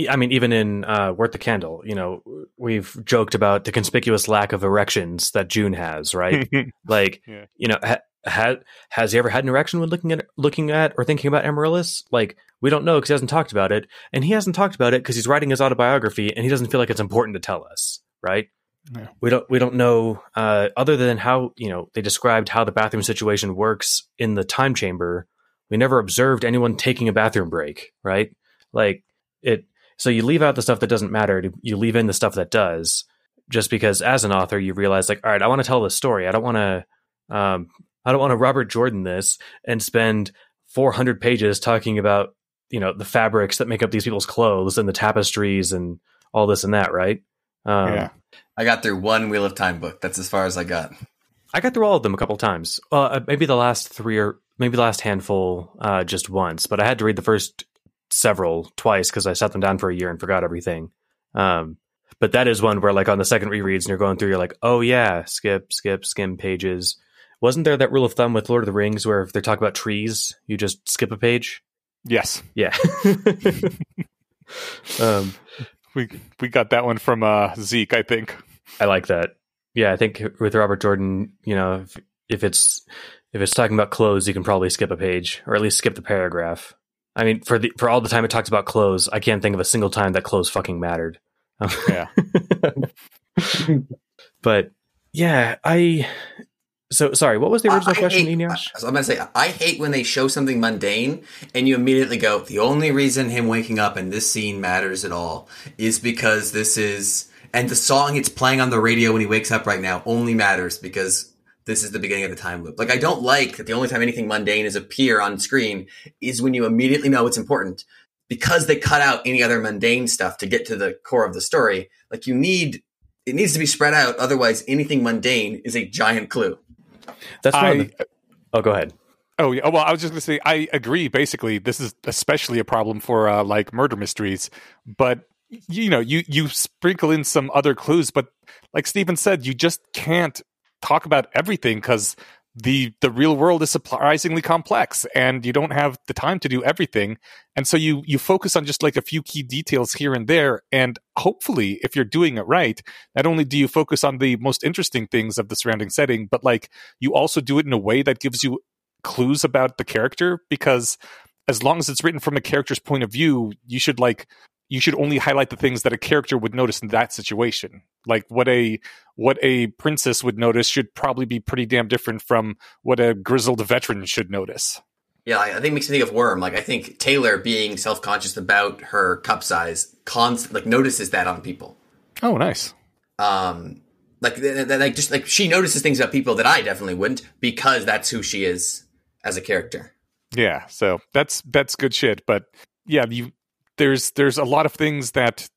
I mean, even in uh, Worth the Candle, you know, we've joked about the conspicuous lack of erections that Joon has, right? like, yeah. you know, ha- had has he ever had an erection when looking at looking at or thinking about Amaryllis? Like, we don't know because he hasn't talked about it, and he hasn't talked about it because he's writing his autobiography, and he doesn't feel like it's important to tell us, right? Yeah. We don't we don't know uh, other than how you know they described how the bathroom situation works in the time chamber we never observed anyone taking a bathroom break, right? Like it. So you leave out the stuff that doesn't matter. You leave in the stuff that does, just because as an author you realize like, all right, I want to tell this story. I don't want to. Um, I don't want to Robert Jordan this and spend 400 pages talking about you know the fabrics that make up these people's clothes and the tapestries and all this and that, right? Um, yeah. I got through one Wheel of Time book. That's as far as I got. I got through all of them a couple times. Uh, maybe the last three or maybe the last handful uh, just once, but I had to read the first several twice because I sat them down for a year and forgot everything. Um, but that is one where, like, on the second rereads and you're going through, you're like, oh yeah, skip, skip, skim pages. Wasn't there that rule of thumb with Lord of the Rings where if they're talking about trees, you just skip a page? Yes. Yeah. um, we we got that one from uh, Zeke, I think. I like that. Yeah, I think with Robert Jordan, you know, if, if it's if it's talking about clothes, you can probably skip a page or at least skip the paragraph. I mean, for the for all the time it talks about clothes, I can't think of a single time that clothes fucking mattered. yeah. but yeah, I. So sorry, what was the original I question, hate, Eneasz? I'm gonna say I hate when they show something mundane and you immediately go, the only reason him waking up in this scene matters at all is because this is and the song it's playing on the radio when he wakes up right now only matters because this is the beginning of the time loop. Like I don't like that the only time anything mundane is appear on screen is when you immediately know it's important because they cut out any other mundane stuff to get to the core of the story. Like you need it needs to be spread out. Otherwise, anything mundane is a giant clue. That's I, oh, go ahead. Oh yeah. Well, I was just going to say I agree. Basically, this is especially a problem for uh, like murder mysteries. But you know, you you sprinkle in some other clues, but like Steven said, you just can't talk about everything because the the real world is surprisingly complex and you don't have the time to do everything and so you you focus on just like a few key details here and there and hopefully if you're doing it right not only do you focus on the most interesting things of the surrounding setting but like you also do it in a way that gives you clues about the character because as long as it's written from a character's point of view you should like you should only highlight the things that a character would notice in that situation. Like what a what a princess would notice should probably be pretty damn different from what a grizzled veteran should notice. Yeah, I think it makes me think of Worm. Like I think Taylor being self conscious about her cup size, const- like notices that on people. Oh, nice. Um, like like just like she notices things about people that I definitely wouldn't because that's who she is as a character. Yeah, so that's that's good shit. But yeah, you there's there's a lot of things that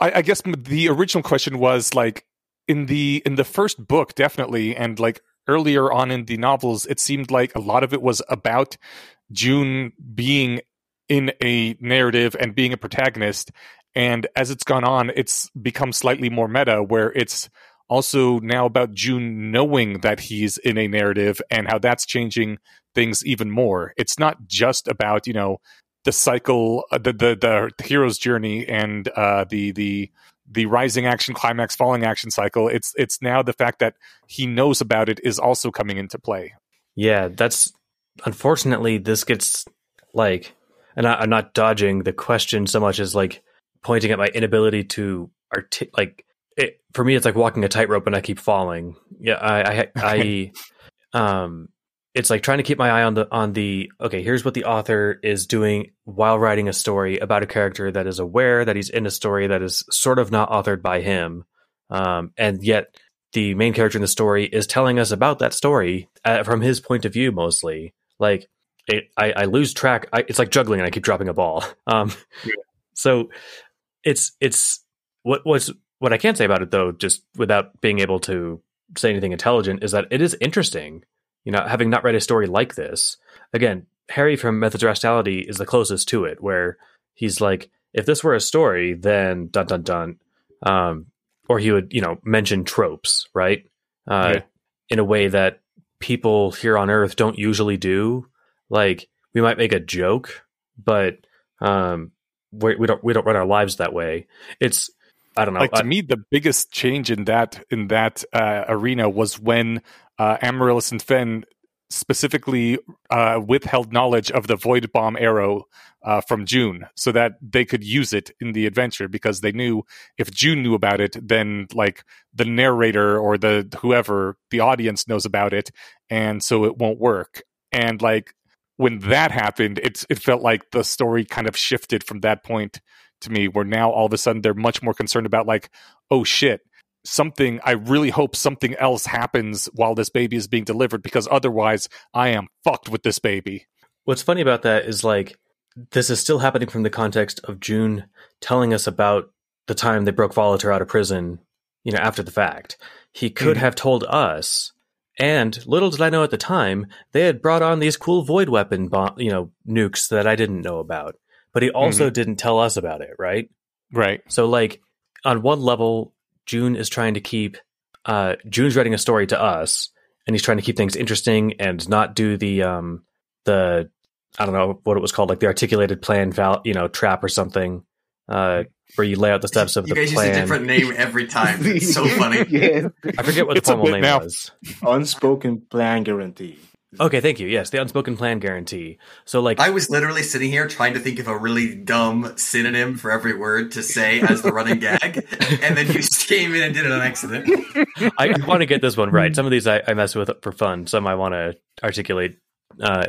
I, I guess the original question was like in the in the first book definitely and like earlier on in the novels it seemed like a lot of it was about Joon being in a narrative and being a protagonist and as it's gone on it's become slightly more meta where it's also now about Joon knowing that he's in a narrative and how that's changing things even more. It's not just about, you know, the cycle, uh, the, the the hero's journey, and uh, the the the rising action, climax, falling action cycle. It's it's now the fact that he knows about it is also coming into play. Yeah, that's unfortunately this gets like, and I, am not dodging the question so much as like pointing at my inability to arti- like it, for me it's like walking a tightrope and I keep falling. Yeah, I I, I um it's like trying to keep my eye on the on the okay here's what the author is doing while writing a story about a character that is aware that he's in a story that is sort of not authored by him um, and yet the main character in the story is telling us about that story uh, from his point of view mostly. Like it, I, I lose track. I, it's like juggling, and I keep dropping a ball. Um, Yeah. so it's it's what what's what I can't say about it though, just without being able to say anything intelligent, is that it is interesting. You know, having not read a story like this, again, Harry from Methods of Rationality is the closest to it, where he's like, if this were a story, then dun dun dun, um, or he would, you know, mention tropes, right, uh, Yeah. in a way that people here on Earth don't usually do. Like, we might make a joke, but um, we, we don't we don't run our lives that way. It's I don't know. like to I- me the biggest change in that in that uh, arena was when uh, Amaryllis and Fenn specifically uh, withheld knowledge of the void bomb arrow uh, from Joon so that they could use it in the adventure because they knew if Joon knew about it then like the narrator or the whoever the audience knows about it and so it won't work. And like when that happened it's it felt like the story kind of shifted from that point to me where now all of a sudden they're much more concerned about like oh shit something i really hope something else happens while this baby is being delivered because otherwise i am fucked with this baby What's funny about that is like this is still happening from the context of Joon telling us about the time they broke Fallatehr out of prison, you know, after the fact. He could Mhm. have told us, and little did I know at the time, they had brought on these cool void weapon bomb, you know, nukes that I didn't know about. But he also didn't tell us about it, right? right So like on one level, Joon is trying to keep uh Joon's writing a story to us and he's trying to keep things interesting and not do the um the I don't know what it was called, like the articulated plan val you know, trap or something. Uh where you lay out the steps of you the guys plan. use a different name every time. It's so funny. yeah. I forget what the It's a formal name now. was. Unspoken plan guarantee. Okay, thank you. Yes, the unspoken plan guarantee. So like I was literally sitting here trying to think of a really dumb synonym for every word to say as the running gag, and then you just came in and did it on accident. I, I want to get this one right. Some of these I, I mess with for fun. Some I want to articulate uh,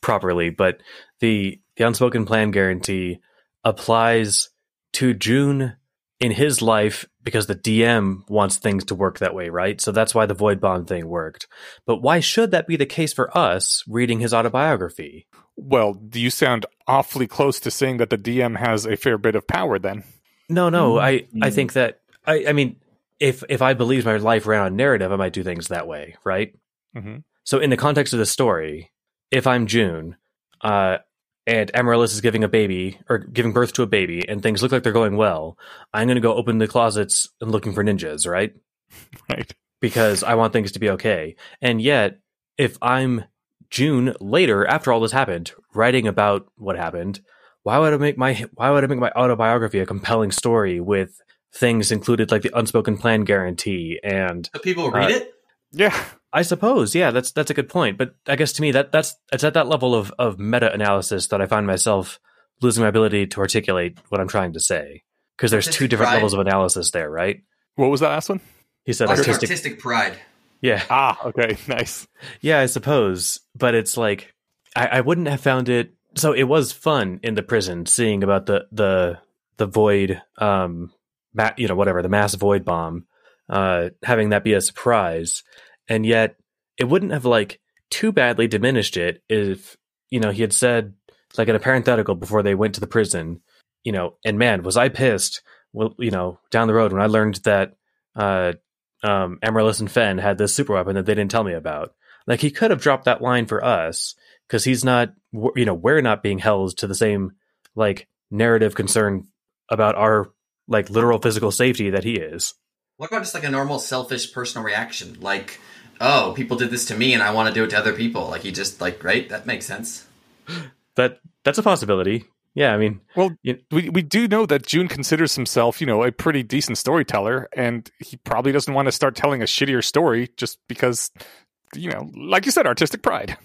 properly. But the the unspoken plan guarantee applies to Joon in his life because the DM wants things to work that way, right? So that's why the void bomb thing worked. But why should that be the case for us reading his autobiography? well do you sound awfully close to saying that the dm has a fair bit of power then No, no. I, I Mm. think that I, I mean, if if I believed my life ran on narrative, I might do things that way, right? Mhm. So in the context of the story, if I'm Joon, uh, and Amaryllis is giving a baby or giving birth to a baby, and things look like they're going well, I'm going to go open the closets and looking for ninjas, right? right Because I want things to be okay. And yet, if I'm Joon later, after all this happened, writing about what happened, why would I make my why would I make my autobiography a compelling story with things included like the unspoken plan guarantee and So people read Uh, it. Yeah I suppose, yeah, that's that's a good point. But I guess to me that that's it's at that level of of meta analysis that I find myself losing my ability to articulate what I'm trying to say because there's two different pride. levels of analysis there, right? what was that last one He said artistic, artistic pride. yeah, ah okay nice yeah, I suppose. But it's like I, I wouldn't have found it. So it was fun in the prison seeing about the the the void, um, ma- you know, whatever the mass void bomb, uh, having that be a surprise, and yet it wouldn't have like too badly diminished it if you know he had said like in a parenthetical before they went to the prison, you know, and man, was I pissed. Well, you know, down the road when I learned that uh, um, Amaryllis and Fenn had this super weapon that they didn't tell me about. Like he could have dropped that line for us because he's not, you know, we're not being held to the same like narrative concern about our like literal physical safety that he is. What about just like a normal selfish personal reaction? Like, oh, people did this to me and I want to do it to other people. Like he just like right? That makes sense. That that's a possibility. Yeah, I mean, Well, You- we we do know that June considers himself, you know, a pretty decent storyteller, and he probably doesn't want to start telling a shittier story just because, you know, like you said, artistic pride.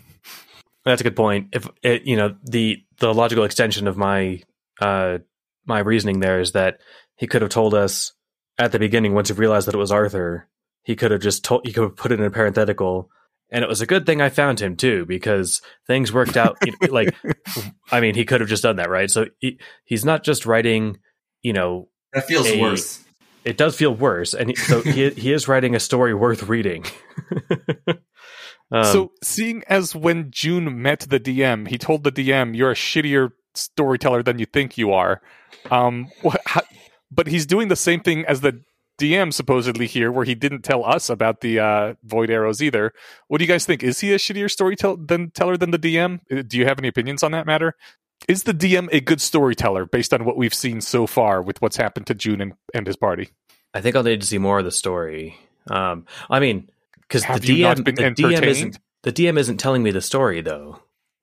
That's a good point. If it, you know the the logical extension of my uh my reasoning there is that he could have told us at the beginning once he realized that it was Arthur, he could have just told he could have put it in a parenthetical, and it was a good thing I found him too because things worked out. you know, like, I mean, he could have just done that, right? So he, he's not just writing, you know, That feels A- worse. it does feel worse, and he, so he he is writing a story worth reading. um, so, seeing as when Joon met the DM, he told the DM, "You're a shittier storyteller than you think you are." Um, what, how, but he's doing the same thing as the DM supposedly here, where he didn't tell us about the uh, void arrows either. What do you guys think? Is he a shittier storyteller than teller than the DM? Uh, Do you have any opinions on that matter? Is the DM a good storyteller based on what we've seen so far with what's happened to Joon and, and his party? I think I'll need to see more of the story. Um, I mean, because the Have you not DM, been the DM isn't the DM isn't telling me the story though.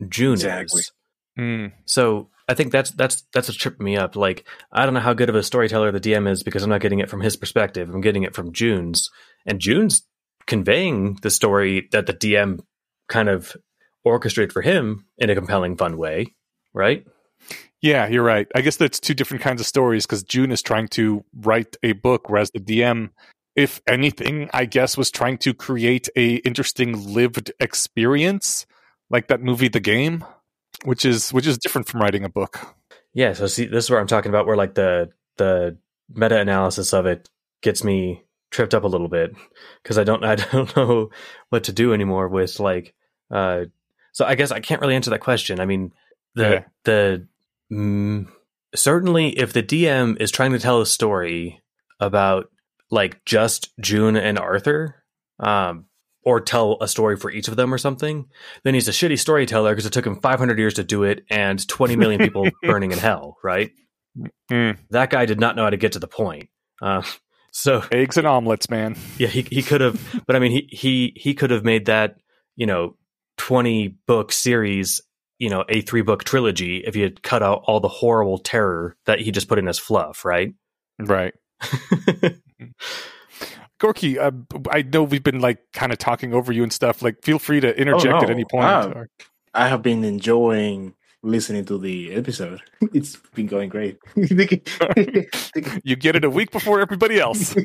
Joon Exactly. is. Hmm. So I think that's that's that's what tripped me up. Like I don't know how good of a storyteller the DM is because I'm not getting it from his perspective. I'm getting it from Joon's, and Joon's conveying the story that the DM kind of orchestrated for him in a compelling, fun way, right? Yeah, you're right. I guess that's two different kinds of stories because Joon is trying to write a book, whereas the DM, if anything, I guess was trying to create a interesting lived experience, like that movie, The Game, which is which is different from writing a book. Yeah. So see, this is where I'm talking about where like the the meta analysis of it gets me tripped up a little bit because I don't I don't know what to do anymore with like uh so I guess I can't really answer that question. I mean the Yeah. the mm, certainly if the DM is trying to tell a story about like just Joon and Arthur um or tell a story for each of them or something then he's a shitty storyteller because it took him 500 years to do it and 20 million people burning in hell right Hmm. that guy did not know how to get to the point uh, so Eggs and omelets, man. yeah he, he could have but i mean he he he could have made that you know 20 book series you know a three book trilogy if he had cut out all the horrible terror that he just put in as fluff right Right. Gorky, uh, I know we've been like kind of talking over you and stuff. Like, feel free to interject Oh, no. at any point. Wow. Or- I have been enjoying listening to the episode. It's been going great. you get it a week before everybody else. yeah,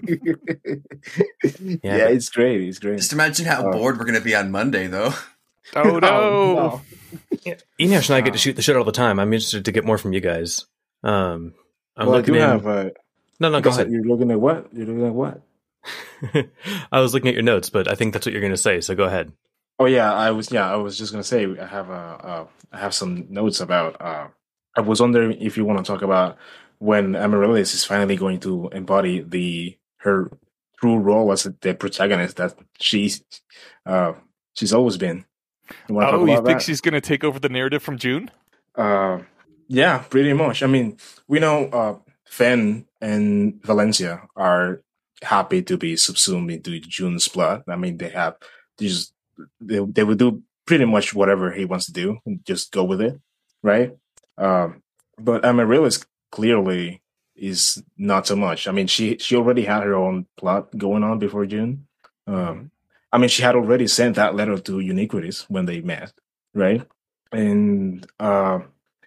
it's great. It's great. Just imagine how Oh. bored we're going to be on Monday, though. Oh no! Eneasz and I get to shoot the shit all the time. I'm interested to get more from you guys. Um, I'm well, I looking do in. have. Uh, no, no, go ahead. You're looking at what? You're looking at what? I was looking at your notes, but I think that's what you're going to say. So go ahead. Oh yeah, I was. Yeah, I was just gonna say I have a. Uh, I have some notes about. Uh, I was wondering if you want to talk about when Amaryllis is finally going to embody the her true role as the protagonist that she's. Uh, she's always been. You Oh, you think that? she's going to take over the narrative from Joon? Uh, yeah, pretty much. I mean, we know uh, Fenn and Valencia are happy to be subsumed into Joon's blood. I mean, they have they just they they would do pretty much whatever he wants to do and just go with it, right? Um, but Amaryllis clearly is not so much. I mean, she she already had her own plot going on before Joon. Um, I mean, she had already sent that letter to Uniquities when they met, right? And uh,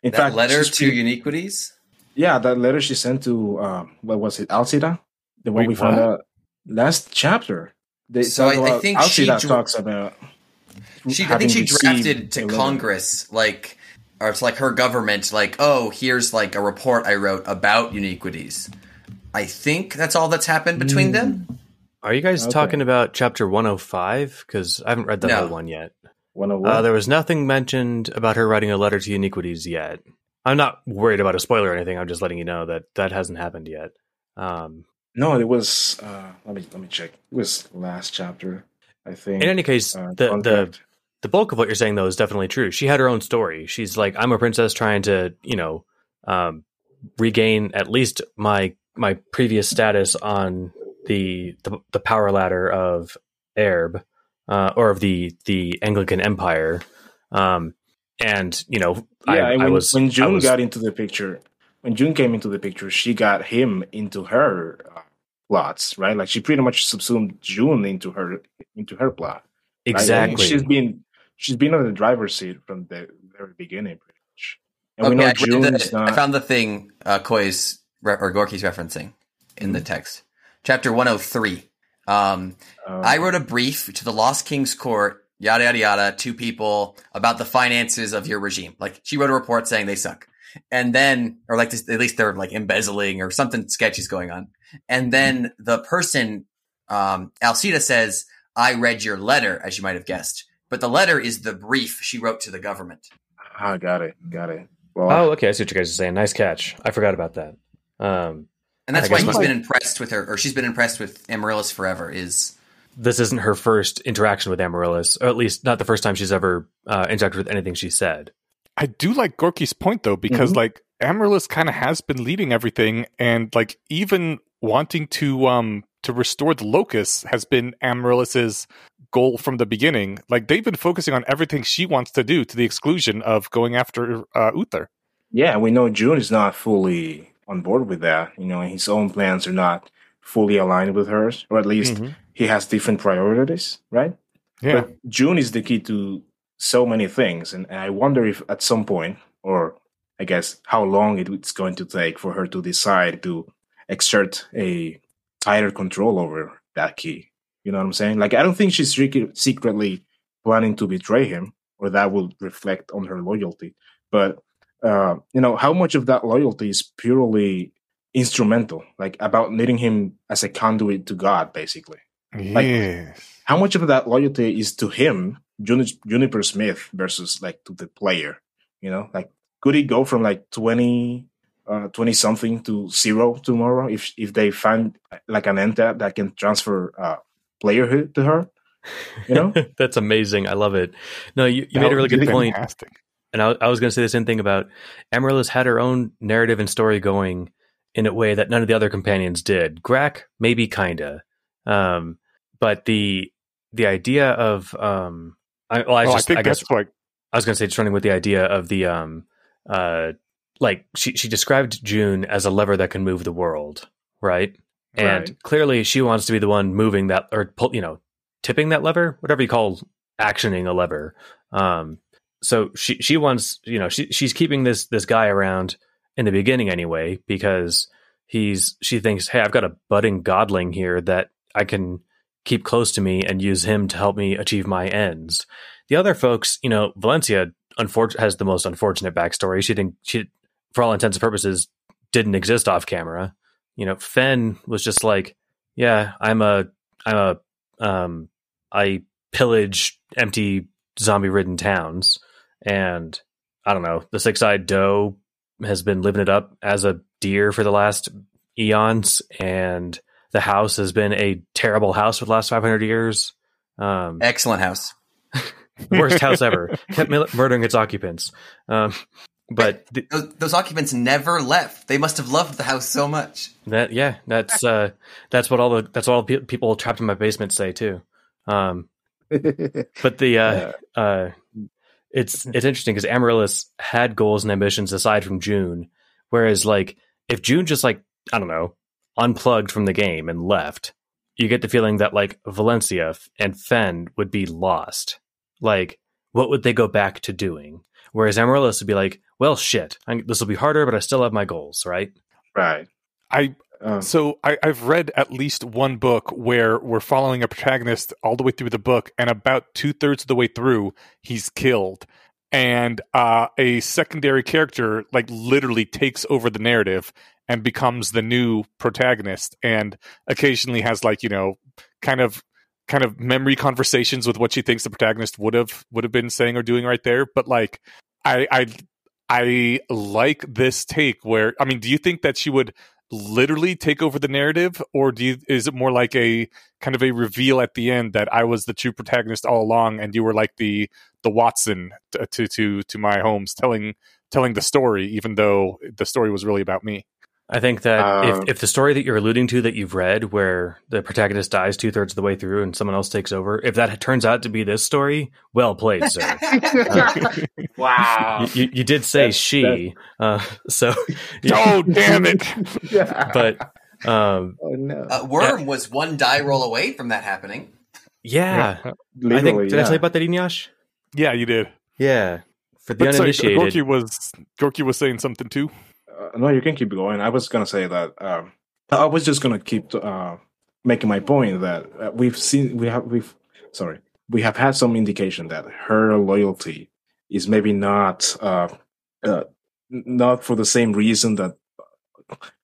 in that fact, letter to Uniquities? yeah, that letter she sent to uh, what was it, Alcida? The way we found out last chapter. They So talk I- I about- think she Alcida dr- talks about. She, I think she drafted to. Congress, like, or it's like her government, like, oh, here's like a report I wrote about Uniquities. I think that's all that's happened between them. Are you guys Okay. talking about chapter 105? Because I haven't read that No. whole one yet. One of Uh, what? there was nothing mentioned about her writing a letter to Uniquities yet. I'm not worried about a spoiler or anything. I'm just letting you know that that hasn't happened yet. Um, no, it was. Uh, let me let me check. It was last chapter, I think. in any case, uh, the the the bulk of what you're saying though is definitely true. She had her own story. She's like, I'm a princess trying to, you know, um, regain at least my my previous status on the the, the power ladder of Aerb, uh, or of the the Anglecynn Empire. Um, and you know, yeah, I, and I when, was when Joon was- got into the picture, when Joon came into the picture, she got him into her plots, right? Like she pretty much subsumed Joon into her into her plot. right? Exactly. she's been she's been on the driver's seat from the very beginning, pretty much. And we Okay, know I, Joon the- is not. I found the thing uh, Coy's re- or Gorky's referencing in the text. Chapter 103. Um, uh, I wrote a brief to the Lost King's Court, yada, yada, yada, two people about the finances of your regime. Like, she wrote a report saying they suck. And then, or like, this, at least they're like embezzling or something sketchy's going on. And then the person um, Alcida says, "I read your letter," as you might have guessed, but the letter is the brief she wrote to the government. Ah, got it, got it. Well, Oh, okay. I see what you guys are saying. Nice catch. I forgot about that. Um, And that's I why guess he's my- been impressed with her, or she's been impressed with Amaryllis forever. Is this isn't her first interaction with Amaryllis, or at least not the first time she's ever uh, interacted with anything she said. I do like Gorky's point though, because Mhm. like Amaryllis kind of has been leading everything, and like even wanting to um to restore the locus has been Amaryllis's goal from the beginning. Like they've been focusing on everything she wants to do to the exclusion of going after uh, Uther. yeah, we know Joon is not fully on board with that. You know, his own plans are not fully aligned with hers, or at least Mhm. he has different priorities, right? Yeah, But Joon is the key to so many things, and, and I wonder if at some point, or I guess how long it's going to take for her to decide to exert a tighter control over that key. You know what I'm saying? Like, I don't think she's secret- secretly planning to betray him, or that will reflect on her loyalty. But uh, you know, how much of that loyalty is purely instrumental, like about needing him as a conduit to God, basically like- how much of that loyalty is to him, Juni- Juniper Smith, versus like to the player? You know, like could he go from like 20, uh, something to zero tomorrow if if they find like an entad that can transfer uh, playerhood to her? You know, That's amazing. I love it. No, you, you That made a really good point. Fantastic. And I, I was going to say the same thing about Amaryllis had her own narrative and story going in a way that none of the other companions did. Grak, maybe kinda. Um, but the the idea of um, I, well, I, oh, just, I think I guess that's like I was going to say just running with the idea of the um, uh, like she she described Joon as a lever that can move the world, right? And Right. clearly, she wants to be the one moving that or pull, you know, tipping that lever, whatever you call actioning a lever. Um, so she she wants you know she she's keeping this this guy around in the beginning anyway because he's she thinks hey I've got a budding godling here that I can keep close to me and use him to help me achieve my ends. The other folks, you know, Valencia unfor- has the most unfortunate backstory. She didn't she for all intents and purposes didn't exist off camera. You know, Fenn was just like, yeah, I'm a I'm a um I pillage empty zombie ridden towns and I don't know, the six eyed doe has been living it up as a deer for the last eons and the house has been a terrible house for the last 500 years. Um, excellent house. worst house ever. Kept murdering its occupants. Um, but th- Those, those occupants never left. They must have loved the house so much. that, yeah, that's uh, that's what all the that's what all the pe- people trapped in my basement say too. Um, but the uh, uh, it's it's interesting because Amaryllis had goals and ambitions aside from Joon, whereas like if Joon just like I don't know unplugged from the game and left, you get the feeling that like Valencia and Fenn would be lost. Like, what would they go back to doing? Whereas Amaryllis would be like, well, shit, this will be harder, but I still have my goals, right? right. I Um, So I, I've read at least one book where we're following a protagonist all the way through the book, and about two thirds of the way through, he's killed, and uh, a secondary character like literally takes over the narrative and becomes the new protagonist, and occasionally has like you know kind of kind of memory conversations with what she thinks the protagonist would have would have been saying or doing right there. But like I I I like this take where I mean, do you think that she would literally take over the narrative or do you is it more like a kind of a reveal at the end that I was the true protagonist all along and you were like the the Watson to to to, to my Holmes telling telling the story even though the story was really about me. I think that Uh, if, if the story that you're alluding to that you've read, where the protagonist dies two thirds of the way through and someone else takes over, if that turns out to be this story, well played, sir. wow. you, you, you did say That's- she, uh, so oh damn it. but um, oh no. Uh, Worm was one die roll away from that happening. yeah, I Literally, think did I tell you about that, Eneasz? Yeah, you did. Yeah, for the But sorry, uninitiated. Gorky was Gorky was saying something too. Uh, no, you can keep going. I was gonna say that. Um, I was just gonna keep uh, making my point that uh, we've seen we have we've sorry we have had some indication that her loyalty is maybe not uh, uh, not for the same reason that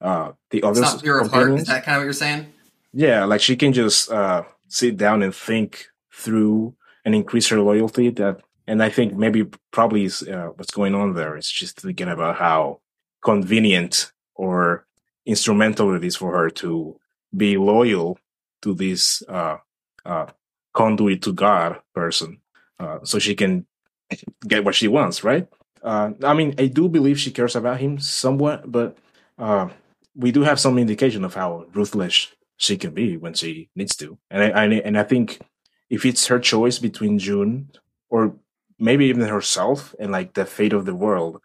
uh, the It's others. not pure of heart. Is that kind of what you're saying? Yeah, like she can just uh, sit down and think through and increase her loyalty. That, and I think maybe probably is, uh, what's going on there is just thinking about how convenient or instrumental it is for her to be loyal to this uh, uh, conduit to God person, uh, so she can get what she wants. Right? Uh, I mean, I do believe she cares about him somewhat, but uh, we do have some indication of how ruthless she can be when she needs to. And I, I and I think if it's her choice between Joon or maybe even herself and like the fate of the world,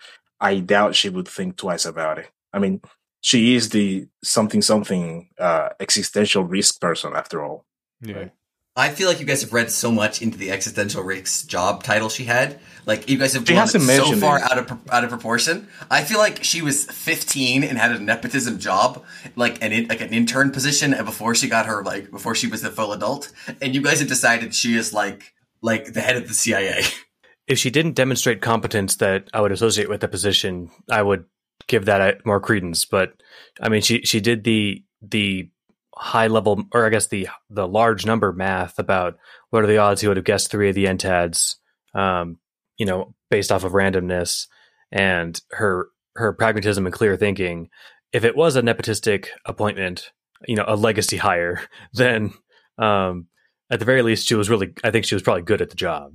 I doubt she would think twice about it. I mean, she is the something something uh, existential risk person after all. Yeah. I feel like you guys have read so much into the existential risk job title she had. Like you guys have She blown hasn't it so far it. out of out of proportion. I feel like she was 15 and had a nepotism job, like an in, like an intern position, and before she got her like before she was a full adult. And you guys have decided she is like like the head of the CIA. If she didn't demonstrate competence that I would associate with the position, I would give that more credence. But I mean, she she did the the high level, or I guess the the large number math about what are the odds he would have guessed three of the entads, um, you know, based off of randomness and her her pragmatism and clear thinking. If it was a nepotistic appointment, you know, a legacy hire, then um, at the very least, she was really. I think she was probably good at the job.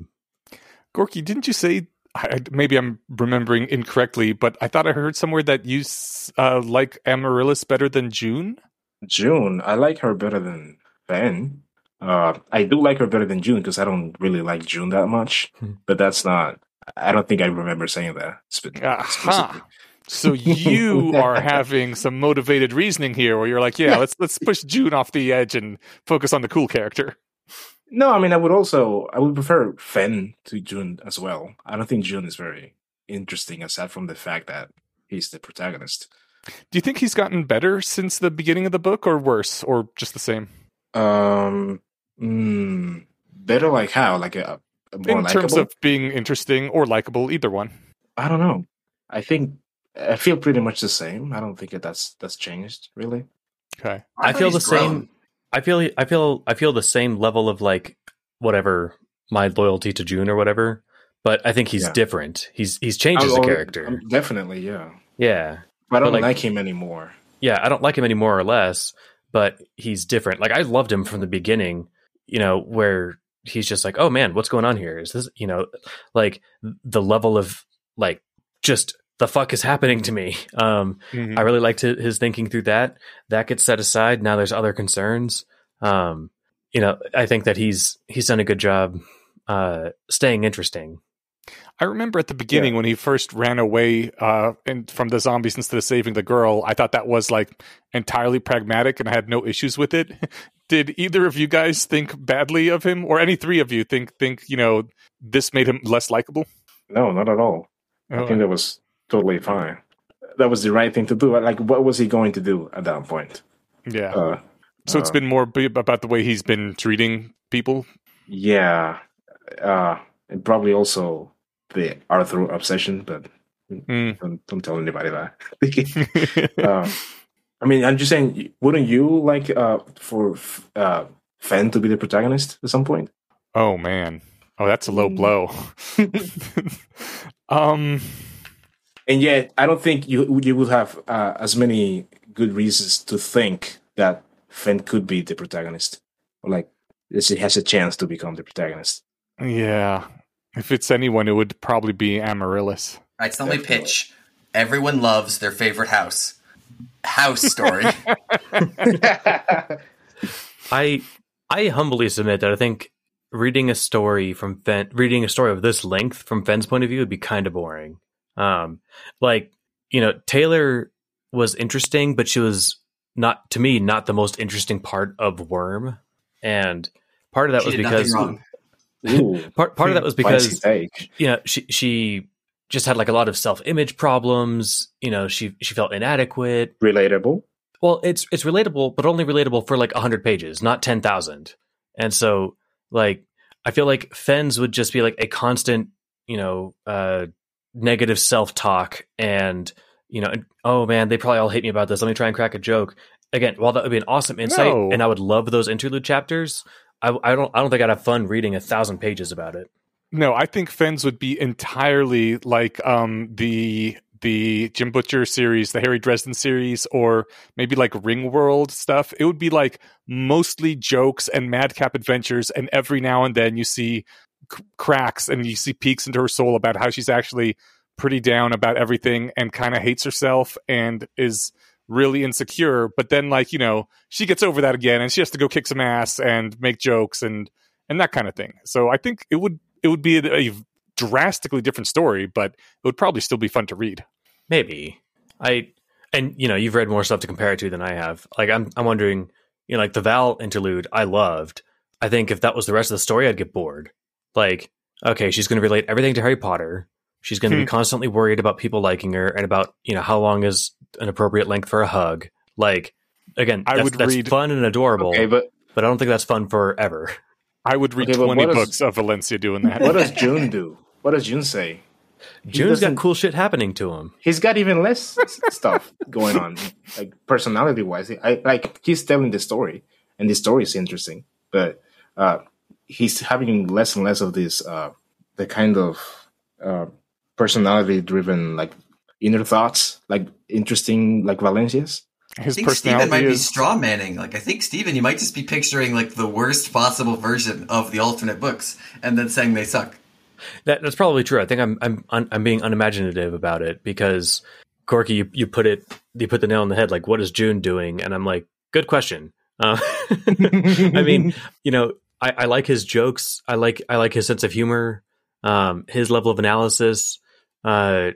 Gorky, didn't you say? I, maybe I'm remembering incorrectly, but I thought I heard somewhere that you uh, like Amaryllis better than Joon. Joon, I like her better than Ben. Uh, I do like her better than Joon because I don't really like Joon that much. Hmm. But that's not. I don't think I remember saying that. spe- explicitly. Aha. So you are having some motivated reasoning here, where you're like, yeah, let's let's push Joon off the edge and focus on the cool character. No, I mean I would also I would prefer Fenn to Joon as well. I don't think Joon is very interesting aside from the fact that he's the protagonist. Do you think he's gotten better since the beginning of the book, or worse, or just the same? Um, mm, better like how like a, a more In terms likable? of being interesting or likable, either one. I don't know. I think I feel pretty much the same. I don't think that that's that's changed really. Okay. I thought feel the grown. same. I feel I feel I feel the same level of like whatever my loyalty to Joon or whatever, but I think he's Yeah. different. He's he's changed as Oh, a oh, character. um, definitely, yeah. yeah, But I don't like- like, him anymore. yeah. I don't like him any more or less, but he's different. Like I loved him from the beginning. You know where he's just like, oh man, what's going on here? Is this you know like the level of like just the fuck is happening to me? Um, Mhm. I really liked his thinking through that. That gets set aside. Now there's other concerns. Um, you know, I think that he's he's done a good job uh, staying interesting. I remember at the beginning when he first ran away uh, and from the zombies instead of saving the girl. I thought that was like entirely pragmatic, and I had no issues with it. Did either of you guys think badly of him, or any three of you think think you know this made him less likable? No, not at all. I think that was totally fine. That was the right thing to do. Like, what was he going to do at that point? yeah. Uh, so it's uh, been more about the way he's been treating people. yeah, uh, and probably also the Arthur obsession, but Mm. don't, don't tell anybody that. uh, I mean, I'm just saying, wouldn't you like uh, for uh, Fenn to be the protagonist at some point? oh man. Oh, that's a low Mm. blow. um. And yet I don't think you you would have uh, as many good reasons to think that Fenn could be the protagonist, or like this he has a chance to become the protagonist. Yeah. If it's anyone, it would probably be Amaryllis. All right, so let me Definitely. pitch. Everyone loves their favorite house. House story. I I humbly submit that I think reading a story from Fenn, reading a story of this length from Fenn's point of view would be kind of boring. Um, like you know, Taylor was interesting, but she was not to me not the most interesting part of Worm, and part of that She was because part part of that was because you know she she just had like a lot of self image problems. You know, she she felt inadequate. relatable. Well, it's it's relatable, but only relatable for like hundred pages, not ten thousand. And so, like, I feel like Fenn's would just be like a constant, you know, uh, negative self talk and you know, and, oh man, they probably all hate me about this. Let me try and crack a joke. Again, while that would be an awesome insight, No. and I would love those interlude chapters, I, I don't I don't think I'd have fun reading a thousand pages about it. No, I think Fenn's would be entirely like um, the the Jim Butcher series, the Harry Dresden series, or maybe like Ringworld stuff. It would be like mostly jokes and madcap adventures, and every now and then you see cracks and you see peeks into her soul about how she's actually pretty down about everything and kind of hates herself and is really insecure. But then, like you know, she gets over that again, and she has to go kick some ass and make jokes and and that kind of thing. So I think it would it would be a, a drastically different story, but it would probably still be fun to read. Maybe I and you know you've read more stuff to compare it to than I have. Like I'm I'm wondering, you know, like the Val interlude I loved. I think if that was the rest of the story, I'd get bored. Like, okay, she's going to relate everything to Harry Potter. She's going to be Hmm. constantly worried about people liking her and about you know how long is an appropriate length for a hug. Like, again, I would that's read- fun and adorable, Okay, but but I don't think that's fun forever. I would read Okay, twenty what is- books of Valencia doing that. what does Joon do? What does Joon say? He Joon's got cool shit happening to him. He's got even less stuff going on, like personality wise. I like he's telling the story, and the story is interesting, but uh, he's having less and less of this uh, the kind of uh, personality driven like inner thoughts, like interesting like Valencia's. His I think Steven might personality be straw manning. Like I think Steven, you might just be picturing like the worst possible version of the alternate books, and then saying they suck. That, that's probably true. I think I'm I'm I'm being unimaginative about it because Gorky, you, you put it you put the nail on the head. Like, what is Joon doing? And I'm like, good question. Uh, I mean, you know, I, I like his jokes. I like I like his sense of humor. Um, his level of analysis. Uh,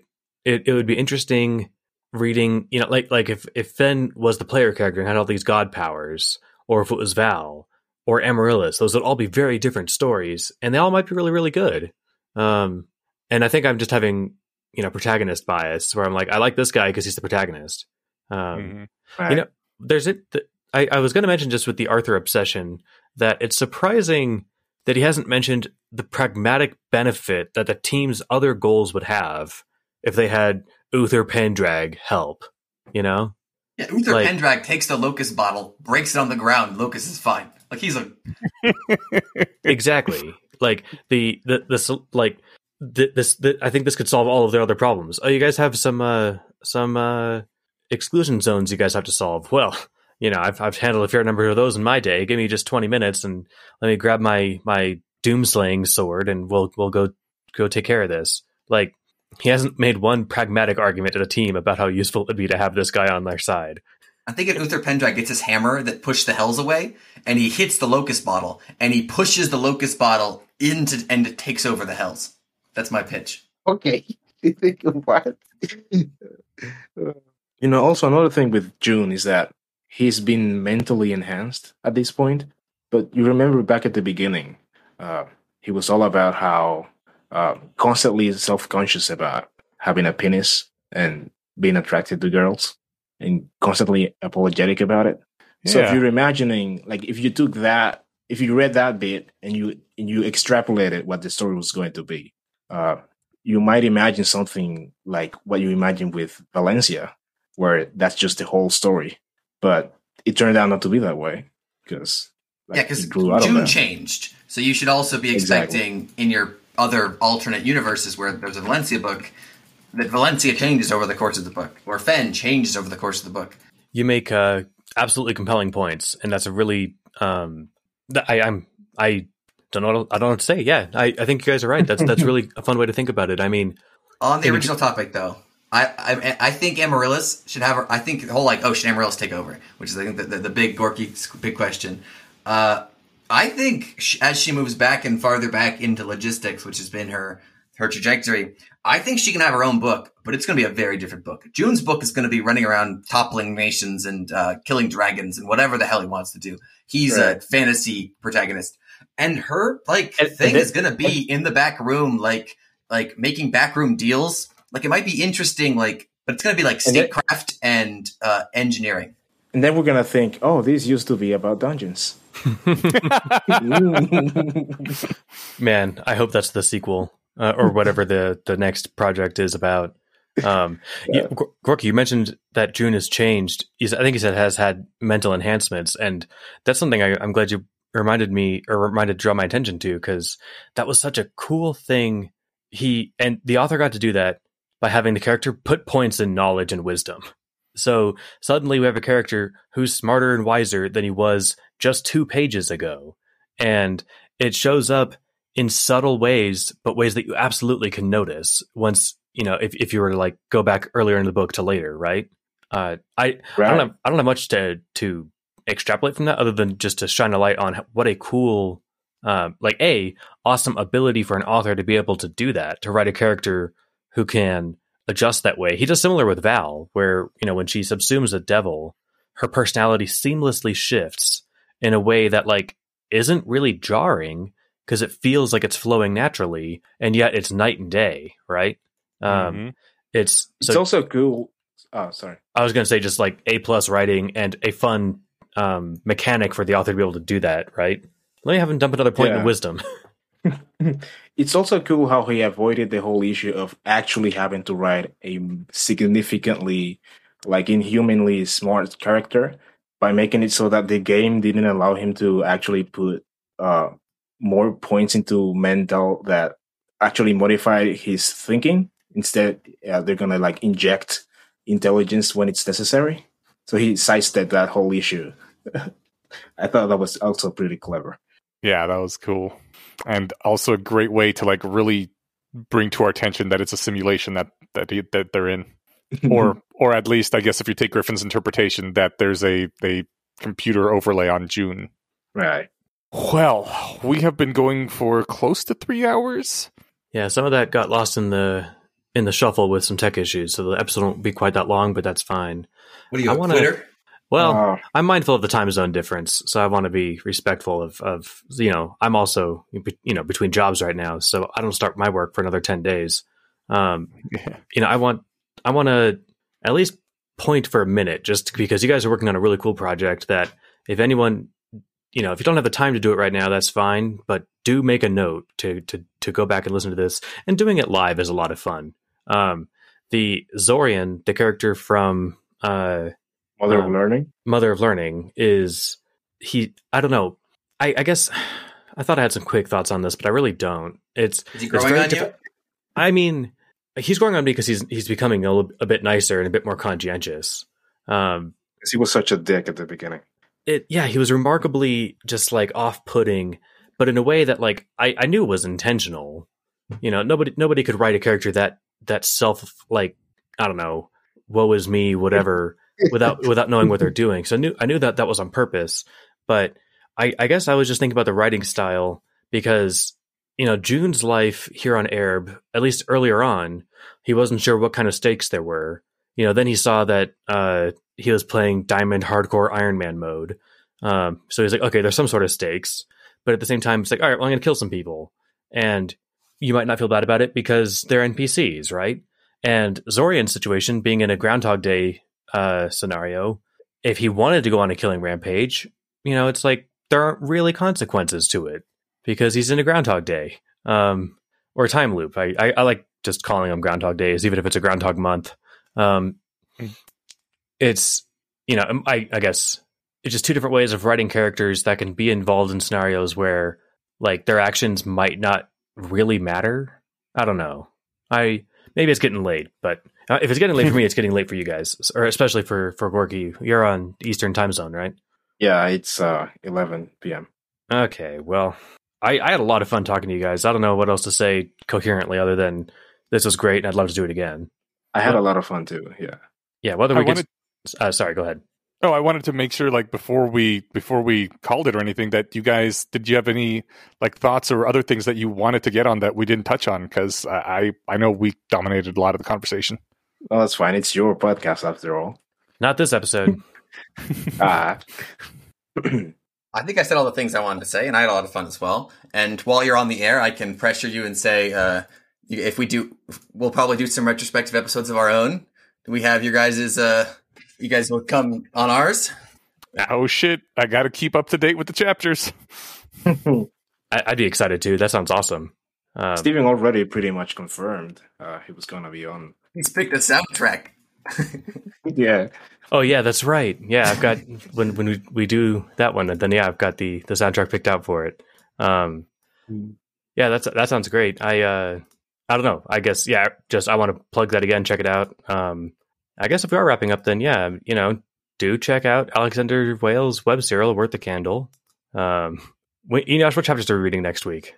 it it would be interesting reading. You know, like like if if Fenn was the player character and had all these god powers, or if it was Val or Amaryllis, those would all be very different stories, and they all might be really really good. Um, and I think I'm just having you know protagonist bias, where I'm like, I like this guy because he's the protagonist. Um, Mhm. Right? You know, there's it. th- I, I was going to mention just with the Arthur obsession that it's surprising that he hasn't mentioned the pragmatic benefit that the team's other goals would have if they had Uther Penndraig help. You know, Yeah, Uther Like- Penndraig takes the locust bottle, breaks it on the ground. Locust is fine. Like he's a exactly. like the the this like th- this. th- I think this could solve all of their other problems. Oh, you guys have some uh some uh exclusion zones you guys have to solve. Well, you know, I've I've handled a fair number of those in my day. Give me just twenty minutes and let me grab my my doomslaying sword and we'll we'll go go take care of this. Like he hasn't made one pragmatic argument to the team about how useful it would be to have this guy on their side. I think if Uther Penndraig gets his hammer that pushed the hells away, and he hits the locust bottle, and he pushes the locust bottle into and it takes over the hells. That's my pitch. Okay. You think what? you know, also another thing with Joon is that he's been mentally enhanced at this point. But you remember back at the beginning, uh, he was all about how uh, constantly self conscious about having a penis and being attracted to girls and constantly apologetic about it. So if you're imagining, like, if you took that, if you read that bit and you and you extrapolated what the story was going to be, uh, you might imagine something like what you imagine with Valencia, where that's just the whole story. But it turned out not to be that way because yeah, because he grew out of Joon changed, so you should also be Exactly. expecting in your other alternate universes where there's a Valencia book that Valencia changes over the course of the book, or Fenn changes over the course of the book. You make uh, absolutely compelling points, and that's a really um, I, I'm I don't know I don't know what to say. Yeah, I, I think you guys are right. That's that's really a fun way to think about it. I mean, On the And you original topic, though, I, I I think Amaryllis should have her. I think the whole like, oh, should Amaryllis take over? Which is I think the, the, the big Gorky big question. Uh, I think sh as she moves back and farther back into logistics, which has been her her trajectory, I think she can have her own book, but it's going to be a very different book. Joon's book is going to be running around toppling nations and uh, killing dragons and whatever the hell he wants to do. He's a fantasy protagonist, and her like And- and thing then- is going to be in the back room, like like making backroom deals. Like it might be interesting, like, but it's going to be like And then- statecraft and uh, engineering. And then we're gonna think, oh, this used to be about dungeons. man, I hope that's the sequel uh, or whatever the the next project is about. Um, yeah. you, Gorky, you mentioned that Joon has changed. I think he said has had mental enhancements, and that's something I, I'm glad you reminded me or reminded draw my attention to because that was such a cool thing. He and the author got to do that by having the character put points in knowledge and wisdom. So suddenly we have a character who's smarter and wiser than he was just two pages ago. And it shows up in subtle ways, but ways that you absolutely can notice once, you know, if, if you were to like go back earlier in the book to later, right? Uh, I, right. I don't have, I don't have much to, to extrapolate from that other than just to shine a light on what a cool, uh, like a awesome ability for an author to be able to do that, to write a character who can adjust that way. He does similar with Val, where, you know, when she subsumes a devil, her personality seamlessly shifts in a way that like isn't really jarring because it feels like it's flowing naturally, and yet it's night and day, right? Um, mm-hmm. It's so, it's also cool. Oh, sorry. I was going to say just like a plus writing and a fun um, mechanic for the author to be able to do that, right? Let me have him dump another point yeah. in wisdom. it's also cool how he avoided the whole issue of actually having to write a significantly, like inhumanly smart character by making it so that the game didn't allow him to actually put uh, more points into mental that actually modify his thinking. Instead, uh, they're gonna like inject intelligence when it's necessary. So he sidestepped that whole issue. I thought that was also pretty clever. Yeah, that was cool and also a great way to like really bring to our attention that it's a simulation that that he, that they're in, or or at least I guess if you take Griffin's interpretation that there's a a computer overlay on Joon. Right. Well, we have been going for close to three hours. Yeah, some of that got lost in the in the shuffle with some tech issues, so the episode won't be quite that long, but that's fine. What do you, I wanna, Twitter? Well, uh, I'm mindful of the time zone difference, so I want to be respectful of, of you know I'm also you know between jobs right now, so I don't start my work for another ten days. Um, yeah. You know, I want I want to at least point for a minute, just because you guys are working on a really cool project. That if anyone, you know, if you don't have the time to do it right now, that's fine. But do make a note to to to go back and listen to this. And doing it live is a lot of fun. Um, the Zorian, the character from uh, Mother um, of Learning. Mother of Learning is he. I don't know. I, I, guess I thought I had some quick thoughts on this, but I really don't. It's is he growing on you? I mean, he's growing on me because he's he's becoming a, little, a bit nicer and a bit more conscientious. Um, he was such a dick at the beginning. It yeah, he was remarkably just like off putting, but in a way that like I, I knew was intentional. You know, nobody nobody could write a character that that self like I don't know, woe is me, whatever without without knowing what they're doing. So I knew I knew that that was on purpose, but I, I guess I was just thinking about the writing style because you know Joon's life here on Aerb, at least earlier on, he wasn't sure what kind of stakes there were. You know, then he saw that uh, he was playing Diamond Hardcore Iron Man mode, um, so he's like, okay, there's some sort of stakes, but at the same time, it's like, all right, well, I'm going to kill some people, and you might not feel bad about it because they're NPCs, right? And Zorian's situation, being in a Groundhog Day uh, scenario, if he wanted to go on a killing rampage, you know, it's like there aren't really consequences to it because he's in a Groundhog Day um, or a time loop. I, I, I, like just calling them Groundhog Days, even if it's a Groundhog Month. Um, it's you know, I, I guess it's just two different ways of writing characters that can be involved in scenarios where like their actions might not really matter. I don't know. I maybe it's getting late, but uh, if it's getting late for me, it's getting late for you guys, or especially for for Gorky. You're on Eastern time zone, right? Yeah, it's uh 11 p.m. Okay, well, I, I had a lot of fun talking to you guys. I don't know what else to say coherently other than this was great, and I'd love to do it again. I had but, a lot of fun too. Yeah, yeah. Whether we I get, wanted, uh, sorry, go ahead. Oh, I wanted to make sure, like before we before we called it or anything, that you guys did you have any like thoughts or other things that you wanted to get on that we didn't touch on? Because I I know we dominated a lot of the conversation. Well, that's fine. It's your podcast after all. Not this episode. ah. I think I said all the things I wanted to say, and I had a lot of fun as well. And while you're on the air, I can pressure you and say, uh, if we do, we'll probably do some retrospective episodes of our own. Do we have your guys's? Uh, you guys will come on ours. Oh shit! I got to keep up to date with the chapters. I, would be excited too. That sounds awesome. Um, Steven already pretty much confirmed uh, he was going to be on He's picked a soundtrack. yeah. Oh yeah, that's right. Yeah, I've got when when we, we do that one, then yeah, I've got the the soundtrack picked out for it. Um, yeah, that's that sounds great. I uh, I don't know. I guess yeah, just I want to plug that again. Check it out. Um, I guess if we are wrapping up, then yeah, you know, do check out Alexander Wales' web serial "Worth the Candle." Um, wait, Eneasz, what chapters are we reading next week?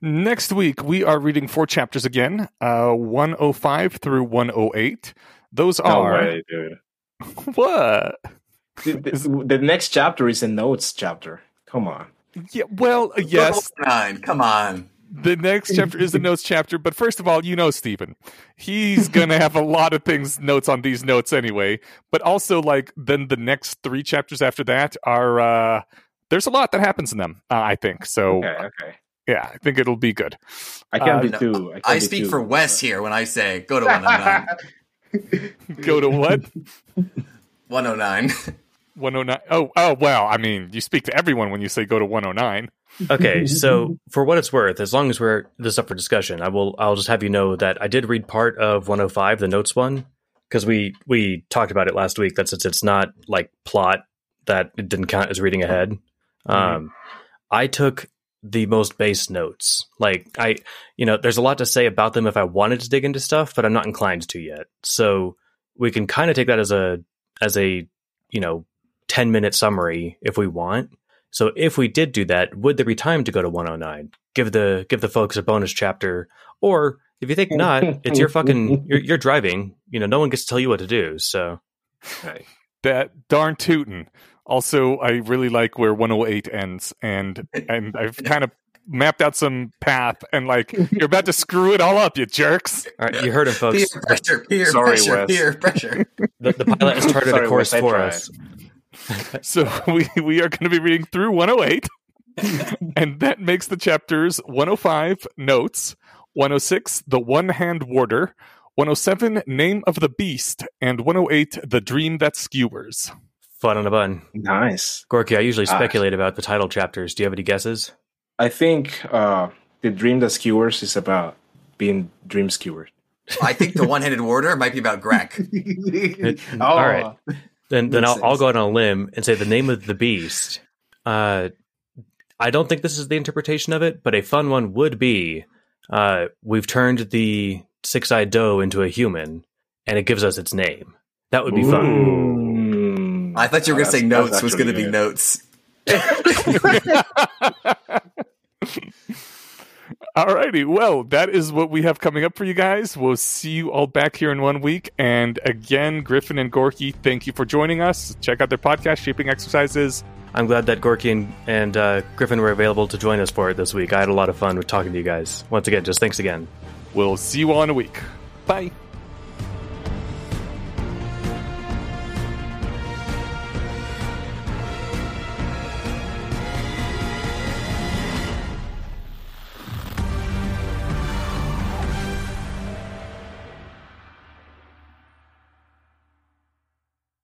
Next week, we are reading four chapters again, uh, 105 through 108. Those No are. way, dude. what? The, the, the next chapter is a notes chapter. Come on. Yeah, well, yes, Nine. Come on. the next chapter is the notes chapter, but first of all, you know Steven. He's going to have a lot of things, notes on these notes anyway, but also, like, then the next three chapters after that are, uh, there's a lot that happens in them, uh, I think. So, Okay, okay. Yeah, I think it'll be good. I can Uh, be no, two. I, can I be speak two. for Wes here when I say go to 109. Go to what? 109. 109. Oh, oh, well, I mean, you speak to everyone when you say go to 109. Okay, so for what it's worth, as long as we're this up for discussion, I will I'll just have you know that I did read part of 105, the notes one, because we we talked about it last week. That since it's not like plot, that it didn't count as reading ahead. Um, I took the most base notes. Like I, you know, there's a lot to say about them if I wanted to dig into stuff, but I'm not inclined to yet. So we can kind of take that as a as a you know 10 minute summary if we want. So if we did do that, would there be time to go to 109? Give the give the folks a bonus chapter, or if you think not, it's your fucking you're, you're driving. You know, no one gets to tell you what to do. So Okay. That darn tootin'. Also, I really like where 108 ends, and and I've kind of mapped out some path, and like you're about to screw it all up, you jerks. all right, you heard him, folks. Peer pressure, peer Sorry, pressure, Wes. peer pressure. The, the pilot has charted Sorry, a course Wes, for us. So we we are going to be reading through 108, and that makes the chapters 105 notes, 106 the one hand warder, 107 name of the beast, and 108 the dream that skewers. Fun on a bun. Nice. Gorky, I usually Ah. speculate about the title chapters. Do you have any guesses? I think uh, the dream that skewers is about being dream skewered. I think the one-handed warder might be about Grak. oh, all right. Then then I'll, I'll go out on a limb and say the name of the beast. Uh, I don't think this is the interpretation of it, but a fun one would be uh, we've turned the six eyed doe into a human, and it gives us its name. That would be fun. Ooh. I thought you were Oh, going to say notes was going to be good. notes. Alrighty, well, that is what we have coming up for you guys. We'll see you all back here in one week. And again, Griffin and Gorky, thank you for joining us. Check out their podcast, Shaping Exercises. I'm glad that Gorky and, and uh, Griffin were available to join us for it this week. I had a lot of fun with talking to you guys. Once again, just thanks again. We'll see you all in a week. Bye.